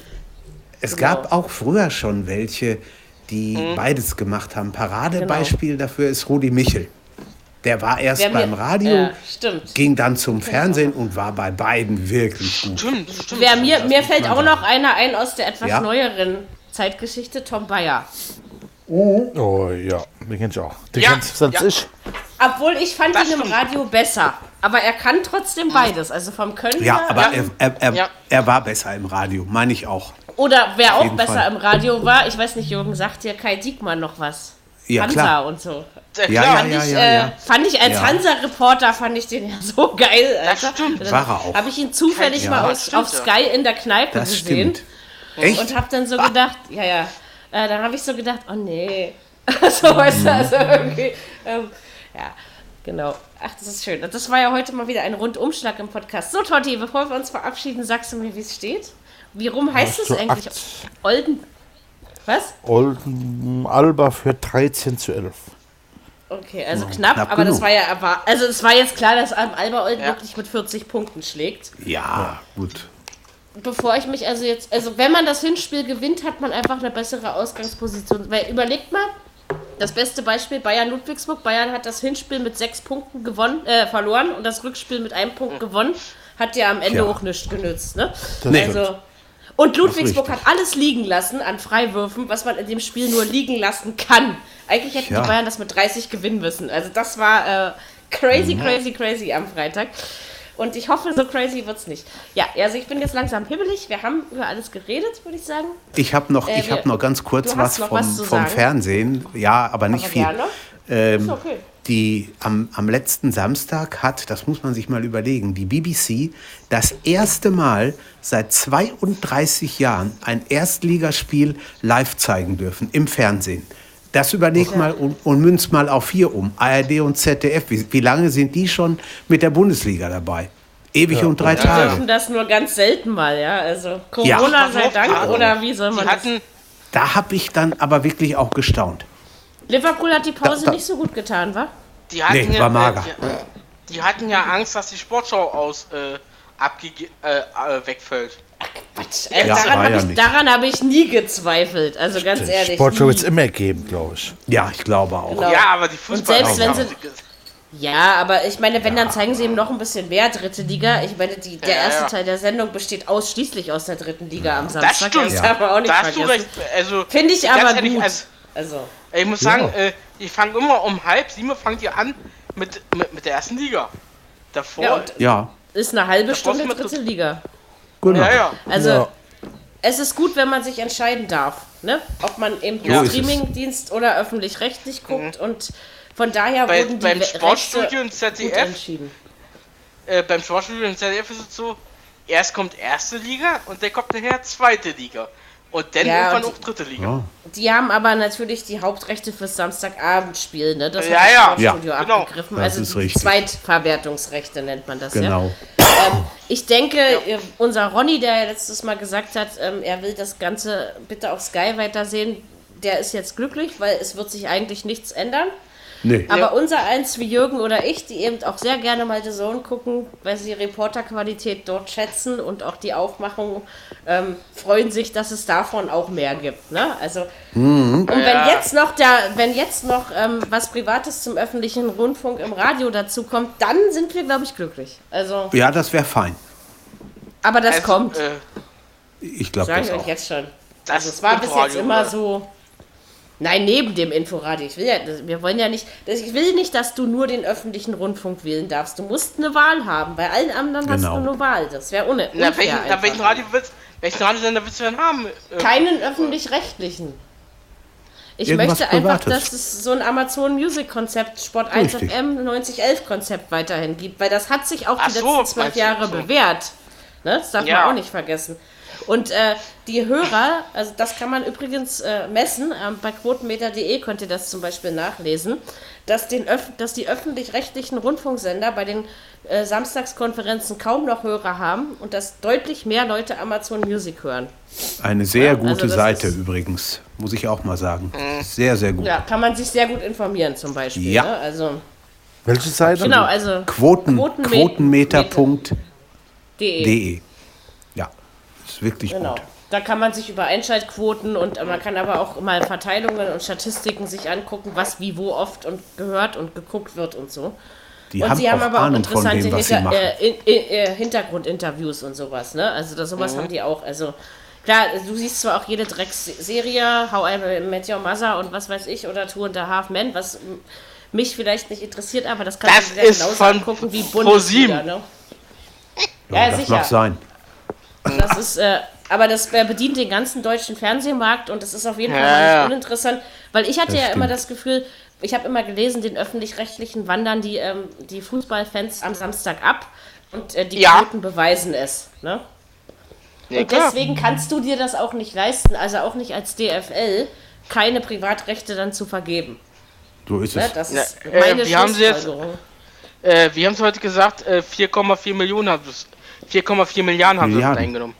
Speaker 3: Es
Speaker 2: Genau.
Speaker 3: gab auch früher schon welche, die
Speaker 5: Mhm.
Speaker 3: beides gemacht haben. Paradebeispiel dafür ist Rudi Michel. Der war erst
Speaker 2: Wer mir-
Speaker 3: beim Radio,
Speaker 2: Ja,
Speaker 3: ging dann zum Fernsehen und war bei beiden wirklich gut.
Speaker 5: Stimmt, stimmt.
Speaker 2: Wer mir, mir fällt auch
Speaker 3: sagen.
Speaker 2: noch einer ein aus der etwas
Speaker 3: Ja.
Speaker 2: neueren Zeitgeschichte, Tom Bayer.
Speaker 4: Oh ja, den kenn ich auch. Den
Speaker 5: Ja,
Speaker 4: kennst selbst
Speaker 5: ja.
Speaker 4: ich.
Speaker 2: Obwohl ich fand
Speaker 5: Das
Speaker 2: ihn im. Radio besser. Aber er kann trotzdem beides. Also vom Können
Speaker 3: Ja, aber. Er, er, er,
Speaker 5: Ja.
Speaker 3: er war besser im Radio, meine ich auch.
Speaker 2: Oder wer auch besser
Speaker 3: Fall.
Speaker 2: im Radio war, ich weiß nicht, Jürgen, sagt dir Kai Diekmann noch was?
Speaker 3: Ja,
Speaker 2: Hansa
Speaker 3: klar.
Speaker 2: und so.
Speaker 3: Ja,
Speaker 5: klar.
Speaker 3: ja,
Speaker 2: Fand,
Speaker 3: ja,
Speaker 2: ich,
Speaker 3: ja,
Speaker 2: äh, fand ich als
Speaker 3: Ja.
Speaker 2: Hansa-Reporter fand ich den ja [LAUGHS] so geil, Alter.
Speaker 5: stimmt.
Speaker 2: Dann
Speaker 3: War er auch.
Speaker 2: Habe ich ihn zufällig
Speaker 5: Ja,
Speaker 2: mal
Speaker 5: das
Speaker 2: aus, auf. Sky in der Kneipe
Speaker 3: Das
Speaker 2: gesehen.
Speaker 3: stimmt. Echt?
Speaker 2: Und habe dann so gedacht, ja, ja. Äh, dann habe ich so gedacht, oh nee. [LAUGHS] so, weißt
Speaker 3: Mhm.
Speaker 2: du, also irgendwie. Ähm, ja, genau. Ach, das ist schön. Das war ja heute mal wieder ein Rundumschlag im Podcast. So, Totti, bevor wir uns verabschieden, sagst du mir, wie es steht? Wie rum heißt es eigentlich?
Speaker 4: Akt?
Speaker 2: Olden. Was?
Speaker 4: Olden Alba für 13 zu 11.
Speaker 2: Okay, also knapp,
Speaker 3: knapp
Speaker 2: aber das
Speaker 3: genug.
Speaker 2: war ja also es war jetzt klar, dass Alba Olden
Speaker 5: Ja.
Speaker 2: wirklich mit 40 Punkten schlägt.
Speaker 3: Ja, gut.
Speaker 2: Bevor ich mich also jetzt, also wenn man das Hinspiel gewinnt, hat man einfach eine bessere Ausgangsposition. Weil überlegt mal, das beste Beispiel Bayern Ludwigsburg. Bayern hat das Hinspiel mit sechs Punkten gewonnen, äh, verloren und das Rückspiel mit einem Punkt gewonnen. Hat ja am Ende
Speaker 3: Ja.
Speaker 2: auch nichts genützt. Ne?
Speaker 3: Nee.
Speaker 2: Also, und Ludwigsburg hat alles liegen lassen an Freiwürfen, was man in dem Spiel nur liegen lassen kann. Eigentlich hätten
Speaker 3: Ja.
Speaker 2: die Bayern das mit 30 gewinnen müssen. Also das war äh, crazy,
Speaker 3: Mhm.
Speaker 2: crazy, crazy am Freitag. Und ich hoffe, so crazy wird's nicht. Ja, also ich bin jetzt langsam hibbelig. Wir haben über alles geredet, würde ich sagen.
Speaker 3: Ich habe noch,
Speaker 2: Äh,
Speaker 3: ich noch ganz kurz was vom,
Speaker 2: was
Speaker 3: vom? Fernsehen. Ja, aber nicht
Speaker 2: Aber
Speaker 3: viel.
Speaker 2: gerne.
Speaker 3: Ähm,
Speaker 2: okay.
Speaker 3: die, am, am letzten Samstag hat, das muss man sich mal überlegen, die BBC das erste Mal seit 32 Jahren ein Erstligaspiel live zeigen dürfen im Fernsehen. Das überleg mal und, und münz mal auf hier um. ARD und ZDF. Wie, wie lange sind die schon mit der Bundesliga dabei? Ewig und drei
Speaker 2: Die
Speaker 3: Tage.
Speaker 2: dürfen das nur ganz selten mal, ja. Also
Speaker 3: Ja.
Speaker 2: Corona sei Dank
Speaker 5: Also,
Speaker 2: oder wie soll man
Speaker 5: Die
Speaker 2: das?
Speaker 5: hatten,
Speaker 3: Da habe ich dann aber wirklich auch gestaunt.
Speaker 2: Liverpool hat die Pause
Speaker 3: Da- da-
Speaker 2: nicht so gut getan, wa?
Speaker 5: die hatten
Speaker 3: Nee,
Speaker 5: ja,
Speaker 3: war mager.
Speaker 5: Die, die hatten ja Angst, dass die Sportschau aus äh, abgege äh, äh, wegfällt.
Speaker 2: Quatsch. Äh,
Speaker 3: Ja,
Speaker 2: daran
Speaker 3: war
Speaker 2: habe
Speaker 3: ja
Speaker 2: ich, daran hab ich nie gezweifelt. Also ganz ehrlich.
Speaker 4: Sportshow wird es immer geben, glaube ich.
Speaker 3: Ja, ich glaube auch.
Speaker 2: Genau.
Speaker 5: Ja, aber die Fußball
Speaker 2: selbst wenn sie- Ja, aber ich meine, wenn, dann zeigen sie ihm noch ein bisschen mehr dritte Liga. Ich meine, die, der
Speaker 5: Ja,
Speaker 2: erste
Speaker 5: ja.
Speaker 2: Teil der Sendung besteht ausschließlich aus der dritten Liga am
Speaker 5: Das
Speaker 2: Samstag.
Speaker 5: stimmt.
Speaker 2: Das man auch nicht
Speaker 5: da hast du
Speaker 2: vergessen.
Speaker 5: recht. Also,
Speaker 2: Finde ich aber
Speaker 5: ehrlich,
Speaker 2: gut.
Speaker 5: Also,
Speaker 2: Also,
Speaker 5: Ich muss sagen, äh, die fangen immer um halb sieben fangen die an mit, mit, mit der ersten Liga. Davor.
Speaker 2: ja, und
Speaker 3: Ja,
Speaker 2: ist eine halbe
Speaker 5: Das
Speaker 2: Stunde dritte Liga.
Speaker 3: Genau.
Speaker 5: ja, ja.
Speaker 2: Also,
Speaker 4: Ja.
Speaker 2: es ist gut, wenn man sich entscheiden darf, ne? Ob man im
Speaker 3: es.
Speaker 2: Streamingdienst oder öffentlich-rechtlich guckt und von daher
Speaker 5: Bei,
Speaker 2: wurden die
Speaker 5: beim Sportstudio im ZDF,
Speaker 2: entschieden.
Speaker 5: äh, beim Sportstudio im ZDF ist es so, erst kommt erste Liga und dann kommt nachher zweite Liga. Und dann
Speaker 2: Ja,
Speaker 5: irgendwann auch dritte Liga.
Speaker 3: Ja.
Speaker 2: Die haben aber natürlich die Hauptrechte fürs Samstagabendspiel, ne? Das
Speaker 5: Ja,
Speaker 2: hat das
Speaker 5: ja.
Speaker 2: Sportstudio
Speaker 5: Ja, genau.
Speaker 2: abgegriffen.
Speaker 3: Das
Speaker 2: also
Speaker 3: ist
Speaker 2: die
Speaker 3: richtig.
Speaker 2: Zweitverwertungsrechte nennt man das, ja.
Speaker 3: Genau.
Speaker 2: Ich denke, äh, unser Ronny, der ja letztes Mal gesagt hat, ähm, er will das Ganze bitte auf Sky weitersehen, der ist jetzt glücklich, weil es wird sich eigentlich nichts ändern.
Speaker 3: Nee.
Speaker 2: Aber unser eins wie Jürgen oder ich, die eben auch sehr gerne mal The Zone gucken, weil sie Reporterqualität dort schätzen und auch die Aufmachung, ähm, freuen sich, dass es davon auch mehr gibt. Ne? Also und wenn
Speaker 5: Ja.
Speaker 2: jetzt noch der, wenn jetzt noch ähm, was Privates zum öffentlichen Rundfunk im Radio dazu kommt, dann sind wir, glaube ich, glücklich. Also,
Speaker 3: Ja, das wäre fein.
Speaker 2: aber das
Speaker 5: Also,
Speaker 2: kommt.
Speaker 5: Äh,
Speaker 3: Ich glaube das
Speaker 2: ich euch
Speaker 3: auch.
Speaker 2: jetzt schon.
Speaker 5: das
Speaker 2: Also es war bis jetzt immer
Speaker 5: oder?
Speaker 2: so. Nein, neben dem Inforadio. Ich will ja, wir wollen ja nicht, ich will nicht, dass du nur den öffentlichen Rundfunk wählen darfst. Du musst eine Wahl haben. Bei allen anderen hast
Speaker 3: Genau.
Speaker 2: du eine Wahl. Das wäre ohne.
Speaker 5: Na, welchen, na, welchen Radio willst, welchen Radiosender willst du denn haben? Äh,
Speaker 2: Keinen öffentlich-rechtlichen. Ich
Speaker 3: Irgendwas
Speaker 2: möchte einfach,
Speaker 3: Privates.
Speaker 2: dass es so ein Amazon Music Konzept, Sport 1
Speaker 3: Richtig.
Speaker 2: FM 9011 Konzept weiterhin gibt, weil das hat sich auch
Speaker 5: Ach
Speaker 2: die
Speaker 5: so,
Speaker 2: letzten zwölf Jahre
Speaker 5: so.
Speaker 2: bewährt. Ne? Das darf
Speaker 5: Ja.
Speaker 2: man auch nicht vergessen. Und äh, die Hörer, also das kann man übrigens äh, messen, ähm, bei quotenmeter.de könnt ihr das zum Beispiel nachlesen, dass, den Öff dass die öffentlich-rechtlichen Rundfunksender bei den äh, Samstagskonferenzen kaum noch Hörer haben und dass deutlich mehr Leute Amazon Music hören.
Speaker 3: Eine sehr
Speaker 2: Ja,
Speaker 3: gute
Speaker 2: also
Speaker 3: Seite übrigens, muss ich auch mal sagen.
Speaker 5: Mhm.
Speaker 3: Sehr, sehr gut.
Speaker 2: Ja, kann man sich sehr gut informieren zum Beispiel.
Speaker 3: Ja.
Speaker 2: Ne? Also,
Speaker 4: Welche Seite?
Speaker 2: genau, also
Speaker 3: Quoten,
Speaker 2: Quotenme-
Speaker 3: Quotenmeter.de.
Speaker 2: de.
Speaker 3: Ja, ist wirklich
Speaker 2: Genau.
Speaker 3: gut.
Speaker 2: Da kann man sich über Einschaltquoten und äh, man kann aber auch mal Verteilungen und Statistiken sich angucken, was wie wo oft und gehört und geguckt wird und so.
Speaker 3: Die
Speaker 2: und
Speaker 3: haben
Speaker 2: sie haben
Speaker 3: auch
Speaker 2: aber auch
Speaker 3: Ahnung
Speaker 2: interessante
Speaker 3: dem, was sie
Speaker 2: Hinter äh, äh, Hintergrundinterviews und sowas, ne? Also das, sowas
Speaker 3: Mhm.
Speaker 2: haben die auch. Also klar, du siehst zwar auch jede Drecksserie, How I Met Your Mother und was weiß ich, oder Two and a Half Men, was mich vielleicht nicht interessiert, aber das kannst
Speaker 5: Das
Speaker 2: du dir
Speaker 5: ist
Speaker 2: genauso angucken wie. Bundesliga, ne? Ja,
Speaker 3: das
Speaker 2: sicher.
Speaker 3: mag sein.
Speaker 2: Das ist, äh, aber das äh, bedient den ganzen deutschen Fernsehmarkt und das ist auf jeden Fall
Speaker 5: Ja,
Speaker 2: nicht uninteressant, weil ich hatte
Speaker 3: Das
Speaker 2: ja immer
Speaker 3: stimmt.
Speaker 2: das Gefühl, ich habe immer gelesen, den öffentlich-rechtlichen wandern die, ähm, die Fußballfans am Samstag ab und äh, die
Speaker 5: Ja.
Speaker 2: Quoten beweisen es. Ne?
Speaker 5: Ja,
Speaker 2: Und
Speaker 5: klar.
Speaker 2: deswegen kannst du dir das auch nicht leisten, also auch nicht als DFL, keine Privatrechte dann zu vergeben.
Speaker 3: So ist
Speaker 2: Ne?
Speaker 3: es.
Speaker 2: Das
Speaker 5: Ja,
Speaker 2: ist
Speaker 5: äh,
Speaker 2: meine
Speaker 5: wie haben sie jetzt-. Äh, wir haben es heute gesagt, äh, 4,4 Millionen haben sie 4,4 Milliarden haben sie
Speaker 3: Milliarden.
Speaker 5: eingenommen.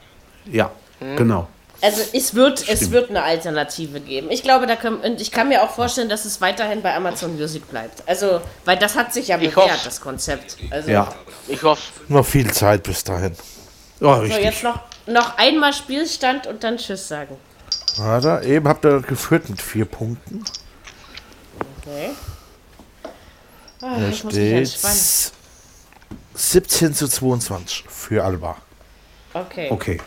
Speaker 3: Ja,
Speaker 2: Hm.
Speaker 3: genau.
Speaker 2: Also es wird, es wird eine Alternative geben. Ich glaube, da können, und ich kann mir auch vorstellen, dass es weiterhin bei Amazon Music bleibt. Also, weil das hat sich ja
Speaker 5: Ich
Speaker 2: bewährt,
Speaker 5: hoffe.
Speaker 2: das Konzept. Also,
Speaker 3: Ja,
Speaker 5: Ich hoffe.
Speaker 4: Noch viel Zeit bis dahin.
Speaker 3: oh,
Speaker 2: So,
Speaker 3: richtig.
Speaker 2: jetzt noch, noch einmal Spielstand und dann Tschüss sagen.
Speaker 4: Warte, eben habt ihr geführt mit vier Punkten.
Speaker 2: Okay. Ah,
Speaker 4: Da
Speaker 2: ich muss mich
Speaker 4: steht
Speaker 2: entspannen.
Speaker 4: 17 zu 22 für Alba.
Speaker 2: Okay.
Speaker 3: Okay.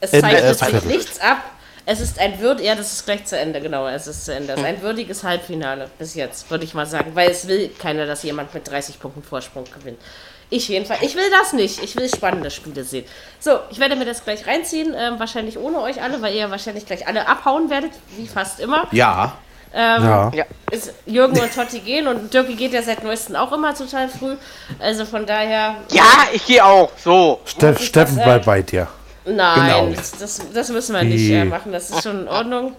Speaker 2: Es zeichnet sich
Speaker 4: Viertel.
Speaker 2: nichts ab. Es ist ein würd, ja, das ist gleich zu Ende, genau, es ist zu Ende. Es ist ein würdiges Halbfinale bis jetzt, würde ich mal sagen, weil es will keiner, dass jemand mit 30 Punkten Vorsprung gewinnt. Ich jedenfalls. Ich will das nicht. Ich will spannende Spiele sehen. So, ich werde mir das gleich reinziehen, ähm, wahrscheinlich ohne euch alle, weil ihr wahrscheinlich gleich alle abhauen werdet, wie fast immer.
Speaker 3: Ja,
Speaker 4: ja.
Speaker 5: Ja.
Speaker 2: Ist Jürgen und Totti gehen und Dirki geht ja seit neuestem auch immer total früh. Also von daher,
Speaker 5: Ja, ich gehe auch. So.
Speaker 4: Ste
Speaker 2: ich
Speaker 4: Steffen
Speaker 2: das, äh,
Speaker 4: bleibt bei dir.
Speaker 2: Nein,
Speaker 3: Genau.
Speaker 2: das, das, das müssen wir nicht äh, machen. Das ist schon in Ordnung.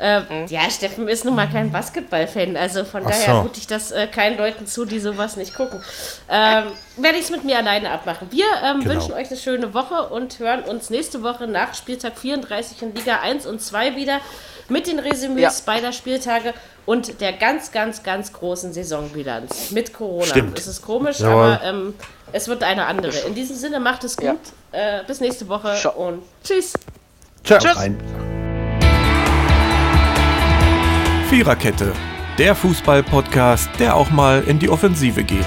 Speaker 2: Äh, ja, Steffen ist nun mal kein Basketball-Fan, also von
Speaker 4: Ach
Speaker 2: daher
Speaker 4: so.
Speaker 2: mute ich das äh, keinen Leuten zu, die sowas nicht gucken. Ähm, werde ich es mit mir alleine abmachen. Wir ähm,
Speaker 4: Genau.
Speaker 2: wünschen euch eine schöne Woche und hören uns nächste Woche nach Spieltag 34 in Liga 1 und 2 wieder mit den Resümees
Speaker 5: Ja.
Speaker 2: beider Spieltage und der ganz, ganz, ganz großen Saisonbilanz mit Corona.
Speaker 3: Stimmt.
Speaker 2: Es ist komisch,
Speaker 4: Jawohl.
Speaker 2: aber ähm, es wird eine andere. In diesem Sinne, macht es gut. Äh, bis nächste Woche
Speaker 5: Ciao.
Speaker 2: und tschüss.
Speaker 4: Ciao.
Speaker 5: Tschüss.
Speaker 3: rein.
Speaker 1: Viererkette, der Fußball-Podcast, der auch mal in die Offensive geht.